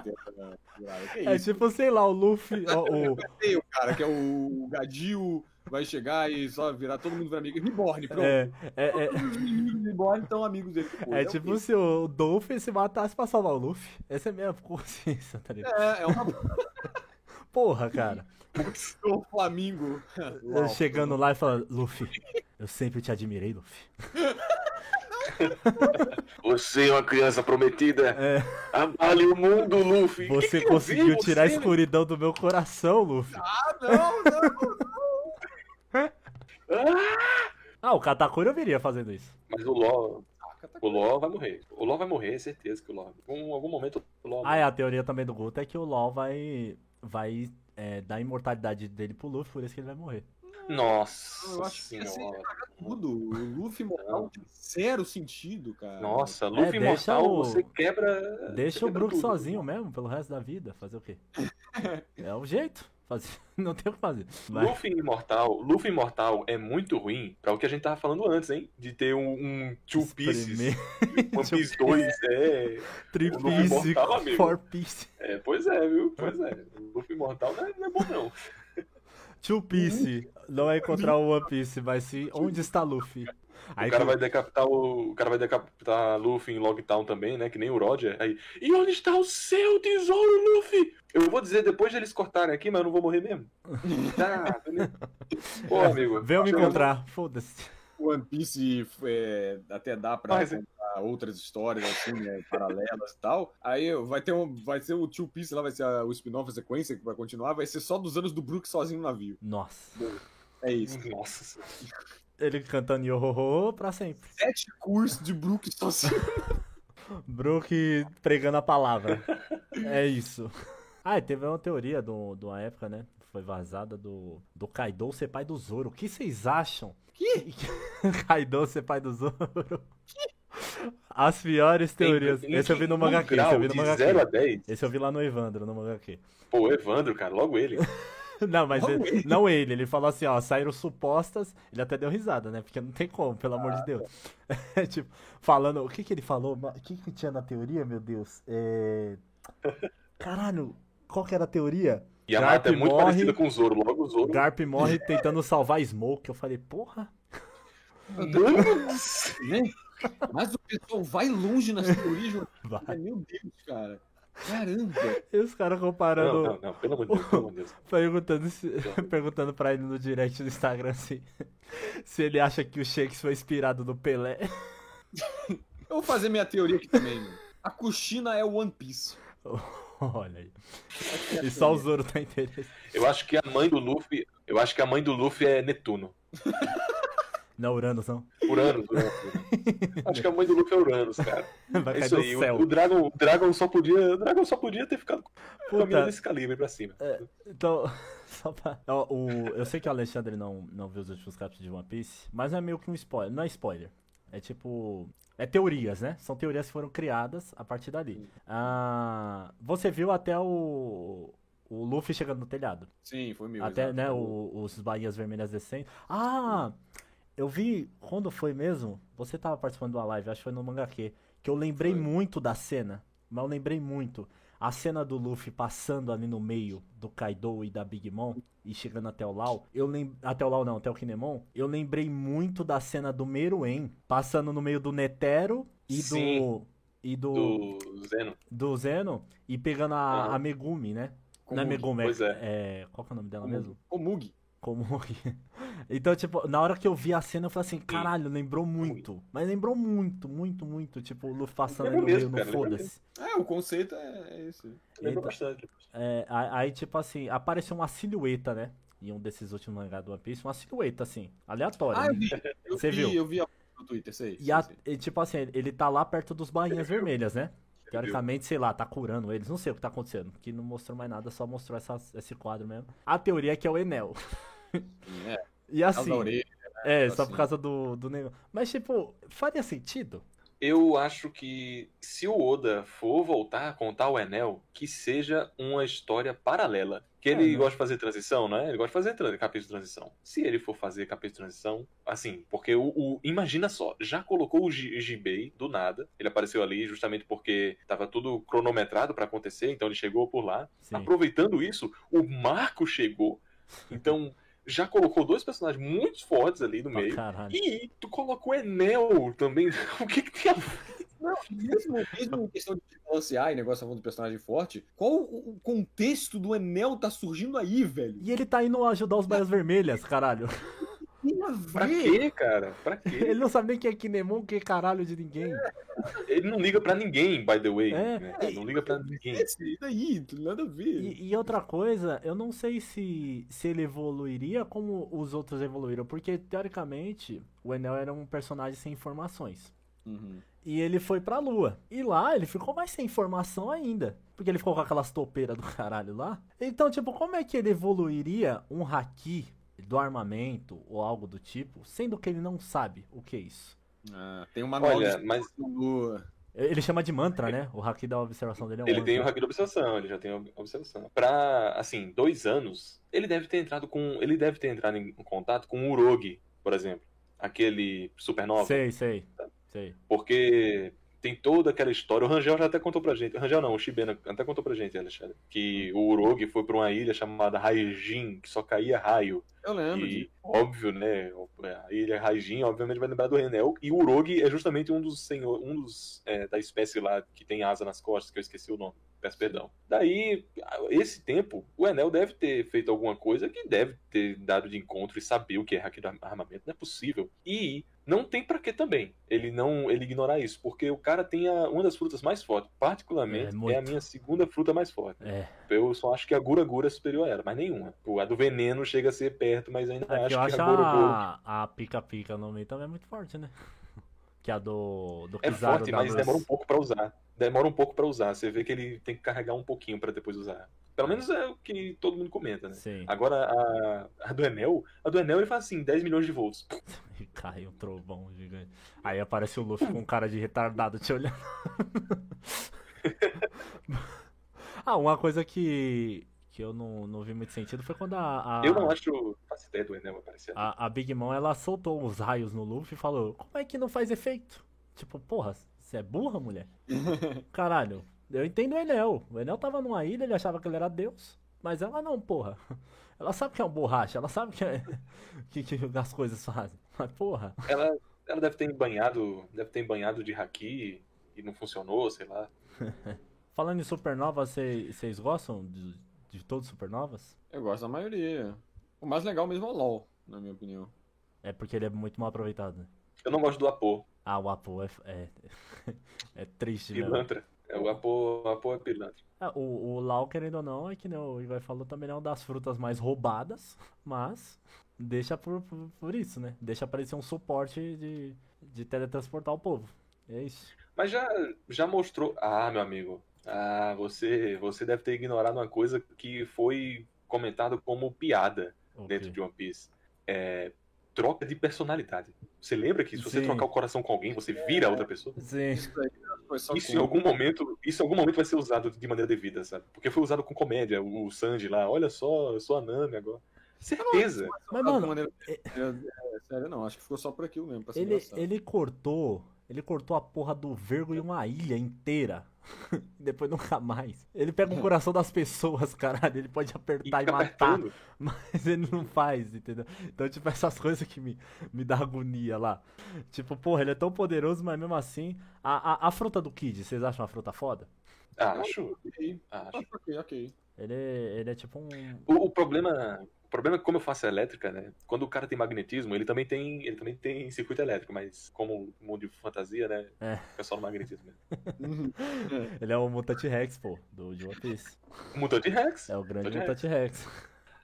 Que É isso? tipo, sei lá, o Luffy. o, o cara que é o, o Gadio, vai chegar e só virar todo mundo virar amigo. Reborn, pronto. é, é, é, Os meninos do Reborn estão amigos dele. Pô, é o tipo se o Dolphin se matasse pra salvar o Luffy. Essa é a minha consciência, tá ligado? É, é uma Porra, cara. o Flamingo. Eu chegando lá e falando, Luffy, eu sempre te admirei, Luffy. Você é uma criança prometida. É. Abale o mundo, Luffy. Que Você que eu conseguiu vi tirar a você? escuridão do meu coração, Luffy. Ah, não, não. Ah, o Katakuri eu viria fazendo isso. Mas o Saca, tá o Law vai morrer. O Law vai morrer, é certeza que o Law. Em algum momento o Law Ah, é, a teoria também do Guto é que o LoL vai, vai é, dar a imortalidade dele pro Luffy, por isso que ele vai morrer. Nossa Eu acho que ia ser senhora. tudo. O Luffy mortal tem zero sentido, cara. Nossa, Luffy É, deixa Imortal, o- você quebra. Deixa você o Brook tudo. sozinho mesmo, pelo resto da vida. Fazer o quê? É o jeito. Fazer... Não tem o que fazer. Luffy Imortal, Luffy Imortal é muito ruim pra o que a gente tava falando antes, hein? De ter um, um Two Pieces. One Piece 2, é. Three Luffy Piece. Four Piece. É, pois é, viu? Pois é. Luffy Imortal não é, não é bom, não. Two Piece. Não é encontrar o One Piece, mas sim onde está Luffy. Aí o cara tu- vai decapitar o. O cara vai decapitar Luffy em Logtown também, né? Que nem o Roger. Aí. E onde está o seu tesouro, Luffy? Eu vou dizer depois de eles cortarem aqui, mas eu não vou morrer mesmo. Tá. Pô, amigo. Venham me encontrar. Foda-se. One Piece é, até dá pra Mas é- contar outras histórias assim, né, paralelas e tal. Aí vai ter um, vai ser o Two Piece lá, vai ser a- o spin-off, a sequência que vai continuar, vai ser só dos anos do Brook sozinho no navio. Nossa. É isso. Nossa. Ele cantando Yohoho pra sempre. Sete cursos de Brook sozinho. Brook pregando a palavra. É isso. Ah, e teve uma teoria do, de uma época, né? Foi vazada do, do Kaido ser pai do Zoro. O que vocês acham? Que? Kaido ser pai do Zoro? As piores teorias. Em- em Esse eu vi no que- Manga um Esse eu vi no grau Manga de 0 a 10. Esse eu vi lá no Evandro, no Manga Pô, o Evandro, cara, logo ele. Não, mas Não ele- ele. não ele. Ele falou assim, ó, saíram supostas. Ele até deu risada, né? Porque não tem como, pelo amor de Deus. É, tipo, falando. O que que ele falou? O que que tinha na teoria, meu Deus? É... Caralho, qual que era a teoria? Yamato é Garp muito morre. parecida com o Zoro. Logo o Zoro. Garp morre tentando salvar Smoke. Eu falei, porra. Né? Mas o pessoal vai longe nas teorias. Meu Deus, cara. Caramba. E os caras comparando. Não, não, não, pelo amor de Deus, pelo amor de Deus. Perguntando, se- perguntando pra ele no direct do Instagram se, se ele acha que o Shakes foi inspirado no Pelé. Eu vou fazer minha teoria aqui também. mano. A Kushina é o One Piece. Olha aí. E só o Zoro tá interessado. Eu acho que a mãe do Luffy. Eu acho que a mãe do Luffy é Netuno. Não, Uranus, não. Uranus, Uranus. acho que a mãe do Luffy é Uranus, cara. Vai É cair isso do aí. céu. O, o Dragon, o Dragon só podia. O Dragon só podia ter ficado com a mina desse calibre pra cima. Então, só pra... Ó, o, eu sei que o Alexandre não, não viu os últimos capítulos de One Piece, mas é meio que um spoiler. Não é spoiler. É tipo. É teorias, né? São teorias que foram criadas a partir dali. Ah, você viu até o. O Luffy chegando no telhado. Sim, foi meu. Até, exato. né, o- os bainhas vermelhas descendo. Ah! Eu vi, quando foi mesmo? Você tava participando de uma live, acho que foi no Mangaque, que eu lembrei Foi. muito da cena. Mas eu lembrei muito. A cena do Luffy passando ali no meio do Kaido e da Big Mom e chegando até o Lau. Eu. Até o Lau não, até o Kinemon. Eu lembrei muito da cena do Meruem passando no meio do Netero e do. Sim. E do, Do Zeno. do Zeno e pegando a, a Megumi, né? Não é Komugi. Megumi, é, Pois é. é- Qual que é o nome dela mesmo? Komugi. Como Então, tipo, na hora que eu vi a cena, eu falei assim, caralho, lembrou muito. Mas lembrou muito, muito, muito. Tipo, o Luffy passando ali no meio, mesmo, no cara, lembra foda-se. É, o conceito é, é esse. Lembra Então- bastante. É, aí, tipo assim, apareceu uma silhueta, né? Em um desses últimos mangá do One Piece, uma silhueta, assim, aleatória. Ah, eu né? vi. Eu Você vi, viu? Eu vi a- no Twitter, sei. E, a- sei. e, tipo assim, ele tá lá perto dos bainhas vermelhas, né? Teoricamente, sei lá, tá curando eles. Não sei o que tá acontecendo. Que não mostrou mais nada, só mostrou essa- esse quadro mesmo. A teoria é que é o Enel. É, E assim. orelha. É, só assim. por causa do, do negócio. Mas, tipo, faria sentido? Eu acho que se o Oda for voltar a contar o Enel, que seja uma história paralela. Que ele É, né? gosta de fazer transição, né? Ele gosta de fazer capítulo de transição. Se ele for fazer capítulo de transição, assim, porque o. o- imagina só, já colocou o Jibei do nada. Ele apareceu ali justamente porque tava tudo cronometrado pra acontecer, então ele chegou por lá. Sim. Aproveitando isso, o Marco chegou. Então, já colocou dois personagens muito fortes ali no meio. caralho. E tu colocou o Enel também. O que que tem a ver? Não, mesmo, mesmo em questão de balancear e negócio falando do personagem forte, qual o o contexto do Enel tá surgindo aí, velho? E ele tá indo ajudar os Baias Vermelhas, caralho. Tem a Pra quê, cara? Pra quê? Ele não sabe nem quem é Kinemon, que caralho de ninguém. Ele não liga pra ninguém, by the way. É. né? Ele não liga pra ninguém. E daí? Nada a ver. E, e outra coisa, eu não sei se, se ele evoluiria como os outros evoluíram, porque teoricamente o Enel era um personagem sem informações. Uhum. E ele foi pra lua. E lá ele ficou mais sem informação ainda. Porque ele ficou com aquelas topeiras do caralho lá. Então, tipo, como é que ele evoluiria um haki do armamento ou algo do tipo, sendo que ele não sabe o que é isso? Ah, tem um manual Olha, de mas. Ele chama de mantra, né? O haki da observação dele é um ele tem o mantra. hack de observação, ele já tem a observação. Pra, assim, dois anos, ele deve ter entrado com. Ele deve ter entrado em contato com o Urogi, por exemplo. Aquele supernova. Sei, sei. Sei. Porque tem toda aquela história. O Rangel já até contou pra gente. O Rangel não, o Shibena até contou pra gente, Alexandre. Que o Urogi foi pra uma ilha chamada Raijin, que só caía raio. Eu lembro. E, de- óbvio, né? A ilha Raijin, obviamente, vai lembrar do Renel. E o Urogi é justamente um dos senhor, um dos é, da espécie lá que tem asa nas costas, que eu esqueci o nome. Peço perdão. Daí, esse tempo, o Enel deve ter feito alguma coisa que deve ter dado de encontro e saber o que é hack de armamento. Não é possível. E não tem pra que também ele não ele ignorar isso, porque o cara tem a- uma das frutas mais fortes. Particularmente, É, é, a minha segunda fruta mais forte. É. Eu só acho que a Gura Gura é superior a ela, mas nenhuma. A do veneno chega a ser perto, mas ainda É que acho que acho a Gura Gura a, a Pica Pica no meio também é muito forte, né? Que a do, do é Kizaru forte, da mas demora um pouco pra usar. Demora um pouco pra usar. Você vê que ele tem que carregar um pouquinho pra depois usar. Pelo menos é o que todo mundo comenta, né? Sim. Agora, a, a do Enel, a do Enel ele faz assim, 10 milhões de volts. E cai um trovão gigante. Aí aparece o Luffy com um cara de retardado te olhando. ah, uma coisa que, que eu não, não vi muito sentido foi quando a, a, Eu não acho. Faço ideia do Enel aparecer. a, a Big Mom ela soltou os raios no Luffy e falou: Como é que não faz efeito? Tipo, porra, você é burra, mulher? Caralho, eu entendo o Enel. O Enel tava numa ilha, ele achava que ele era Deus. Mas ela não, porra. Ela sabe que é um borracha, ela sabe que, é, que, que as coisas fazem. Mas, porra. Ela, ela deve ter banhado, deve ter banhado de haki e não funcionou, sei lá. Falando em supernovas, vocês gostam de, de todos supernovas? Eu gosto da maioria. O mais legal mesmo é o LoL, na minha opinião. É porque ele é muito mal aproveitado, né? Eu não gosto do Apo. Ah, o Apo é, é, é triste mesmo. Pilantra. É, o Apo, o Apo é pilantra. É, o, o Lau, querendo ou não, é que nem o Ivai falou, também é uma das frutas mais roubadas, mas deixa por, por, por isso, né? Deixa aparecer um suporte de, de teletransportar o povo. É isso. Mas já, já mostrou. Ah, meu amigo. Ah, você, você deve ter ignorado uma coisa que foi comentado como piada O dentro de One Piece. É, troca de personalidade. Você lembra que se você Sim. trocar o coração com alguém, você vira outra pessoa? Sim. Isso aí foi só Isso com- em algum momento, isso em algum momento vai ser usado de maneira devida, sabe? Porque foi usado com comédia, o Sanji lá, olha só, eu sou a Nami agora. Certeza. Mas, de mano, maneira- É, é, sério, não. Acho que ficou só por aquilo mesmo, pra ser ele, engraçado. ele cortou. Ele cortou a porra do Vergo em uma ilha inteira. Depois nunca mais. Ele pega o coração das pessoas, caralho. Ele pode E apertar e, fica matar. apertando. Mas ele não faz, entendeu? Então, tipo, essas coisas que me, me dá agonia lá. Tipo, porra, ele é tão poderoso, mas mesmo assim. A, a, a fruta do Kid, vocês acham a fruta foda? Acho, Ok, acho. acho ok, ok. Ele, ele é tipo um. O, o problema, problema é que como eu faço elétrica, né? Quando o cara tem magnetismo, ele também tem, ele também tem circuito elétrico, mas como mundo de fantasia, né? É. Fica só no magnetismo mesmo. Ele é o Mutante Rex, pô, do de One Piece. O Mutante Rex. É o grande Mutante Mutante Rex.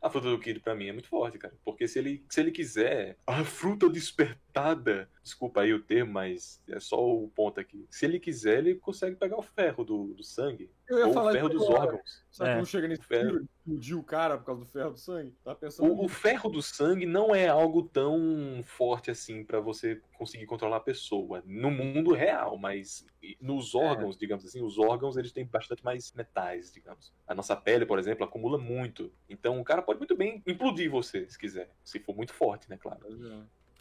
A fruta do Kid pra mim é muito forte, cara. Porque se ele, se ele quiser. A fruta despertada. Desculpa aí o termo, mas é só o ponto aqui. Se ele quiser, ele consegue pegar o ferro do, do sangue. Eu ia Ou o ferro dos agora. órgãos. Será que É. não chega nesse Ferro. explodir o cara por causa do ferro do sangue? Tá pensando O, o ferro do sangue não é algo tão forte assim pra você conseguir controlar a pessoa no mundo real, mas nos órgãos, digamos assim, os órgãos eles têm bastante mais metais, digamos. A nossa pele, por exemplo, acumula muito. Então o cara pode muito bem implodir você, se quiser, se for muito forte, né, claro.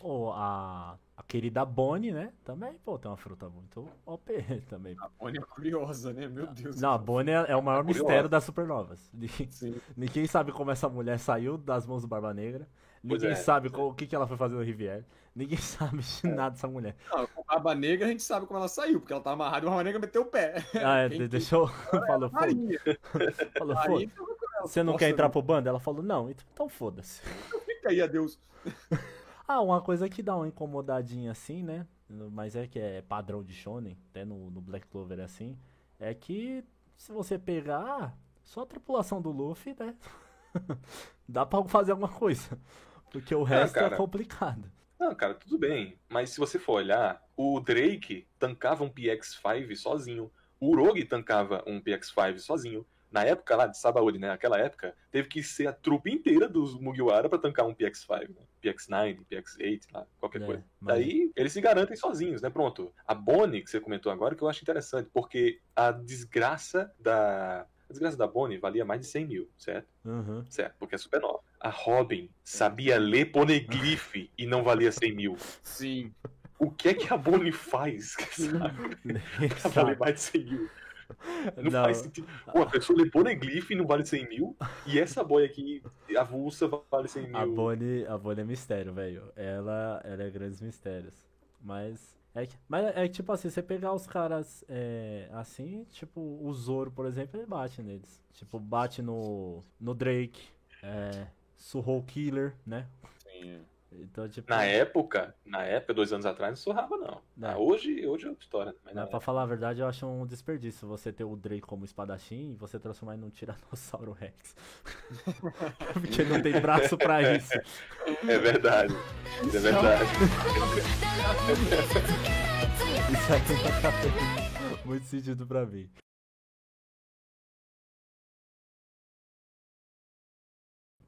Ou a, a querida Bonnie, né? Também, pô, tem uma fruta muito OP também. Olha, curiosa, né? Meu Deus. Não, a Bonnie é, é o maior Curiosa. mistério das supernovas. Ninguém-. Ninguém sabe como essa mulher saiu das mãos do Barba Negra. Ninguém é, sabe qual- o que, que ela foi fazer no Rivière. Ninguém sabe de nada dessa mulher. Não, com a Barba Negra a gente sabe como ela saiu, porque ela tava amarrada e a Barba Negra meteu o pé. Ah, é, Quem de- que- eu. Falou, foda. Falou, Você não nossa, quer entrar pro bando? Ela falou, não, então- então foda-se. Fica aí, adeus. Ah, uma coisa que dá uma incomodadinha assim, né? Mas é que é padrão de Shonen, até no, no Black Clover é assim. É que se você pegar só a tripulação do Luffy, né? dá pra fazer alguma coisa. Porque o resto é cara. complicado. Não, cara, tudo bem. Mas se você for olhar, o Drake tancava um PX-5 sozinho. O Urogi tancava um PX-5 sozinho. Na época lá de Sabaody, né? Naquela época, teve que ser a trupe inteira dos Mugiwara pra tancar um PX-5, né? PX-9, PX-8, lá, qualquer É, coisa. mas- Daí, eles se garantem sozinhos, né? Pronto. A Bonnie, que você comentou agora, que eu acho interessante, porque a desgraça da... A desgraça da Bonnie valia mais de 100 mil, certo? Uhum. Certo, porque é super nova. A Robin sabia ler poneglyph e não valia 100 mil. Sim. O que é que a Bonnie faz? Sabe? Pra valer mais de 100 mil. Não, Não. faz sentido. Pô, a pessoa lê poneglyph e não vale 100 mil. E essa boia aqui, avulsa, vale 100 mil. A Bonnie, a Bonnie é mistério, velho. Ela, ela é grandes mistérios. Mas é, que- mas é que, tipo assim, você pegar os caras é, assim, tipo, o Zoro, por exemplo, ele bate neles. Tipo, bate no, no Drake, é, Surrou Killer, né? Sim. Então, tipo, Na época, na época, dois anos atrás, não surrava, não. Não. Ah, hoje, hoje é outra história. Mas na pra falar a verdade, eu acho um desperdício você ter o Drake como espadachim e você transformar ele num Tiranossauro Rex. Porque não tem braço pra isso. É verdade. Isso é verdade. Isso aí não tá muito sentido pra mim.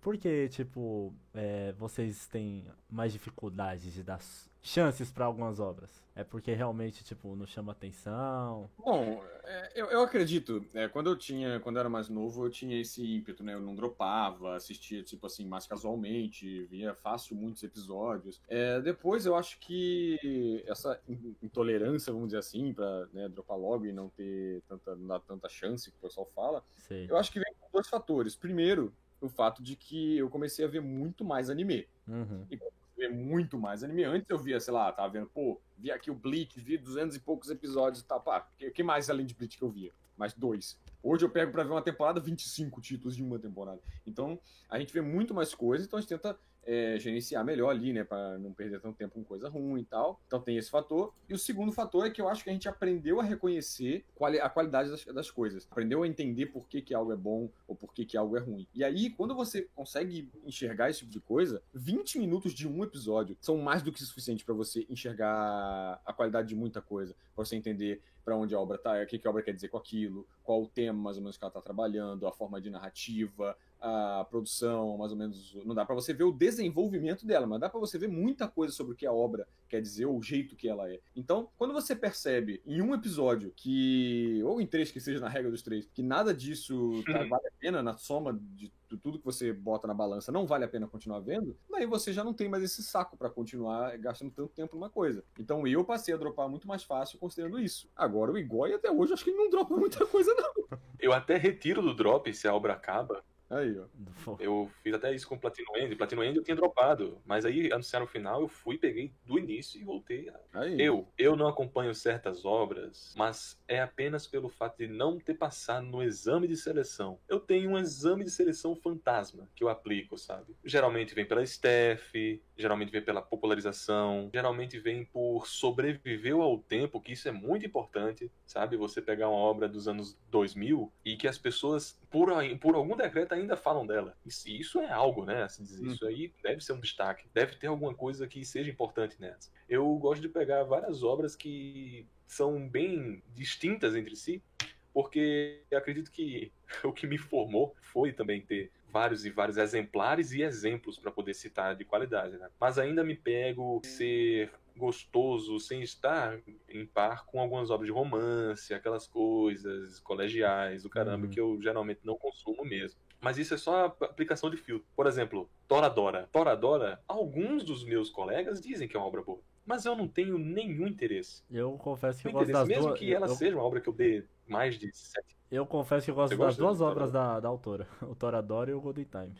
Por que, tipo, é, vocês têm mais dificuldades de dar chances pra algumas obras? É porque realmente, tipo, não chama atenção? Bom, é, Eu, eu acredito, é, quando eu tinha, quando eu era mais novo, eu tinha esse ímpeto, né? Eu não dropava, assistia, tipo assim, mais casualmente, via fácil muitos episódios. É, depois eu acho que essa in- intolerância, vamos dizer assim, pra né, dropar logo e não ter tanta, não dar tanta chance que o pessoal fala, Sei. eu acho que vem com dois fatores. Primeiro, o fato de que eu comecei a ver muito mais anime. Uhum. ver muito mais anime. Antes eu via, sei lá, tava vendo, pô, vi aqui o Bleach, vi 200 e poucos episódios e tal. Pá, o que, mais além de Bleach que eu via? Mais dois. Hoje eu pego pra ver uma temporada, 25 títulos de uma temporada. Então, a gente vê muito mais coisas, então a gente tenta é, gerenciar melhor ali, né, pra não perder tanto tempo com coisa ruim e tal. Então tem esse fator. E o segundo fator é que eu acho que a gente aprendeu a reconhecer quali- a qualidade das, das coisas. Aprendeu a entender por que, que algo é bom ou por que, que algo é ruim. E aí, quando você consegue enxergar esse tipo de coisa, 20 minutos de um episódio são mais do que suficiente pra você enxergar a qualidade de muita coisa, pra você entender pra onde a obra tá, o que, que a obra quer dizer com aquilo, qual o tema mais ou menos que ela tá trabalhando, a forma de narrativa, a produção, mais ou menos. Não dá pra você ver o desenvolvimento dela, mas dá pra você ver muita coisa sobre o que a obra quer dizer, ou o jeito que ela é. Então, quando você percebe em um episódio que, ou em três, que seja na regra dos três, que nada disso tá- vale a pena na soma de tu- tudo que você bota na balança, não vale a pena continuar vendo, daí você já não tem mais esse saco pra continuar gastando tanto tempo numa coisa. Então eu passei a dropar muito mais fácil considerando isso. Agora o Igor até hoje acho que ele não dropa muita coisa não. Eu até retiro do drop se a obra acaba. Aí, ó. Eu fiz até isso com Platino End. Platino End eu tinha dropado. Mas aí anunciaram o final, eu fui, peguei do início e voltei. a- Aí. Eu, eu não acompanho certas obras, mas é apenas pelo fato de não ter passado no exame de seleção. Eu tenho um exame de seleção fantasma que eu aplico, sabe? Geralmente vem pela staff, geralmente vem pela popularização, geralmente vem por sobreviver ao tempo, que isso é muito importante, sabe? Você pegar uma obra dos anos 2000 e que as pessoas, por, por algum decreto, ainda falam dela. Isso, isso é algo, né? Assim dizer, Isso aí deve ser um destaque. Deve ter alguma coisa que seja importante nessa. Eu gosto de pegar várias obras que são bem distintas entre si, porque eu acredito que o que me formou foi também ter vários e vários exemplares e exemplos para poder citar de qualidade, né? Mas ainda me pego ser gostoso sem estar em par com algumas obras de romance, aquelas coisas colegiais, o caramba, Uhum. que eu geralmente não consumo mesmo. Mas isso é só aplicação de filtro. Por exemplo, Toradora. Toradora, alguns dos meus colegas dizem que é uma obra boa. Mas eu não tenho nenhum interesse. Eu confesso que eu gosto das Mesmo duas. que ela eu, seja uma obra que eu dê mais de sete. Eu confesso que eu gosto Você das duas obras da, da autora, o Toradora e o Golden Time.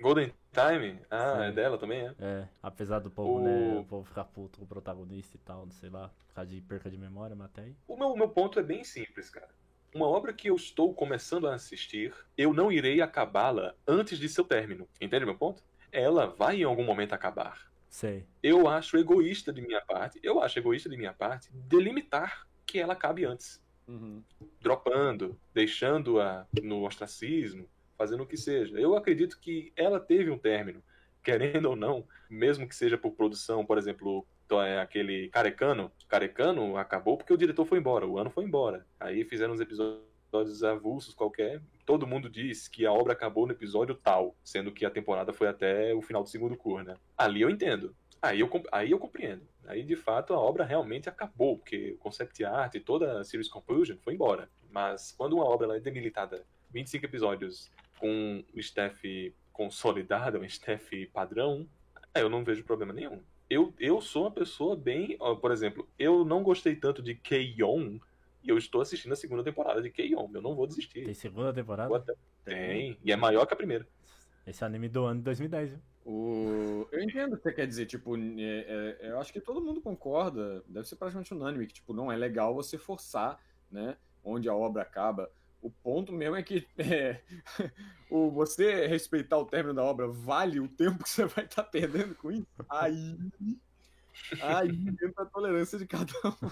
Golden Time? Ah, Sim. é dela também, é? É, apesar do povo, O- né, o povo ficar puto com o protagonista e tal, não sei lá, por causa de perca de memória, mas até aí. O meu, o meu ponto é bem simples, cara. Uma obra que eu estou começando a assistir, eu não irei acabá-la antes de seu término. Entende meu ponto? Ela vai em algum momento acabar. Sei. Eu acho egoísta de minha parte, eu acho egoísta de minha parte, delimitar que ela acabe antes. Uhum. Dropando, deixando-a no ostracismo, fazendo o que seja. Eu acredito que ela teve um término, querendo ou não, mesmo que seja por produção, por exemplo, é aquele Carecano. Carecano acabou porque o diretor foi embora, o ano foi embora. Aí fizeram uns episódios avulsos qualquer. Todo mundo diz que a obra acabou no episódio tal, sendo que a temporada foi até o final do segundo curso, né? Ali eu entendo. Aí eu, aí eu compreendo. Aí, de fato, a obra realmente acabou, porque o concept art e toda a series conclusion foi embora. Mas quando uma obra ela é demilitada 25 episódios com o staff consolidado, um staff padrão, eu não vejo problema nenhum. Eu, eu sou uma pessoa bem. Por exemplo, eu não gostei tanto de Keion e eu estou assistindo a segunda temporada de Keion. Eu não vou desistir. Tem segunda temporada? Até- Tem, e é maior que a primeira. Esse anime do ano de 2010, viu? O... Eu entendo o que você quer dizer, tipo, é- é- eu acho que todo mundo concorda, deve ser praticamente unânime, que tipo, não é legal você forçar, né, onde a obra acaba. O ponto mesmo é que é, o, você respeitar o término da obra vale o tempo que você vai estar perdendo com isso? Aí, aí entra a tolerância de cada um.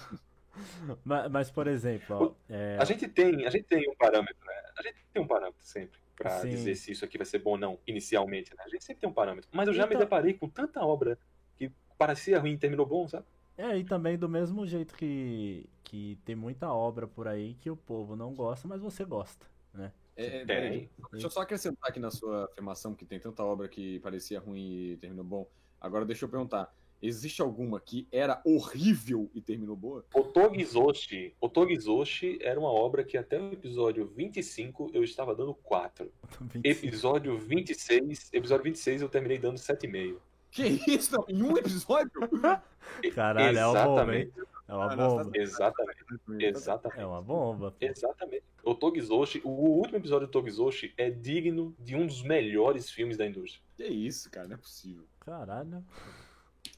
Mas, mas, por exemplo, ó, é, A gente tem, a gente tem um parâmetro, né? A gente tem um parâmetro sempre pra Sim. dizer se isso aqui vai ser bom ou não, inicialmente, né? A gente sempre tem um parâmetro. Mas eu já me Então- deparei com tanta obra que parecia ruim e terminou bom, sabe? É, e também do mesmo jeito que, que tem muita obra por aí que o povo não gosta, mas você gosta, né? É, é, Tem. deixa eu só acrescentar aqui na sua afirmação que tem tanta obra que parecia ruim e terminou bom. Agora deixa eu perguntar. Existe alguma que era horrível e terminou boa? Otogizoshi. Otogizoshi era uma obra que até o episódio 25 eu estava dando 4. 25. Episódio 26, episódio 26 eu terminei dando 7,5. Que isso? Em um episódio? Caralho, é uma bomba? Exatamente. É uma Ah, bomba. Exatamente. Exatamente. É uma bomba. Exatamente. O Togizoshi, o último episódio do Togizoshi é digno de um dos melhores filmes da indústria. Que isso, cara, não é possível. Caralho.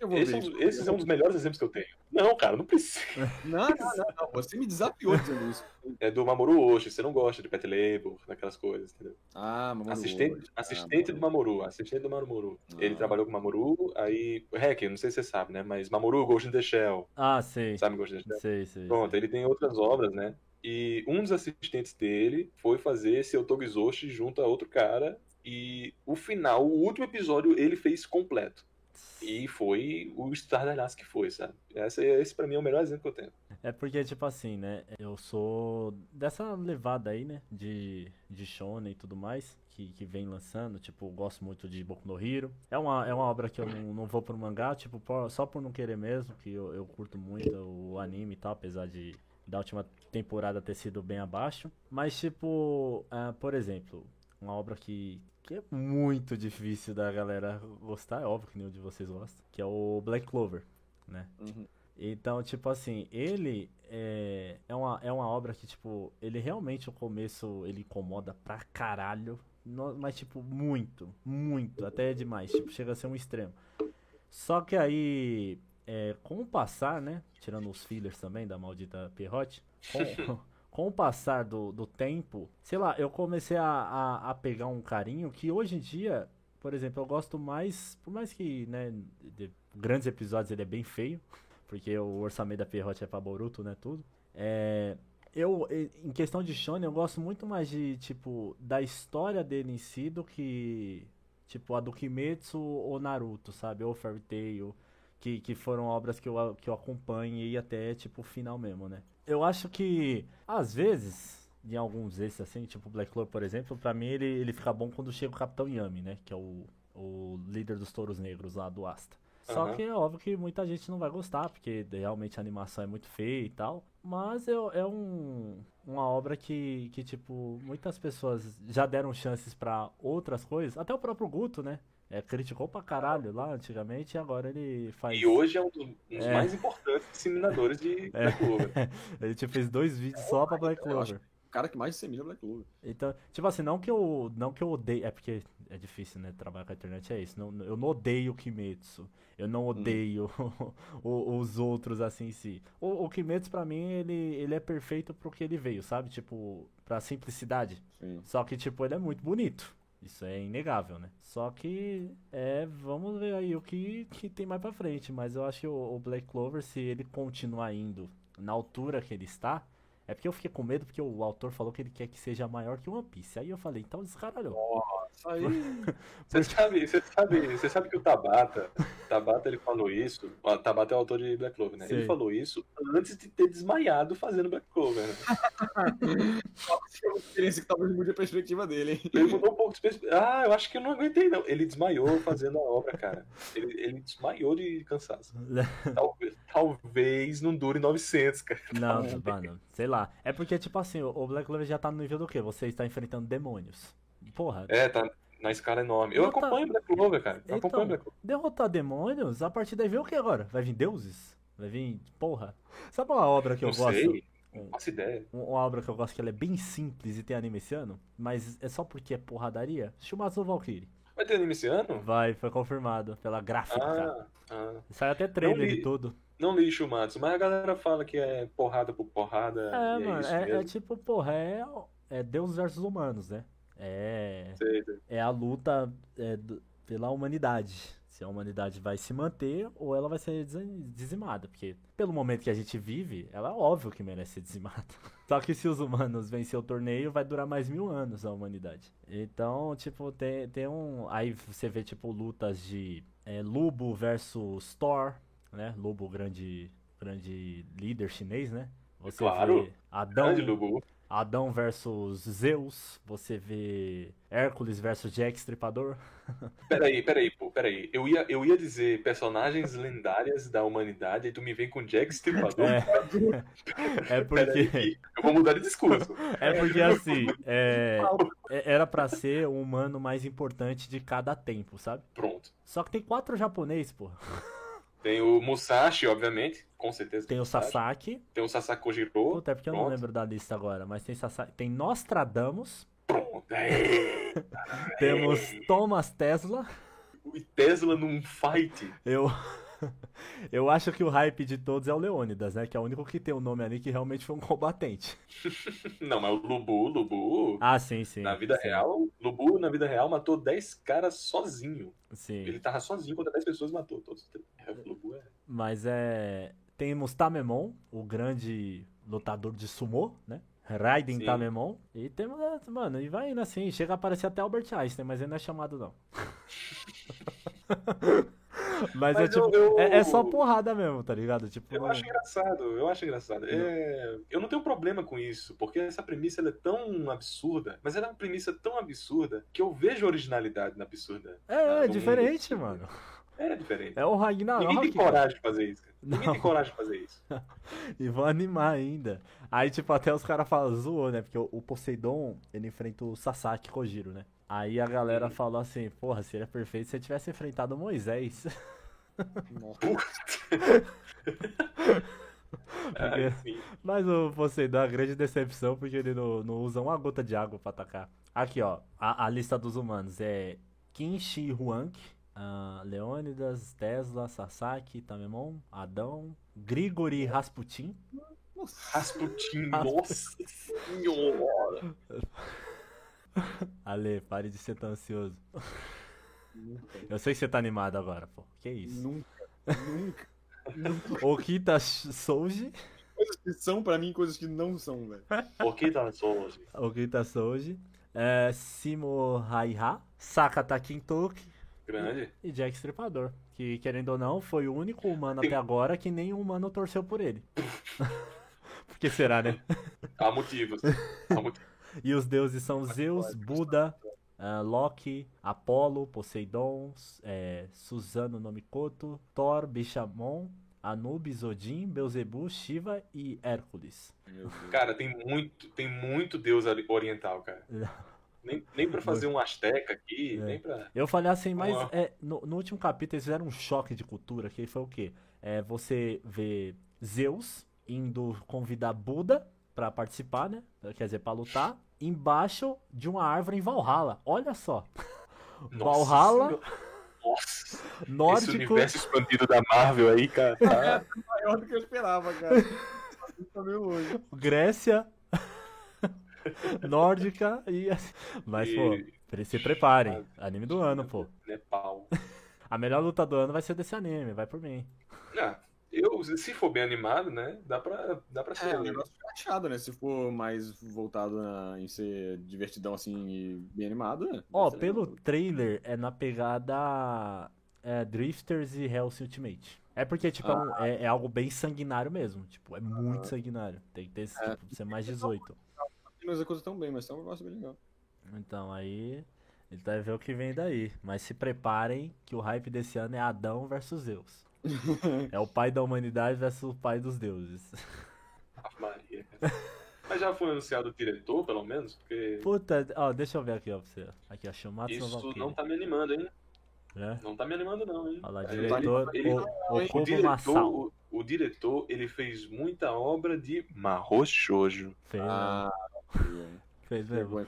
Eu vou Esse, ver é um, isso. esse é um dos melhores exemplos que eu tenho. Não, cara, não precisa. Não, não, não, não. Você me desafiou dizendo isso. É do Mamoru Oshii, você não gosta de Pet Labor, daquelas coisas, entendeu? Ah, mamãe. assistente assistente do Mamoru, assistente do Mamoru. Ele Ah. trabalhou com o Mamoru, aí. Hack, não sei se você sabe, né? Mas Mamoru, Ghost in the Shell. Ah, sei. Sabe Ghost in the Shell? Sei, sei. Pronto, sei. ele tem outras obras, né? E um dos assistentes dele foi fazer esse Otogizoshi junto a outro cara. E o final, o último episódio, ele fez completo. E foi o estardalhaço que foi, sabe? Esse, esse pra mim é o melhor exemplo que eu tenho. É porque, tipo assim, né? Eu sou dessa levada aí, né? De, de shonen e tudo mais, que, que vem lançando. Tipo, gosto muito de Boku no Hero. É uma, é uma obra que eu não, não vou pro mangá, tipo, só por não querer mesmo, que eu, eu curto muito o anime e tal, apesar de da última temporada ter sido bem abaixo. Mas, tipo, ah, por exemplo, uma obra que, que é muito difícil da galera gostar, é óbvio que nenhum de vocês gosta, que é o Black Clover, né? Uhum. Então, tipo assim, ele é, é, uma, é uma obra que, tipo, ele realmente, o começo, ele incomoda pra caralho. Mas, tipo, muito, muito, até demais. Tipo, chega a ser um extremo. Só que aí, é, com o passar, né? Tirando os fillers também da maldita Perrote, com, com o passar do, do tempo, sei lá, eu comecei a, a, a pegar um carinho que hoje em dia, por exemplo, eu gosto mais, por mais que, né, de grandes episódios ele é bem feio, porque o orçamento da Perrote é pra Boruto, né, tudo. É, eu, em questão de Shonen, eu gosto muito mais de, tipo, da história dele em si do que, tipo, a do Kimetsu ou Naruto, sabe? Ou Fairy Tail, que, que foram obras que eu, que eu acompanhei até, tipo, o final mesmo, né? Eu acho que, às vezes, em alguns desses, assim, tipo Black Clover, por exemplo, pra mim ele, ele fica bom quando chega o Capitão Yami, né? Que é o, o líder dos touros negros lá do Asta. Só Aham. que é óbvio que muita gente não vai gostar, porque realmente a animação é muito feia e tal. Mas é, é um, uma obra que, que, tipo, muitas pessoas já deram chances pra outras coisas. Até o próprio Guto, né? É, criticou pra caralho lá antigamente e agora ele faz. E hoje é um dos, um dos É. mais importantes disseminadores de Black Clover. ele tipo, fez dois vídeos só pra Black Clover. O cara que mais dissemina é Black Clover. Então, tipo assim, não que eu, não que eu odeio, é porque é difícil, né, trabalhar com a internet, é isso. Não, eu não odeio o Kimetsu. Eu não odeio o- os outros assim em si. O, o Kimetsu pra mim, ele, ele é perfeito pro que ele veio, sabe? Tipo, pra simplicidade. Sim. Só que tipo, ele é muito bonito. Isso é inegável, né? Só que é, vamos ver aí o que, que tem mais pra frente, mas eu acho que o, o Black Clover se ele continuar indo na altura que ele está, é porque eu fiquei com medo, porque o autor falou que ele quer que seja maior que One Piece. Aí eu falei, então descaralhou. Isso aí. Você sabe, você sabe, você sabe que o Tabata, Tabata ele falou isso, o Tabata é o autor de Black Clover, né? Sei. Ele falou isso antes de ter desmaiado fazendo Black Clover, né? É experiência que talvez mude a perspectiva dele, hein? Ele mudou um pouco de perspe- Ah, eu acho que eu não aguentei, não. Ele desmaiou fazendo a obra, cara. Ele, ele desmaiou de cansaço. Talvez, talvez não dure 900, cara. Não, mano, sei lá. É porque, tipo assim, o Black Clover já tá no nível do quê? Você está enfrentando demônios. Porra, É, tá na escala enorme. Eu tá- acompanho Black Clover, cara. Eu acompanho Então, Black Clover. derrotar demônios, a partir daí vem o que agora? Vai vir deuses? Vai vir. Porra. Sabe uma obra que eu Não gosto? sei, não faço ideia. Um- Uma obra que eu gosto que ela é bem simples e tem anime esse ano, mas é só porque é porradaria? Shumatsu Valkyrie. Vai ter anime esse ano? Vai, foi confirmado pela gráfica. Ah, ah. Sai até trailer li. e tudo. Não li Shumatsu, mas a galera fala que é porrada por porrada. É, e é mano, isso é, é tipo, porra, é, é Deus versus humanos, né? É. Sei, sei. é a luta é, pela humanidade. Se a humanidade vai se manter ou ela vai ser dizimada. Porque, pelo momento que a gente vive, ela é óbvio que merece ser dizimada. Só que se os humanos vencer o torneio, vai durar mais mil anos a humanidade. Então, tipo, tem, tem um. Aí você vê, tipo, lutas de é, Lubo versus Thor, né? Lubo, grande, grande líder chinês, né? Você Claro. vê Adão. Grande. Adão versus Zeus, você vê Hércules versus Jack Stripador. Peraí, peraí, pô, peraí. Eu ia, eu ia dizer personagens lendárias da humanidade e tu me vem com Jack Stripador. É, é Peraí, porque que eu vou mudar de discurso. é porque assim, é, é- era pra ser o humano mais importante de cada tempo, sabe? Pronto. Só que tem quatro japoneses, pô. Tem o Musashi, obviamente, com certeza. Tem o Sasaki, Tem o Sasaki Kojiro. puta, é porque eu não Pronto. lembro da lista agora, mas tem Sasaki, tem Nostradamus, Pronto. É. temos Thomas Tesla. O Tesla num fight. Eu eu acho que o hype de todos é o Leônidas, né? Que é o único que tem o nome ali que realmente foi um combatente. Não, mas o Lubu, Lubu. Ah, sim, sim. na vida sim, real, Lubu, na vida real, matou 10 caras sozinho. Sim. Ele tava sozinho contra 10 pessoas e matou todos. É, Lubu é. Mas é. Temos Tamemon, o grande lutador de sumô, né? Raiden Sim. Tamemon. E temos. é, Mano, e vai indo assim. Chega a aparecer até Albert Einstein, mas ele não é chamado, não. mas, é Mas eu- tipo. eu- É, é só porrada mesmo, tá ligado? Tipo. Eu acho engraçado, eu acho engraçado. É, eu não tenho problema com isso, porque essa premissa é tão absurda, mas ela é uma premissa tão absurda que eu vejo originalidade na absurda. É, Ah, é no diferente, mundo. mano. É diferente. É o Ninguém Ragnarok. tem cara. coragem de fazer isso, cara. Ninguém Não. tem coragem de fazer isso. E vão animar ainda. Aí, tipo, até os caras falam, zoou, né? Porque o, o Poseidon, ele enfrenta o Sasaki Kojiro, né? Aí a galera falou assim, porra, seria perfeito se ele tivesse enfrentado o Moisés. Porque-. Mas o Poseidon é uma grande decepção porque ele não, não usa uma gota de água pra atacar. Aqui, ó, a, a lista dos humanos é Qin Shi Huang, ah, Leônidas, Tesla, Sasaki, Tamemon, Adão, Grigori Rasputin, Rasputin, nossa senhora. Ale, pare de ser tão ansioso. Eu sei que você tá animado agora, pô. Que isso? Nunca, nunca. Okita Souji. Coisas que são pra mim, coisas que não são, velho. Tá hoje? Okita Souji. É, Simo Raiha. Sakata Kintoki. Grande. E Jack Stripador. Que, querendo ou não, foi o único humano até agora que nenhum humano torceu por ele. Por que será, né? Há motivos. Há motivos. E os deuses são Zeus, Buda, ah, Loki, Apolo, Poseidon, é, Suzano no Mikoto, Thor, Bishamon, Anubis, Odin, Beelzebub, Shiva e Hércules. Cara, tem muito, tem muito deus ali- oriental, cara. Nem, nem pra fazer um asteca aqui, É. nem pra. Eu falei assim, mas é, no, no último capítulo eles fizeram um choque de cultura, que foi o quê? É, você vê Zeus indo convidar Buda pra participar, né? Quer dizer, pra lutar, embaixo de uma árvore em Valhalla. Olha só. Nossa Valhalla, Senhora. Nossa, esse nórdico, universo expandido da Marvel aí, cara. tá- Maior do que eu esperava, cara. Tá meio longe. Grécia, nórdica e assim. Mas, E- pô, se preparem. Anime do ano, pô. Nepal. A melhor luta do ano vai ser desse anime, vai por mim. Ah, eu, se for bem animado, né? Dá pra, dá pra É, ser. o negócio fica achado, né? Se for mais voltado na- em ser divertidão assim e bem animado, né? Ó, ser pelo legal. trailer é na pegada é, Drifters e Hell's Ultimate. É porque, tipo, é um- é, é algo bem sanguinário mesmo. Tipo, é muito sanguinário. Tem que ter, esse, É. tipo, ser mais 18. Não executa tão bem, mas é um negócio bem legal. Então, aí, ele vai ver o que vem daí. Mas se preparem que o hype desse ano é Adão versus Zeus. É o pai da humanidade versus o pai dos deuses. Maria. Mas já foi anunciado o diretor, pelo menos? Porque Puta, ó, deixa eu ver aqui, ó, pra você. Aqui, ó, Shumatsu isso não tá me animando, hein? né? Não tá me animando, não, hein? Olha lá, Ele- diretor, ele- o, o Okubo diretor, o, o diretor, ele fez muita obra de Mahou Shoujo. Fez, Ah, fez mesmo.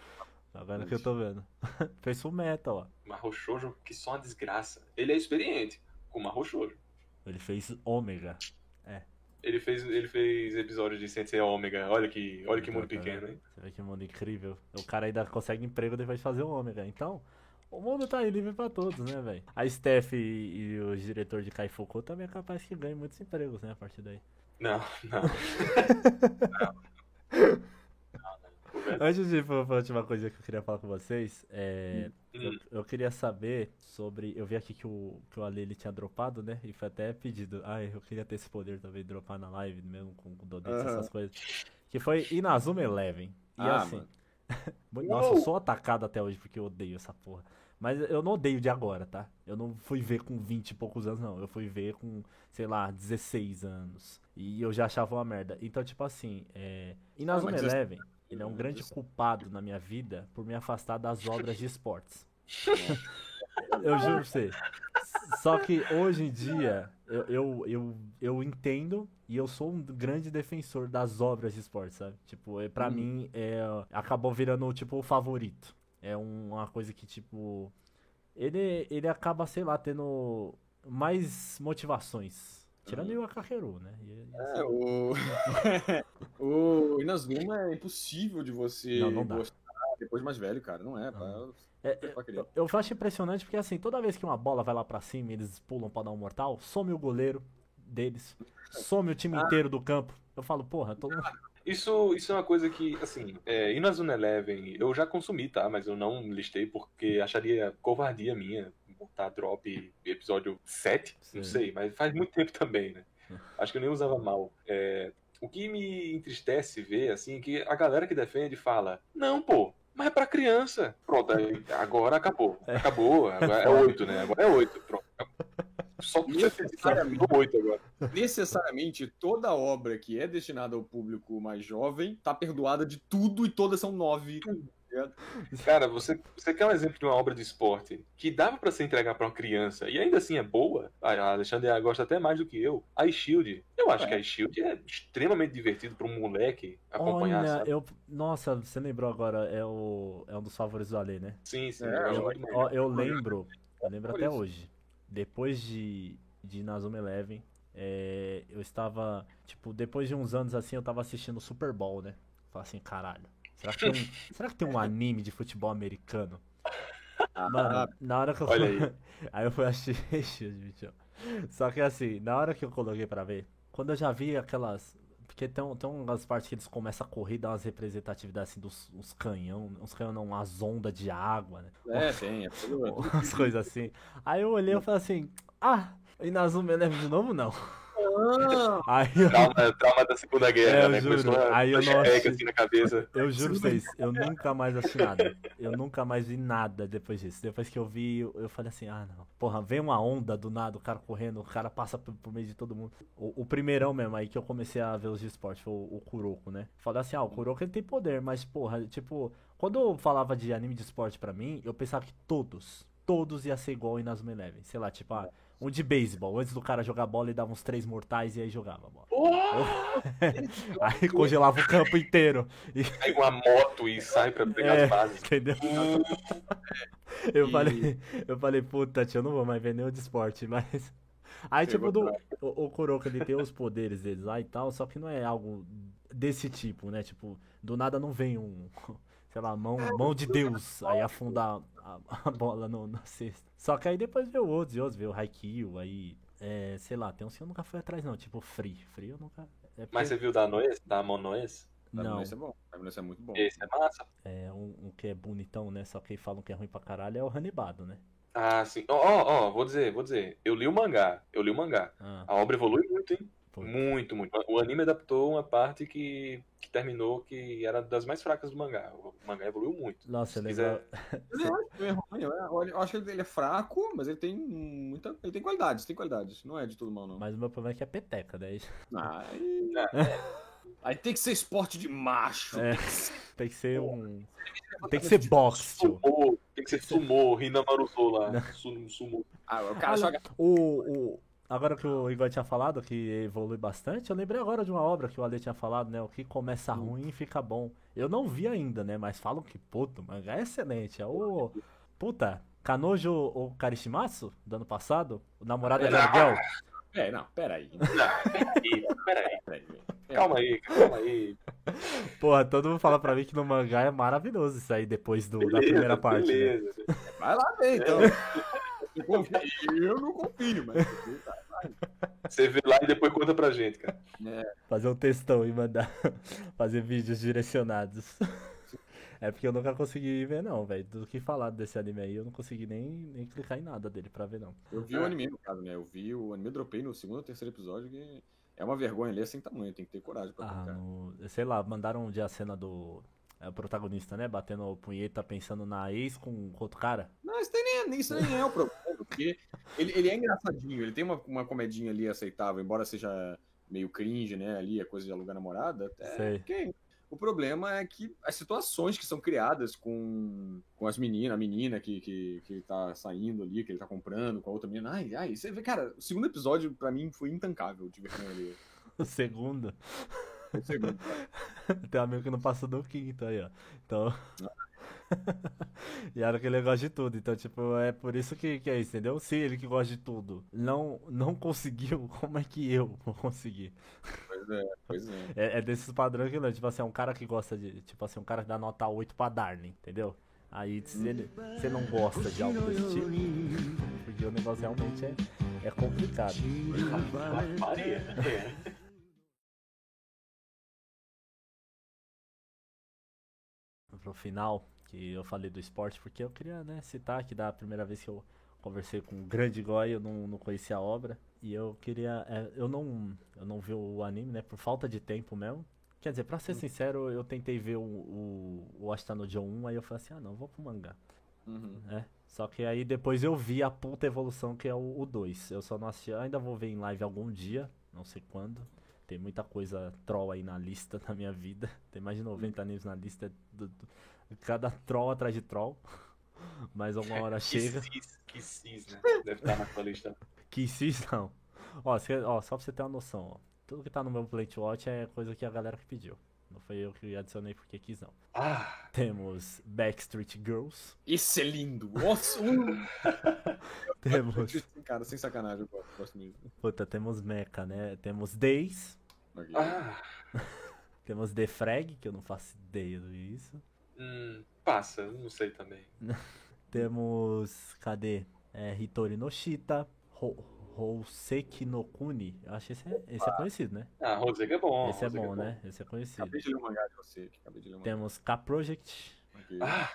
Agora que eu tô vendo. Fez full metal, ó. Mahou Shoujo, que só uma desgraça. Ele é experiente com Mahou Shoujo. Ele fez Ômega. Ele fez, ele fez episódios de Sensei Ômega. Olha que, olha que mundo pequeno, hein? Você vê que mundo incrível. O cara ainda consegue emprego depois de fazer o Ômega. Então, o mundo tá aí livre pra todos, né, velho? A Steph e, e o diretor de Kaifuku também é capaz que ganhem muitos empregos, né, a partir daí. Não, não. não. Não. Antes de ir pra última coisa que eu queria falar com vocês, é, Hum. eu, eu queria saber sobre. Eu vi aqui que o, que o Ale ele tinha dropado, né? E foi até pedido. Ai, eu queria ter esse poder também, dropar na live, mesmo com, com donates, Aham. essas coisas. Que foi Inazuma Eleven. E Ah, assim. Nossa, eu sou atacado até hoje porque eu odeio essa porra. Mas eu não odeio de agora, tá? Eu não fui ver com 20 e poucos anos, não. Eu fui ver com, sei lá, 16 anos. E eu já achava uma merda. Então, tipo assim, é... Inazuma mas Eleven, ele é um grande culpado na minha vida por me afastar das obras de esportes. eu juro pra você. Só que hoje em dia, eu, eu, eu, eu entendo e eu sou um grande defensor das obras de esporte, sabe? Tipo, é, pra Hum. mim, é, acabou virando, tipo, o favorito. É um- uma coisa que, tipo. Ele, ele acaba, sei lá, tendo mais motivações. Tirando Uhum. o Akakeru, né? E- e- É, o... o Inazuma é impossível de você Não, não dá. gostar depois de mais velho, cara. Não é, pra... É, pra criança. Eu acho impressionante porque, assim, toda vez que uma bola vai lá pra cima e eles pulam pra dar um mortal, some o goleiro deles, some o time inteiro do campo. Eu falo, porra, todo mundo. Isso, isso é uma coisa que, assim, é, Inazuma Eleven eu já consumi, tá? Mas eu não listei porque acharia covardia minha botar drop episódio 7, não Sim. sei, mas faz muito tempo também, né? Acho que eu nem usava mal. É, o que me entristece ver, assim, é que a galera que defende fala, não, pô, mas é pra criança. Pronto, agora acabou. Acabou, agora é 8, né? Agora é 8, pronto. Só Necessariamente. 8 agora. Necessariamente, toda obra que é destinada ao público mais jovem tá perdoada de tudo e todas são nove. Cara, você, você quer um exemplo de uma obra de esporte que dava pra se entregar pra uma criança e ainda assim é boa? Ah, A Alexandre gosta até mais do que eu. A Shield. Eu acho É. que a Shield é extremamente divertido pra um moleque acompanhar, Olha, sabe? eu. Nossa, você lembrou agora, é, o, é um dos favoritos do Ale, né? Sim, sim. É, eu Eu, eu lembro, eu lembro Por até isso. hoje. Depois de, de Inazuma Eleven, é, eu estava, tipo, depois de uns anos assim, eu tava assistindo o Super Bowl, né? Falei assim, caralho, será que tem um, será que tem um anime de futebol americano? Mano, na hora que eu. Olha aí. aí eu fui assistir. Só que assim, na hora que eu coloquei pra ver, quando eu já vi aquelas. Porque tem, tem umas partes que eles começam a correr e dar umas representatividades assim dos uns canhão, uns canhão não, umas ondas de água, né? É, tem. É tudo, é tudo Umas coisas assim. Aí eu olhei e falei assim, ah, Inazuma Eleven de novo não. Aí eu, Trauma, trauma da Segunda Guerra, É, eu né? juro. Começou Aí eu não assisti. assim na cabeça. eu juro pra vocês, eu nunca mais assisti nada. Eu nunca mais vi nada depois disso. Depois que eu vi, eu, falei assim, ah não. Porra, vem uma onda do nada, o cara correndo, o cara passa por, por meio de todo mundo. O, o primeirão mesmo aí que eu comecei a ver os de esporte foi o, o Kuroko, né? Falei assim, ah, o Kuroko ele tem poder, mas porra, tipo, quando eu falava de anime de esporte pra mim, eu pensava que todos, todos ia ser igual em Inazuma Eleven. Sei lá, tipo, ah, um de beisebol. Antes do cara jogar bola, ele dava uns três mortais e aí jogava a bola. aí congelava o campo inteiro. E, Pega uma moto e sai pra pegar É. as bases. entendeu? Eu falei, eu falei, puta, tio, eu não vou mais ver nenhum de esporte, mas. Aí, tipo, do, o, o Kuroko, ele tem os poderes deles lá e tal, só que não é algo desse tipo, né? Tipo, do nada não vem um, sei lá, mão, mão de Deus, aí afundar a, a bola no, na cesta. Só que aí depois veio outros e outros, veio o Haikyuu, aí, é, sei lá, tem uns que eu nunca fui atrás, não, tipo Free. Free eu nunca. É Mas porque- você viu da Noes? Da Monoes? Não, Esse é bom. Esse é muito bom. Esse é massa. é um, um que é bonitão, né? Só que falam que é ruim pra caralho é o Hanibado, né? Ah, sim. Ó, ó, ó, vou dizer, vou dizer. Eu li o mangá. Eu li o mangá. Ah, A obra evolui muito, hein? Muito, muito. O anime adaptou uma parte que, que terminou que era das mais fracas do mangá. O mangá evoluiu muito. Nossa, Se lembro. quiser- Ele é ruim, eu acho que ele ele é fraco, mas ele tem muita. Ele tem qualidades, tem qualidades. Não é de todo mal, não. Mas o meu problema é que é peteca, daí. Aí, aí tem que ser esporte de macho. É, tem que ser um. Tem que ser boxe. Sumô, tem que ser sumô, Hinamaru lá. Sum- Sumo. Ah, o cara Ah, joga. O, o, agora que o Igor tinha falado que evolui bastante, eu lembrei agora de uma obra que o Ale tinha falado, né? O que começa ruim fica bom. Eu não vi ainda, né? Mas falam que, puto, o mangá é excelente. É o. Puta, Kanojo o Karishimasu, do ano passado, o namorado de aluguel. É, não, peraí. Peraí, peraí. peraí. Calma aí, calma aí. Porra, todo mundo fala pra mim que no mangá é maravilhoso isso aí depois do, da primeira parte. Né? Beleza. Vai lá ver, então. Eu confio- Eu não confio, mas. Você vê lá e depois conta pra gente, cara. Fazer um textão e mandar fazer vídeos direcionados. É porque eu nunca consegui ver, não, velho. Do que falar desse anime aí, eu não consegui nem, nem clicar em nada dele pra ver, não. Eu vi o anime, no caso, né? Eu vi o anime, dropei no segundo ou terceiro episódio, que é uma vergonha ler sem tamanho, tem que ter coragem pra Ah, clicar. no, sei lá, mandaram um dia a cena do. É o protagonista, né? Batendo punheta, pensando na ex com, outro cara. Não, isso, nem, isso nem é o problema, porque ele, ele é engraçadinho, ele tem uma, uma comedinha ali aceitável, embora seja meio cringe, né? Ali, a coisa de alugar namorada, até Sei. ok. O problema é que as situações que são criadas com, com as meninas, a menina que, que, que tá saindo ali, que ele tá comprando com a outra menina. Ai, ai, você vê, cara, o segundo episódio pra mim foi intancável de ver com ele. O segundo. Segundo. Tem um amigo que não passou do quinto aí, ó. Então. e era que ele gosta de tudo. Então, tipo, é por isso que, que é isso, entendeu? Se ele que gosta de tudo não, não conseguiu, como é que eu vou conseguir? Pois é, pois é. É, é desses padrões que não. Tipo assim, é um cara que gosta de. Tipo assim, um cara que dá nota 8 pra Darling, entendeu? Aí se ele, você não gosta de algo desse tipo, porque o negócio realmente é, é complicado. Maria. É. pro final, que eu falei do esporte, porque eu queria, né, citar que da primeira vez que eu conversei com o grande Goy, eu não, não conhecia a obra, e eu queria, é, eu não, eu não vi o anime, né, por falta de tempo mesmo. Quer dizer, pra ser sincero, eu tentei ver o, o, o Ashita no John 1, aí eu falei assim, ah não, vou pro mangá, Uhum. né. Só que aí depois eu vi a puta evolução que é o, o 2. Eu só não assisti, ainda vou ver em live algum dia, não sei quando. Tem muita coisa troll aí na lista da minha vida. Tem mais de 90 animes na lista. Do, do- cada troll atrás de troll. Mas alguma hora Que chega. cis, que cis, né? Deve estar na sua lista. Que cis não. Ó, você- ó, só pra você ter uma noção, ó. Tudo que tá no meu Plate Watch é coisa que a galera que pediu. Não foi eu que adicionei porque quis não. Ah, Temos Backstreet Girls. Esse é lindo. Nossa, Temos. cara, sem sacanagem, eu gosto, mesmo. Puta, temos Mecha, né? Temos Days. Ok. ah. Temos The Frag, que eu não faço ideia disso. Hum, passa, não sei também. Temos. Cadê? É, Hitori no Shita. Ho- Houseki no Kuni. Eu acho que esse é, esse é conhecido, né? Ah, Rosega é bom. esse é Rosega bom, né? Esse é conhecido. Acabei de ler o mangá de você. que Acabei de ler o mangá. Temos K-Project. Ok. Ah,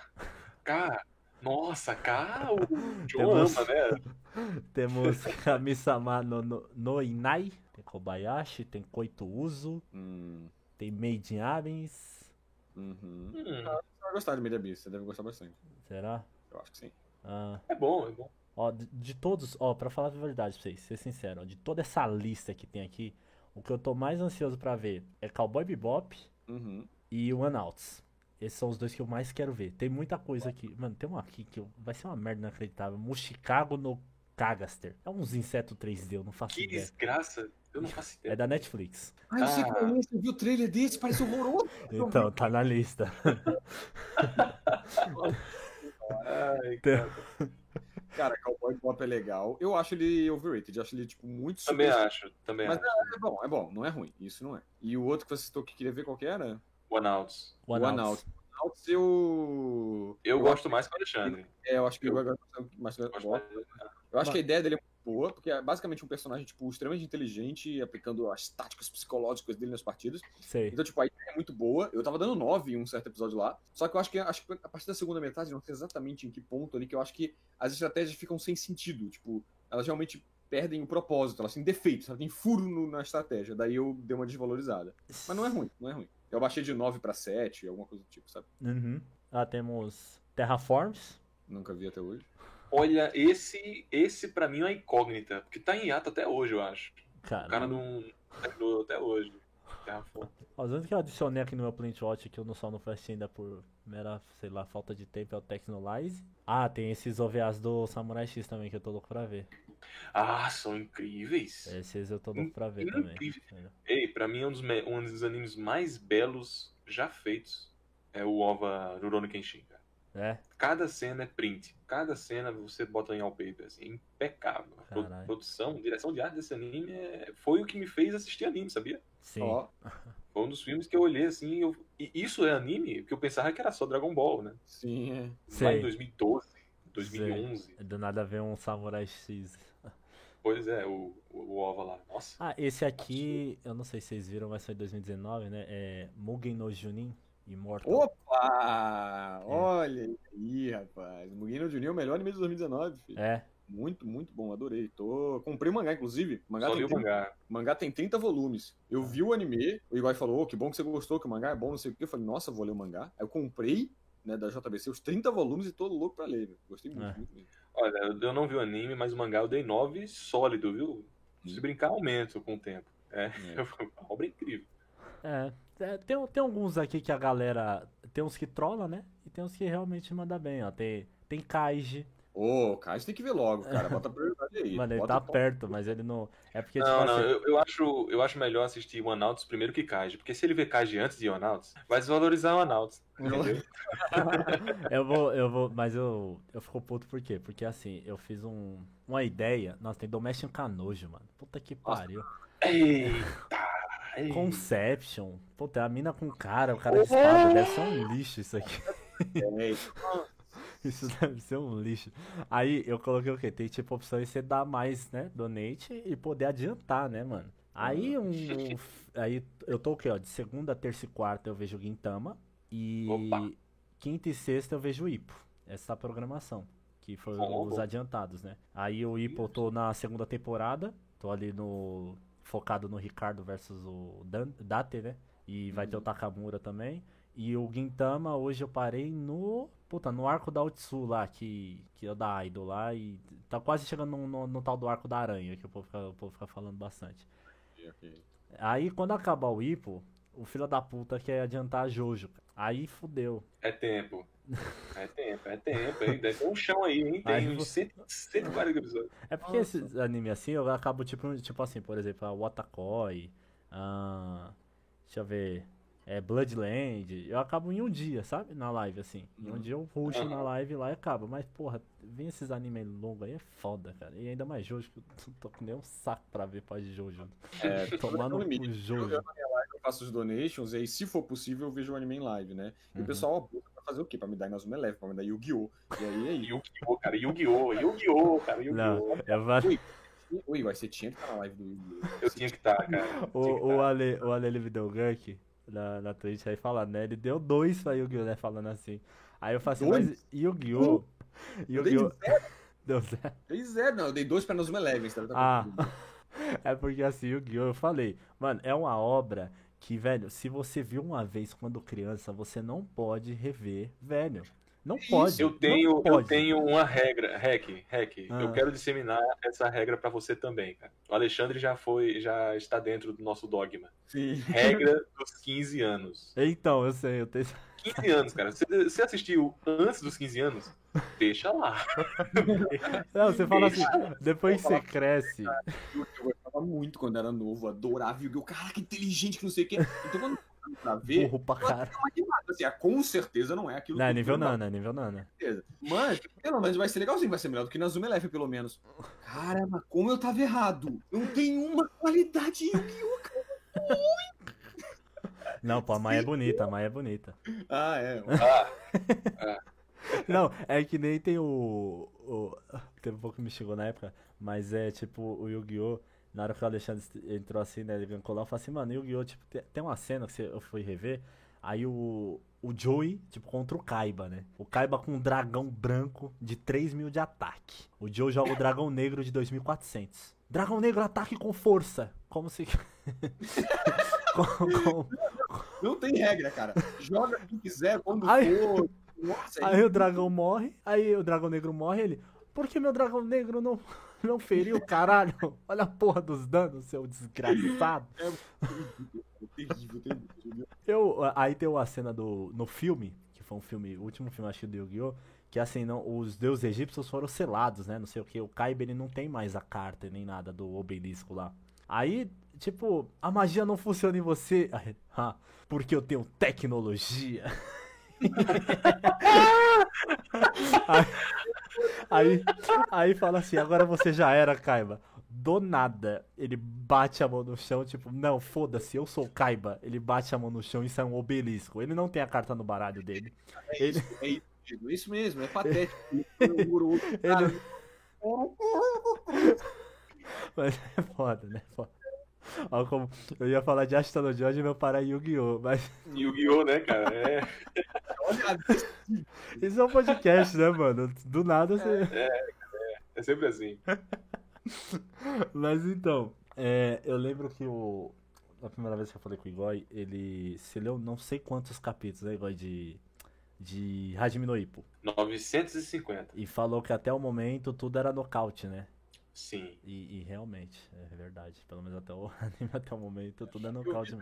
K. Nossa, K, o Joe ama, né? Temos Kami-sama no, no, no Inai. Tem Kobayashi. Tem Koito Uso. Hum, Tem Made in Abyss. uhum. Hum, Você vai gostar de Media Beast, você deve gostar bastante. Será? Eu acho que sim. Ah. é bom, é bom. Ó, de, de todos, ó, pra falar a verdade pra vocês, ser sincero, ó, de toda essa lista que tem aqui, o que eu tô mais ansioso pra ver é Cowboy Bebop Uhum. e One Outs. Esses são os dois que eu mais quero ver. Tem muita coisa aqui. Mano, tem um aqui que eu- vai ser uma merda inacreditável. Mushikago no Kagaster. É uns insetos 3D, eu não faço Que ideia. desgraça. Eu não faço É ideia. da Netflix. Ah, eu sei que é eu vi o trailer desse, parece horroroso. Então, tá na lista. Ai, Então, Cara, Cowboy Bebop é legal. Eu acho ele overrated, eu acho ele, tipo, muito também super- acho, também Mas acho. é bom, é bom, não é ruim, isso não é. E o outro que você citou que queria ver qual que era? One Outs. One One Outs. Out. One Out, eu... Eu gosto mais que o Alexandre. É, eu acho que eu gosto mais Eu gosto eu acho que a ideia dele é muito boa, porque é basicamente um personagem, tipo, extremamente inteligente, aplicando as táticas psicológicas dele nas partidas. Sei. Então, tipo, a ideia é muito boa. Eu tava dando 9 em um certo episódio lá. Só que eu acho que, acho que a partir da segunda metade, não sei exatamente em que ponto ali, que eu acho que as estratégias ficam sem sentido. Tipo, elas realmente perdem o propósito, elas têm defeitos, elas têm furo no- na estratégia. Daí eu dei uma desvalorizada. Mas não é ruim, não é ruim. Eu baixei de 9 pra 7, alguma coisa do tipo, sabe? Uhum. Ah, temos Terraforms. Nunca vi até hoje. Olha, esse, esse pra mim é uma incógnita, porque tá em ato até hoje, eu acho. O cara Cara, não terminou até hoje. Ó, Os únicos que eu adicionei aqui no meu Plant Watch que eu não só não assistir ainda por mera, sei lá, falta de tempo é o Technolize. Ah, tem esses OVAs do Samurai X também que eu tô louco pra ver. Ah, são incríveis. Esses eu tô louco pra ver também. Incrível. entendeu? Ei, pra mim é um dos, um dos animes mais belos já feitos. É o OVA Rurouni Kenshin, cara. É, Cada cena é print. Cada cena você bota em wallpaper, assim, é impecável. Caralho. produção, direção de arte desse anime é- foi o que me fez assistir anime, sabia? sim. Ó, Foi um dos filmes que eu olhei assim, e eu... e isso é anime? Porque eu pensava que era só Dragon Ball, né? sim, é. Lá Sei. em 2012, 2011. Do nada ver um Samurai X. Pois é, o, o, o OVA lá. Nossa. Ah, esse aqui, eu não sei se vocês viram, mas foi em 2019, né? É Mugen no Junin Immortal. Opa! Olha aí, rapaz. Mugen Juninho é o melhor anime de 2019, filho. É, Muito, muito bom, adorei. Tô... Comprei o mangá, inclusive. O mangá Só tem li o 30 mangá. O mangá tem 30 volumes. Eu vi o anime, o Igor falou, "Ô, que bom que você gostou, que o mangá é bom, não sei o quê. Eu falei, nossa, vou ler o mangá. Aí eu comprei, né, da JBC, os 30 volumes e tô louco pra ler. Gostei muito, É. muito mesmo. Olha, eu não vi o anime, mas o mangá eu dei 9 sólido, viu? Se brincar, aumento com o tempo. É, É. uma obra incrível. É, é, tem, tem alguns aqui que a galera. Tem uns que trola, né? E tem uns que realmente manda bem, ó. Tem, tem Kaiji. Ô, Caio, você tem que ver logo, cara. Bota prioridade aí. Mano, ele Bota tá perto, mas ele não. É porque, Não, tipo não, assim. eu, eu acho, eu acho melhor assistir o Anauts primeiro que Kaiji, porque se ele ver Kaiji antes de Anauts, vai desvalorizar o Anauts. Entendeu? Eu vou, eu vou, mas eu, eu fico puto por quê? Porque assim, eu fiz um, uma ideia. Nossa, tem Domestic Canojo, mano. Puta que pariu. Eita! Ei. Conception. Puta, é a mina com cara, o cara de espada. Deve ser um lixo isso aqui. É, Isso deve ser um lixo. Aí eu coloquei o quê? Tem tipo opção de você dar mais, né? Donate e poder adiantar, né, mano? Aí um. Aí eu tô o quê, ó? De segunda, terça e quarta eu vejo o Gintama. E Opa. quinta e sexta eu vejo o Ipo. Essa é a programação. Que foram os adiantados, né? Aí o Ipo eu tô na segunda temporada. Tô ali no. Focado no Ricardo versus o Dan- Date, né? E vai ter o Takamura também. E o Gintama, hoje eu parei no. Puta, no arco da Otsu lá, que, que é o da Idol lá. E tá quase chegando no, no- no tal do arco da aranha, que o povo fica, o povo fica falando bastante. ok, ok. Aí quando acabar o Ipo, o filho da puta quer adiantar a Jojo. Aí fudeu. É tempo. É tempo, é tempo, hein? Deve ter um chão aí, hein? Tem Aí uns 100 140 episódios. É porque esses anime assim, eu acabo tipo, tipo assim, por exemplo, a Watakoi, a. Deixa eu ver. É Bloodland, eu acabo em um dia, sabe? Na live, assim. Em um dia eu ruxo na Aham. live lá e acabo. Mas, porra, vem esses anime longos aí é foda, cara. E ainda mais Jojo, que eu não tô com nenhum saco pra ver pós de Jojo. É, Tomar no um cu, Jojo. eu, na eu faço os donations, e aí, se for possível, eu vejo o anime em live, né? E Uhum. o pessoal abusa pra fazer o quê? Pra me dar Inazuma Eleven, pra me dar Yu-Gi-Oh! E aí, é isso. Yu-Gi-Oh, cara, Yu-Gi-Oh, Yu-Gi-Oh, cara, Não, Yu-Gi-Oh. eu vou... Ui, vai, você tinha que estar na live do Yu-Gi-Oh! Eu tinha que estar, cara. Tinha que O, o tá. Ale, o Ale ele me deu gank na, na Twitch aí falando, né? Ele deu dois pra Yu-Gi-Oh! né? Falando assim. Aí eu falei assim, Dois? mas Yu-Gi-Oh! Eu dei Yu-Gi-Oh! zero. Deu zero. Dei zero, não, eu dei dois pra Inazuma Eleven, tá? Ah, é porque assim, Yu-Gi-Oh! eu falei, mano, é uma obra que, velho, se você viu uma vez quando criança, você não pode rever, velho. Não pode. Eu não tenho, eu pode. tenho uma regra, Hack, Hack. Ah. Eu quero disseminar essa regra pra você também, cara. O Alexandre já foi, já está dentro do nosso dogma. Sim. Regra dos 15 anos. Então, eu sei, eu tenho. 15 anos, cara. Você, você assistiu antes dos 15 anos? Deixa lá. Não, você fala assim, depois que você cresce. Eu gostava muito quando era novo, adorava Yu-Gi-Oh! Cara, que inteligente, que não sei o quê. Então quando eu pra ver, Burro pra cara. assim, ah, com certeza não é aquilo Não, é que eu nível nana, é nível nana. Mas, pelo menos vai ser legalzinho, vai ser melhor do que na Zuma Eleven, pelo menos. Caramba, como eu tava errado. Não tem uma qualidade em Yu-Gi-Oh! Não, pô, a Maia é bonita, a Maia é bonita. Ah, é. Não, é que nem tem o. o teve um pouco que me chegou na época, mas é tipo o Yu-Gi-Oh! Na hora que o Alexandre entrou assim, né? Ele veio colar, eu falei assim, mano, Yu-Gi-Oh! Tipo, tem, uma cena que eu fui rever, aí o. O Joey, tipo, contra o Kaiba, né? O Kaiba com um dragão branco de 3 mil de ataque. O Joe joga o dragão negro de 2.400. Dragão negro ataque com força. Como se. Não tem regra, cara. Joga quem quiser, quando Ai. for. Nossa, Aí o dragão morre, aí o dragão negro morre, ele. Por que meu dragão negro não, não feriu, caralho? Olha a porra dos danos, seu desgraçado. é terrível, terrível. Eu, aí tem uma cena do, no filme, que foi um filme, o último filme acho do Yu-Gi-Oh! Que assim, não, os deuses egípcios foram selados, né? Não sei o que. O Kaiba ele não tem mais a carta nem nada do obelisco lá. Aí, tipo, a magia não funciona em você. Ah, porque eu tenho tecnologia. aí, aí, aí fala assim, agora você já era, Kaiba. Do nada, ele bate a mão no chão, tipo, não, foda-se, eu sou o Kaiba. Ele bate a mão no chão e sai um obelisco. Ele não tem a carta no baralho dele. É Ele- isso, é isso, é isso mesmo, é patético. Ele-. Mas é foda, né? Foda. Ó, como eu ia falar de no George e meu para Yu-Gi-Oh! Mas Yu-Gi-Oh, né, cara? É, Olha, isso é um podcast, né, mano? Do nada você. É sempre assim. Mas então, é, eu lembro que o. Na primeira vez que eu falei com o Igor, ele se leu não sei quantos capítulos, né, Igor, de. De Hajime no Ippo. 950. E falou que até o momento tudo era nocaute, né? Sim. E, e realmente, é verdade. Pelo menos até o anime, até o momento, tudo é nocaute.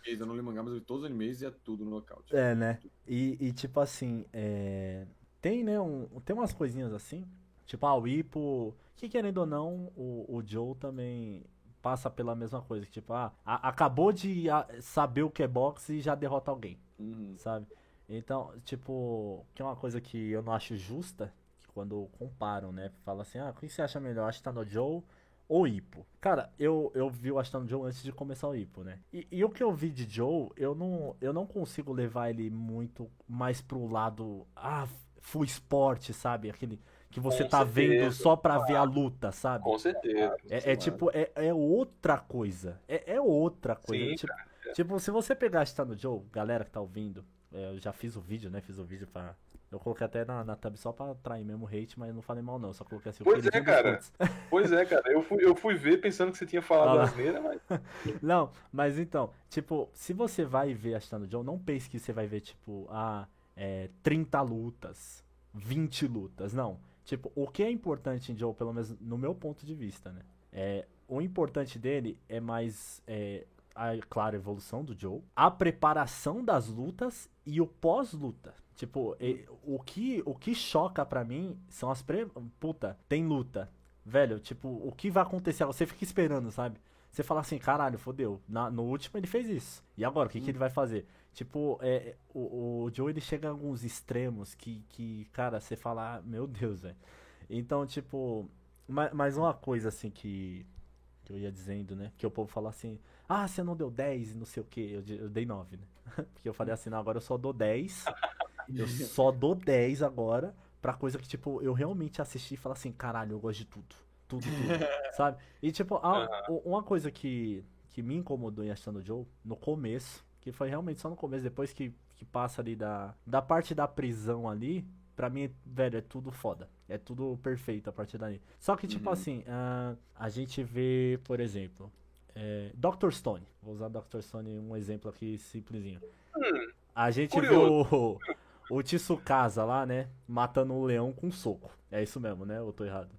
Animes, eu não li mangá, mas eu vi todos os animes e é tudo no nocaute. É, né? E, e, tipo assim, é... tem, né, um... tem umas coisinhas assim. Tipo, ah, o Ippo, que querendo ou não, o, o Joe também passa pela mesma coisa. que, Tipo, ah, a- acabou de ah, saber o que é boxe e já derrota alguém, Uhum. sabe? Então, tipo, que é uma coisa que eu não acho justa, que quando comparam, né? Fala assim, ah, o que você acha melhor, Ashitano Joe ou Ippo? Cara, eu, eu vi o Ashitano Joe antes de começar o Ippo, né? E, e o que eu vi de Joe, eu não, eu não consigo levar ele muito mais pro lado, ah, full esporte, sabe? Aquele que você Com tá vendo certeza. só pra ver a luta, sabe? Com certeza. É, é tipo, é, é outra coisa. É, é outra coisa. Sim, tipo, tipo, se você pegar no Joe, galera que tá ouvindo, é, eu já fiz o vídeo, né? Fiz o vídeo pra. Eu coloquei até na, na tab só pra atrair mesmo hate, mas não falei mal não, só coloquei assim o Pois é, cara. Pois é, cara. Eu fui, eu fui ver pensando que você tinha falado Ah asneira, mas. Não, mas então, tipo, se você vai ver a no Joe, não pense que você vai ver, tipo, ah, é, 30 lutas, 20 lutas, não. Tipo, o que é importante em Joe, pelo menos no meu ponto de vista, né? É, o importante dele é mais, é, a, claro, a evolução do Joe, a preparação das lutas e o pós-luta. Tipo, o, que, o que choca pra mim são as pre... Puta, tem luta. Velho, tipo, o que vai acontecer? Você fica esperando, sabe? Você fala assim, caralho, fodeu. Na- no último ele fez isso. E agora, o que, que ele vai fazer? Tipo, é, o, o Joe ele chega a alguns extremos que, que cara, você fala, ah, meu Deus, velho. Então, tipo, ma- mais uma coisa assim que, que eu ia dizendo, né? Que o povo fala assim, ah, você não deu 10 e não sei o que. Eu, eu dei 9, né? Porque eu falei assim, não, agora eu só dou 10. Eu só dou 10 agora pra coisa que, tipo, eu realmente assisti e falar assim, caralho, eu gosto de tudo. Tudo, tudo. sabe? E, tipo, a- uma coisa que, que me incomodou em Ashton Joe, no começo, que foi realmente só no começo, depois que, que passa ali da, da parte da prisão ali, pra mim, velho, é tudo foda. É tudo perfeito a partir dali. Só que, tipo Uhum. assim, ah, a gente vê, por exemplo, é, Dr. Stone. Vou usar Dr. Stone um exemplo aqui simplesinho. A gente Hum, curioso. vê o, Tsukasa lá, né? Matando um leão com um soco. É isso mesmo, né? Ou tô errado?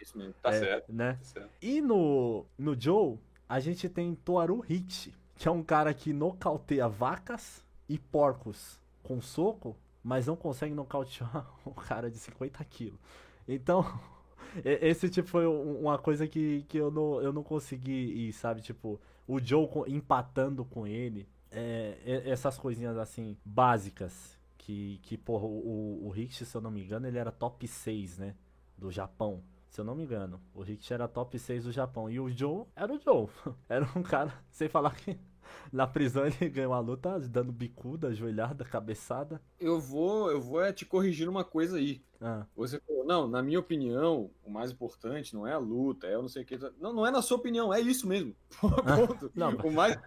Isso mesmo. Tá É, certo. Né? Tá certo. E no, no Joe, a gente tem Toaru Hichi, que é um cara que nocauteia vacas e porcos com soco, mas não consegue nocautear um cara de 50 quilos. Então, esse tipo foi um- uma coisa que, que eu, não, eu não consegui ir, sabe? Tipo, o Joe empatando com ele, é- essas coisinhas assim, básicas. Que, que porra, o, o, se eu não me engano, ele era top 6, né? Do Japão. Se eu não me engano, o Rick era top 6 do Japão. E o Joe era o Joe. Era um cara, sem falar que na prisão ele ganhou a luta dando bicuda, joelhada, cabeçada. Eu vou, eu vou é te corrigir uma coisa aí. Ah, Você falou, não, na minha opinião, o mais importante não é a luta, é eu não sei o que. Não, não é na sua opinião, é isso mesmo. Ponto. Não, o, mais,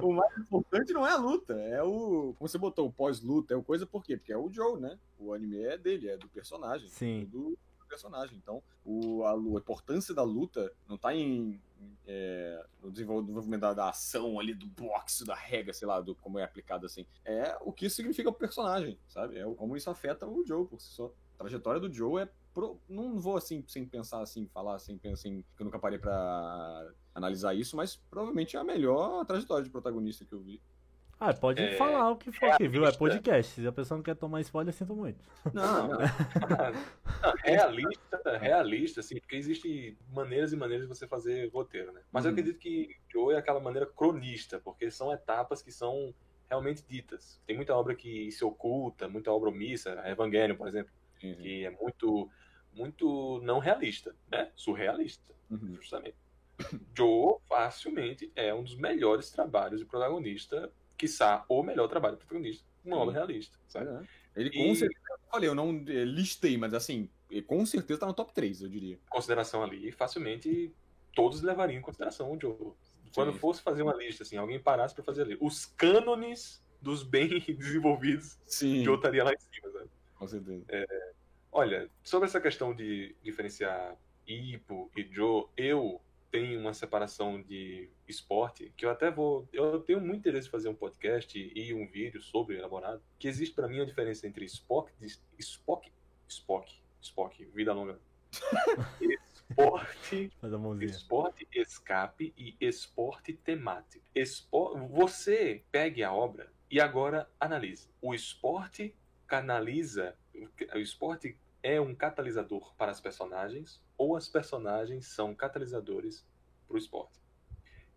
o mais importante não é a luta, é o. Como você botou, o pós-luta, é o coisa por quê? Porque é o Joe, né? O anime é dele, é do personagem. Sim. é Do, personagem. Então, o, a, a importância da luta não tá em. É, no desenvolvimento da, ação ali, do boxe, da regra, sei lá, do como é aplicado assim. É o que isso significa pro personagem, sabe? É como isso afeta o Joe por si só. A trajetória do Joe é. pro- não vou assim, sem pensar assim, falar sem pensar assim, que eu nunca parei pra analisar isso, mas provavelmente é a melhor trajetória de protagonista que eu vi. Ah pode É, falar o que for aqui, viu? É podcast. Se a pessoa não quer tomar spoiler, sinto muito. Não, não. Realista, realista, assim, porque existem maneiras e maneiras de você fazer roteiro, né? Mas eu Uhum. acredito que Joe é aquela maneira cronista, porque são etapas que são realmente ditas. Tem muita obra que se oculta, muita obra omissa, Evangelion, por exemplo, que é muito, muito não realista, né? Surrealista, Uhum. justamente. Joe facilmente é um dos melhores trabalhos de protagonista, quiçá o melhor trabalho de protagonista, uma Sim. obra realista, sabe? Né? Ele com E- certeza, eu falei, eu não eh, listei, mas assim, ele com certeza tá no top 3, eu diria. consideração ali, facilmente todos levariam em consideração o Joe. Quando Sim. fosse fazer uma lista, assim, alguém parasse pra fazer ali. Os cânones dos bem desenvolvidos, Sim, Joe estaria lá em cima, sabe? com certeza. Olha, sobre essa questão de diferenciar Ipo e Joe, eu tenho uma separação de esporte que eu até vou. Eu tenho muito interesse em fazer um podcast e um vídeo sobre elaborado. Que existe pra mim a diferença entre Spock, Spock, Spock, Spock, vida longa. esporte. Esporte, escape e esporte temático. Espo... Você pegue a obra e agora analise. O esporte canaliza. O esporte é um catalisador para as personagens ou as personagens são catalisadores para o esporte?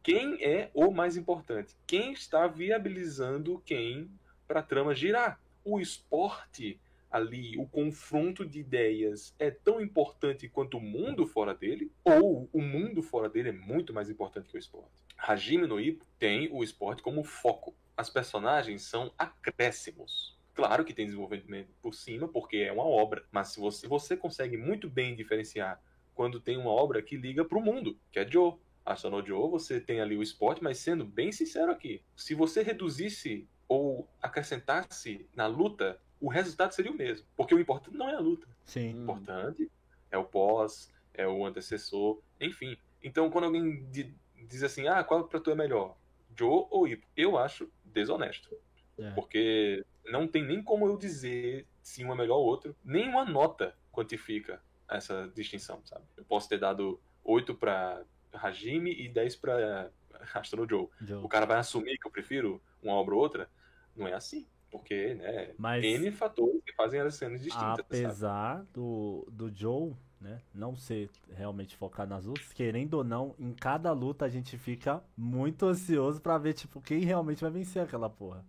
Quem é o mais importante? Quem está viabilizando quem para a trama girar? O esporte ali, o confronto de ideias é tão importante quanto o mundo fora dele? Ou o mundo fora dele é muito mais importante que o esporte? Hajime no Ippo tem o esporte como foco. As personagens são acréscimos. Claro que tem desenvolvimento por cima, porque é uma obra. Mas se você, você consegue muito bem diferenciar quando tem uma obra que liga para o mundo, que é Joe. A no Joe, você tem ali o esporte, mas sendo bem sincero aqui, se você reduzisse ou acrescentasse na luta, o resultado seria o mesmo. Porque o importante não é a luta. O Sim. importante é o pós, é o antecessor, enfim. Então, quando alguém di- diz assim, ah, qual pra tu é melhor? Joe ou Ippo? Eu acho desonesto. É. Porque não tem nem como eu dizer se um é melhor ou outro. Nenhuma nota quantifica essa distinção, sabe? Eu posso ter dado 8 pra Hajime e 10 pra Astro Joe. Joe. O cara vai assumir que eu prefiro uma obra ou outra? Não é assim. Porque, né, Mas N fatores que fazem as cenas distintas, sabe? apesar do, do Joe, né, não ser realmente focado nas lutas, querendo ou não, em cada luta a gente fica muito ansioso pra ver, tipo, quem realmente vai vencer aquela porra.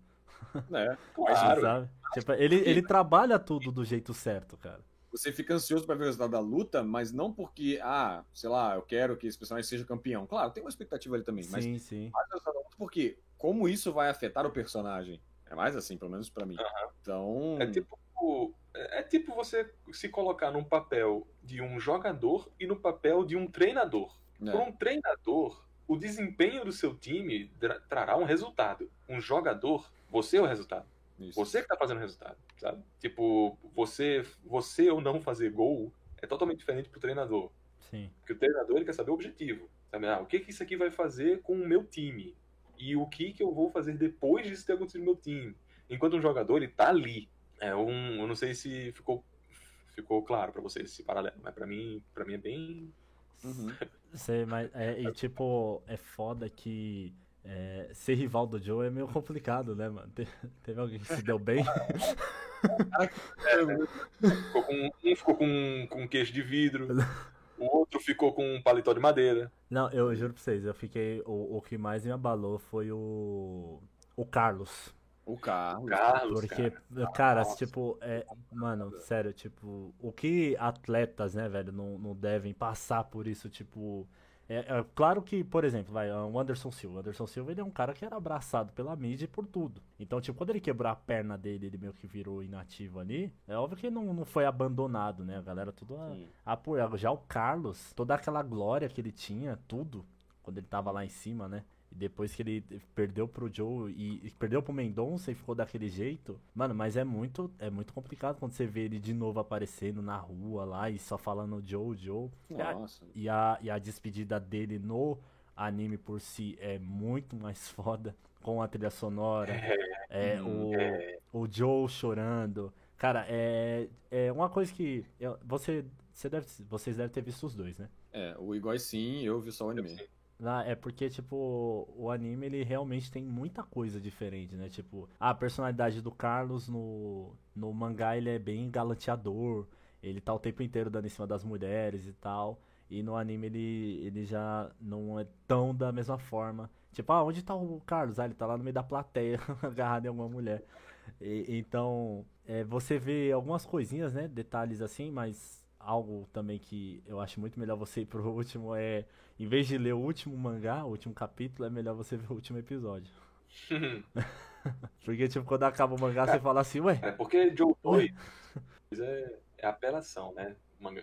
É, Claro. Sabe? Tipo, ele, ele trabalha tudo do jeito certo, cara. Você fica ansioso pra ver o resultado da luta, mas não porque, ah, sei lá, eu quero que esse personagem seja campeão. Claro, tem uma expectativa ali também, mas Sim, sim. mais o resultado da luta porque como isso vai afetar o personagem. É mais assim, pelo menos pra mim. Então, É tipo, é é tipo você se colocar num papel de um jogador e no papel de um treinador. né, Para um treinador, o desempenho do seu time tra- trará um resultado. Um jogador, você é o resultado. Isso. Você que tá fazendo o resultado, sabe? Tipo, você, você ou não fazer gol é totalmente diferente pro treinador. Sim. Porque o treinador ele quer saber o objetivo. Sabe? Ah, o que, que isso aqui vai fazer com o meu time? E o que, que eu vou fazer depois disso ter acontecido no meu time? Enquanto um jogador, ele tá ali. É um, eu não sei se ficou, ficou claro pra vocês esse paralelo, mas pra mim, pra mim é bem. Uhum. Sei, mas é, e tipo, é foda que é, ser rival do Joe é meio complicado, né, mano? Te- teve alguém que se deu bem? Ficou com, um ficou com, com queixo de vidro, o outro ficou com um paletó de madeira. Não, eu juro pra vocês, eu fiquei. O, o que mais me abalou foi o. O Carlos. O Carlos. Carlos, Porque, cara. cara, tipo, é. Mano, sério, tipo, o que atletas, né, velho, não, não devem passar por isso, tipo. É, é claro que, por exemplo, vai, o Anderson Silva. O Anderson Silva ele é um cara que era abraçado pela mídia e por tudo. Então, tipo, quando ele quebrou a perna dele, ele meio que virou inativo ali. É óbvio que não, não foi abandonado, né? A galera tudo apoiava. Já o Carlos, toda aquela glória que ele tinha, tudo, quando ele tava lá em cima, né? E depois que ele perdeu pro Joe e, e perdeu pro Mendonça e ficou daquele jeito. Mano, mas é muito, é muito complicado quando você vê ele de novo aparecendo na rua lá e só falando Joe, Joe. Nossa. E a, e a despedida dele no anime por si é muito mais foda, com a trilha sonora, é, o, o Joe chorando. Cara, é, é uma coisa que eu- você, você deve, vocês devem ter visto os dois, né? É, o Igor sim, eu vi só o anime. Lá é porque, tipo, o anime ele realmente tem muita coisa diferente, né? Tipo, a personalidade do Carlos no, no mangá ele é bem galanteador, ele tá o tempo inteiro dando em cima das mulheres e tal. E no anime ele, ele já não é tão da mesma forma. Tipo, ah, onde tá o Carlos? Ah, ele tá lá no meio da plateia, agarrado em alguma mulher. E- então, é, você vê algumas coisinhas, né? Detalhes assim, mas algo também que eu acho muito melhor você ir pro último é, em vez de ler o último mangá, o último capítulo, é melhor você ver o último episódio. Porque, tipo, quando acaba o mangá, você fala assim, ué, É porque Joe 2 é, é apelação, né?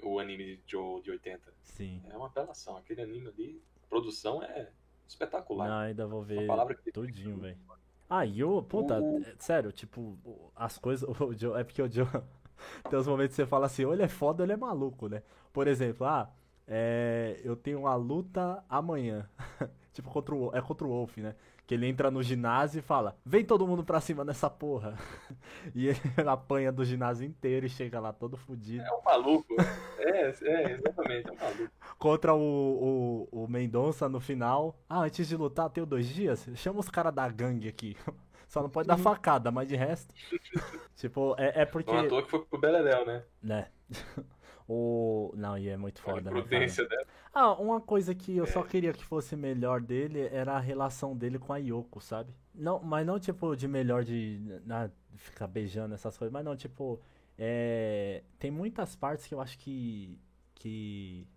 O anime de Joe de 80. sim. É uma apelação. Aquele anime ali, a produção é espetacular. Não, ainda vou ver palavra que- tudinho, velho. Ah, e o, puta, O- é- sério, tipo, as coisas, o Joe, é porque o Joe, Tem uns momentos que você fala assim, ou ele é foda ou ele é maluco, né? Por exemplo, ah, é, eu tenho uma luta amanhã. tipo, contra o, é contra o Wolf, né? Que ele entra no ginásio e fala, vem todo mundo pra cima nessa porra. e ele apanha do ginásio inteiro e chega lá todo fudido. É um maluco. É, é, exatamente, é um maluco. Contra o, o, o Mendonça no final. Ah, antes de lutar, tenho dois dias. Chama os caras da gangue aqui. Só não pode dar facada, mas de resto. tipo, é, é porque. Não à toa que foi pro Beleléu, né? Né? o. Não, e é muito Foi a foda, né? dela. Ah, uma coisa que eu só queria que fosse melhor dele era a relação dele com a Yoko, sabe? Não, mas não tipo de melhor de ah, ficar beijando essas coisas, mas não, tipo. É, tem muitas partes que eu acho que. que.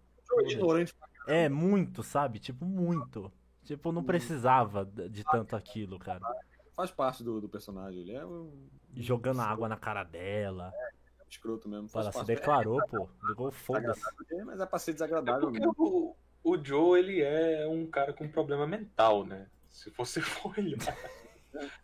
Ignorante É muito, sabe? Tipo, muito. Tipo, não precisava de de tanto aquilo, cara. Faz parte do, do personagem. Ele é um Jogando água na cara dela. escroto mesmo. Faz Ela se declarou, pô. Ligou foda-se. É, mas é pra ser É desagradável porque mesmo. o, o Joe, ele é um cara com problema mental, né? Se você for olhar.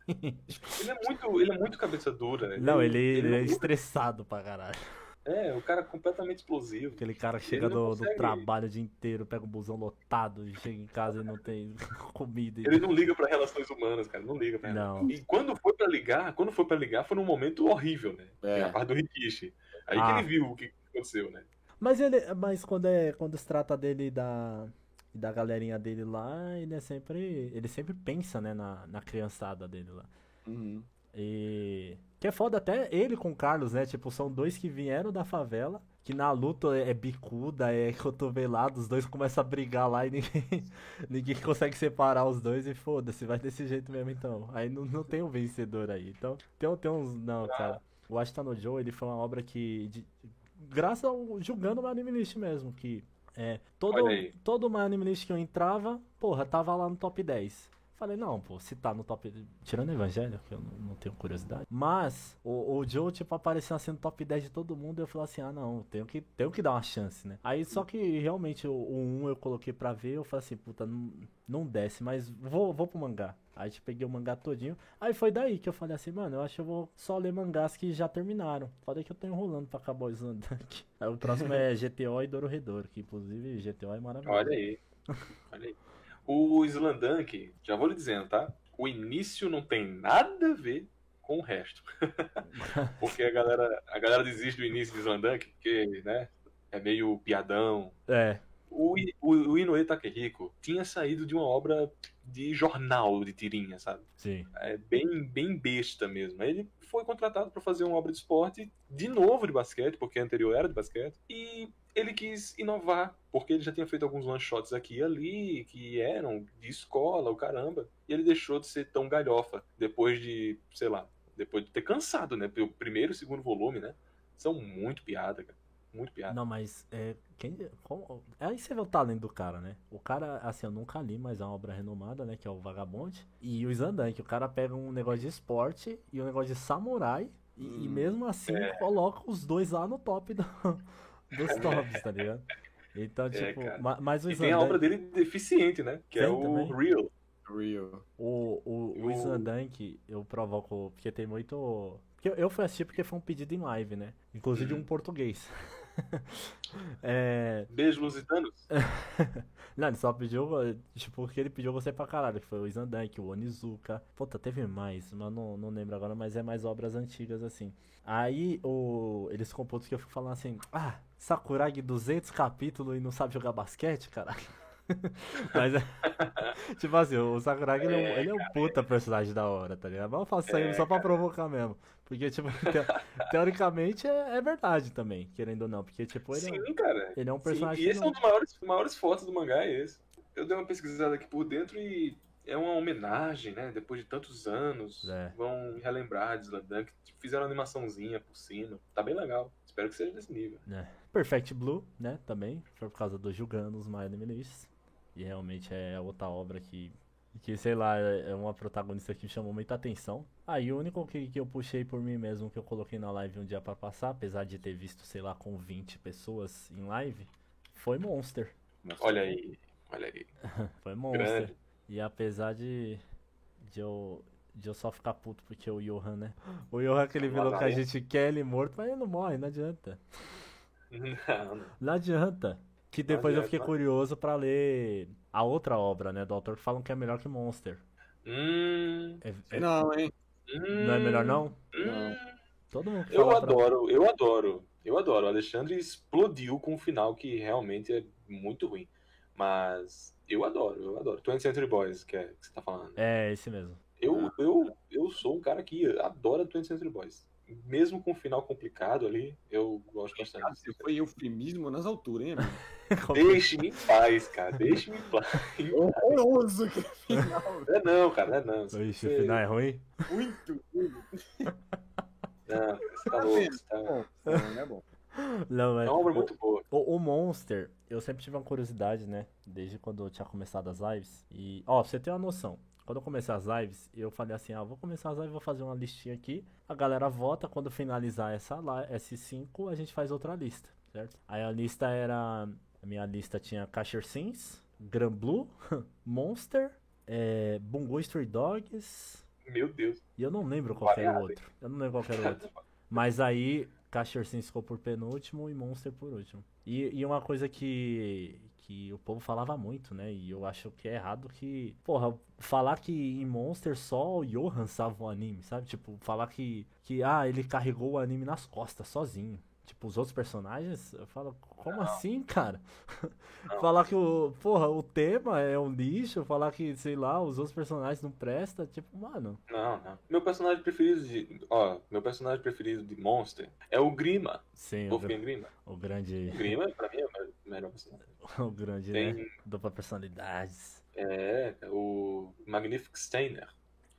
ele, é muito, ele é muito cabeça dura. Não, ele, ele é não- estressado pra caralho. É, o cara é completamente explosivo. Aquele cara que chega Ele do, do consegue- trabalho o dia inteiro, pega um busão lotado, chega em casa e não tem comida. Ele não liga pra relações humanas, cara. Não liga pra Não. E quando foi pra ligar, quando foi pra ligar, foi num momento horrível, né? É. A parte do Rikishi. Aí Ah. que ele viu o que aconteceu, né? Mas ele, mas quando é, quando se trata dele e da da galerinha dele lá, ele é sempre, ele sempre pensa, né, na, na criançada dele lá. Uhum. E que é foda até ele com o Carlos, né? Tipo, são dois que vieram da favela, que na luta é, é bicuda, é cotovelado, os dois começam a brigar lá e ninguém, ninguém consegue separar os dois e foda-se, vai desse jeito mesmo então. Aí não, não tem um vencedor aí. Então, tem, tem uns. Não, cara. O Ashita no Joe, ele foi uma obra que. de- graças ao. julgando o Anime List mesmo, que. É, todo, todo o Anime List que eu entrava, porra, tava lá no top 10. Falei, não, pô, se tá no top. Tirando o Evangelho, que eu não, não tenho curiosidade. Mas o, o Joe, tipo, apareceu assim no top 10 de todo mundo. E eu falei assim: ah, não, tenho que, tenho que dar uma chance, né? Aí só que realmente o, o 1 eu coloquei pra ver. Eu falei assim: puta, não, não desce, mas vou, vou pro mangá. Aí tipo, peguei o mangá todinho. Aí foi daí que eu falei assim: mano, eu acho que eu vou só ler mangás que já terminaram. Foda que eu tô enrolando pra acabar o Slandank. Aí o próximo é GTO e Dororedor, que inclusive GTO é maravilhoso. Olha aí. Olha aí. O Slandunk, já vou lhe dizendo, tá? O início não tem nada a ver com o resto. Porque a galera, a galera desiste do início de Slandunk, porque, né? É meio piadão. É, O, o, o Inoue Takehiko tinha saído de uma obra de jornal de tirinha, sabe? sim. É bem, bem besta mesmo. Ele foi contratado para fazer uma obra de esporte, de novo de basquete, porque a anterior era de basquete, e ele quis inovar, porque ele já tinha feito alguns one shots aqui e ali, que eram de escola, o caramba, e ele deixou de ser tão galhofa, depois de, sei lá, depois de ter cansado, né? O primeiro e o segundo volume, né? São muito piada, cara. Muito piada. Não, mas é, quem, como- aí você vê o talento do cara, né? O cara, assim, eu nunca li, mas é uma obra renomada, né? Que é o Vagabonde. E o Zandank, o cara pega um negócio de esporte e um negócio de samurai. E, e mesmo assim coloca os dois lá no top do- dos tops, tá ligado? Então, É, tipo, ma- mas o E tem a obra dele deficiente, né? Que é Tem o também. Real. Real. o, o, o Eu- Zandank, eu provoco, porque tem muito... Porque eu- eu fui assistir porque foi um pedido em live, né? Inclusive Uhum. um português. é, Beijo, Lusitanos. Não, ele só pediu, tipo, porque ele pediu você pra caralho, que foi o Izandank, o Onizuka. Puta, teve mais, mas não, não lembro agora, mas é mais obras antigas, assim. Aí, o, eles ficam putos que eu fico falando assim, ah, Sakuragi 200 capítulos e não sabe jogar basquete, caralho. mas, é, tipo assim, o Sakuragi, ele, é um, ele é um puta personagem da hora, tá ligado? Mas eu faço isso aí É, só pra provocar mesmo. Porque, tipo, te- teoricamente é, é verdade também, querendo ou não. Porque, tipo, ele é um- Sim, cara. ele é um Sim, personagem E esse é um dos maiores, maiores fotos do mangá, é esse. Eu dei uma pesquisada aqui por dentro e é uma homenagem, né? Depois de tantos anos, É. vão relembrar de Slandunk. Fizeram uma animaçãozinha por cima. Tá bem legal. Espero que seja desse nível. né? Perfect Blue, né, também, foi por causa do Julgando os My Enemies. E realmente é outra obra que, que sei lá, é é uma protagonista que me chamou muita atenção. Ah, e o único que, que eu puxei por mim mesmo, que eu coloquei na live um dia pra passar, apesar de ter visto, sei lá, com 20 pessoas em live, foi Monster. Olha aí, olha aí. Foi Monster. Grande. E apesar de, de eu de eu só ficar puto porque o Johan, né? O Johan, aquele vilão que a gente quer ele morto, mas ele não morre, não adianta. Não, não. Não adianta. Que depois eu fiquei não. curioso pra ler a outra obra, né, do autor, que falam que é melhor que Monster. Hum, É- é- Não, hein? hum, não é melhor não? hum. Todo mundo Eu fala pra- adoro, eu adoro, eu adoro. O Alexandre explodiu com um final que realmente é muito ruim. Mas eu adoro, eu adoro. 20th Century Boys, que é que você tá falando. É, esse mesmo. Eu, eu, eu sou um cara que adora 20th Century Boys. Mesmo com um final complicado ali, eu gosto Cara, bastante. você foi eufemismo nas alturas, hein, amigo? Deixe-me em paz, cara. Deixe-me em paz. Horroroso aquele final. É não, cara, é não. Ixi, o Você- final é ruim? Muito ruim. Não, você tá louco. Você tá... Bom, não é bom. Não, mas... É uma obra muito boa. O, o Monster, eu sempre tive uma curiosidade, né? Desde quando eu tinha começado as lives. E, ó, pra você ter uma noção. Quando eu comecei as lives, eu falei assim, ah, vou começar as lives, vou fazer uma listinha aqui. A galera vota, quando finalizar essa li- S5, a gente faz outra lista, certo? Aí a lista era... A minha lista tinha Casher Sims, Gran Blue, Monster, é, Bungo Stray Dogs... Meu Deus. E eu não lembro qual era o outro. Eu não lembro qual era o outro. Mas aí, Casher Sims ficou por penúltimo e Monster por último. E, e uma coisa que, que o povo falava muito, né? E eu acho que é errado que. Porra, falar que em Monster só o Johan salva o anime, sabe? Tipo, falar que, que. Ah, ele carregou o anime nas costas sozinho. Tipo, os outros personagens, eu falo, como assim, cara? Não. falar que o. Porra, o tema é um lixo, falar que, sei lá, os outros personagens não prestam, tipo, mano. Não, não. Meu personagem preferido de. Ó, meu personagem preferido de Monster é o Grima. Sim, o, Grima. o grande. O Grima, pra mim, é o melhor- personagem. O grande, né? Tem, Dupla personalidades. é, o Magnific Steiner.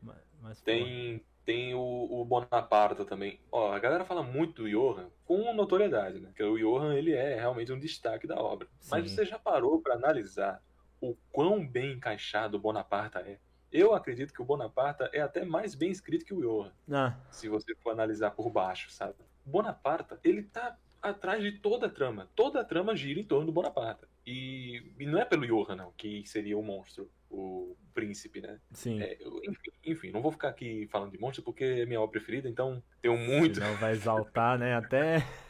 Mas, mas, Tem, tem o, o Bonaparte também. Ó, a galera fala muito do Johan com notoriedade, né? Porque o Johan, ele é realmente um destaque da obra. Mas Sim. você já parou pra analisar o quão bem encaixado o Bonaparte é? Eu acredito que o Bonaparte é até mais bem escrito que o Johan. Ah, se você for analisar por baixo, sabe? Bonaparte, ele tá atrás de toda a trama. Toda a trama gira em torno do Bonaparte. E, e não é pelo Johan, não, que seria o monstro, o príncipe, né? sim. É, eu- enfim, enfim, não vou ficar aqui falando de monstro porque é minha obra preferida, então tenho muito. Senão vai exaltar, né? Até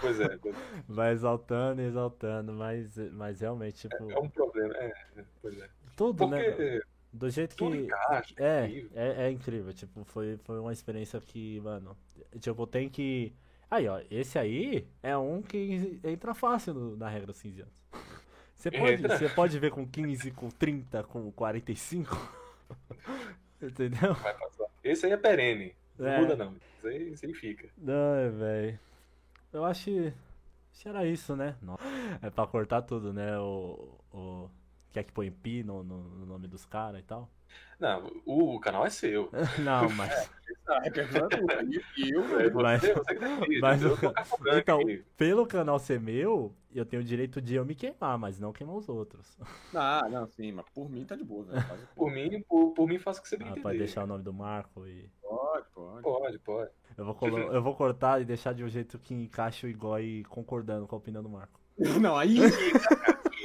Pois é, pois vai exaltando e exaltando, mas, mas realmente, tipo, é, é um problema. É, pois é. tudo, né? Porque Do jeito tudo que. encaixa, É, incrível. é, é incrível. Tipo, foi, foi uma experiência que, mano. Tipo, tem que. Aí, ó, esse aí é um que entra fácil no- na regra dos 15 anos. Você pode, Entra. você pode ver com 15, com 30, com 45. Entendeu? Vai passar. Esse aí é perene. Não É. muda, não. Esse aí, esse aí fica. Ai, velho. Eu acho que. Acho que era isso, né? Não. É pra cortar tudo, né? O. o... Quer que põe pi no, no, no nome dos caras e tal? Não, o, o canal é seu. Não, mas. É É Mas- Então, pelo canal ser meu, eu tenho o direito de eu me queimar, mas não queimar os outros. Ah, não, sim, mas por mim tá de boa, velho. Faz o que Por mim, por, por mim, faça o que você bem Ah, entender. pode deixar o nome do Marco e. Pode, pode. Pode, pode. Eu vou, colo- eu vou cortar e deixar de um jeito que encaixe o igual e concordando com a opinião do Marco. Não, aí.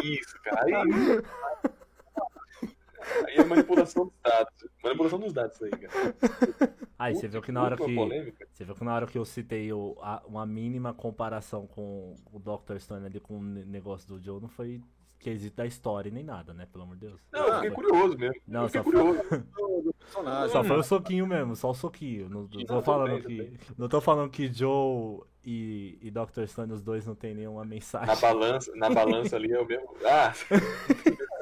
Isso, cara. Aí, aí é manipulação dos dados. Manipulação dos dados aí, cara. Aí, você viu que na hora que. polêmica. Você viu que na hora que eu citei o, a- uma mínima comparação com o Dr. Stone ali com o ne- negócio do Joe, não foi quesito da história nem nada, né? Pelo amor de Deus. Não, eu fiquei Foi- curioso mesmo. Não, eu fiquei só foi- curioso. personagem. Só foi o soquinho mesmo, só o soquinho. Não, não tô falando que. Não tô falando que Joe e, e Dr. Stone, os dois, não tem nenhuma Na mensagem. balança, na balança ali é o mesmo. Ah,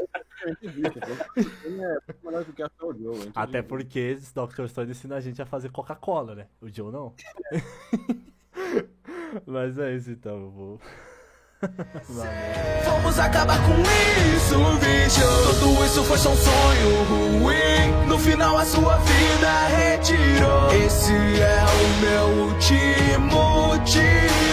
Até porque Dr. Stone ensina a gente a fazer Coca-Cola, né? O Joe não. Mas é isso então, vou. Vamos acabar com isso, bicho. Tudo isso foi só um sonho ruim. No final, a sua vida retirou. Esse é o meu último dia.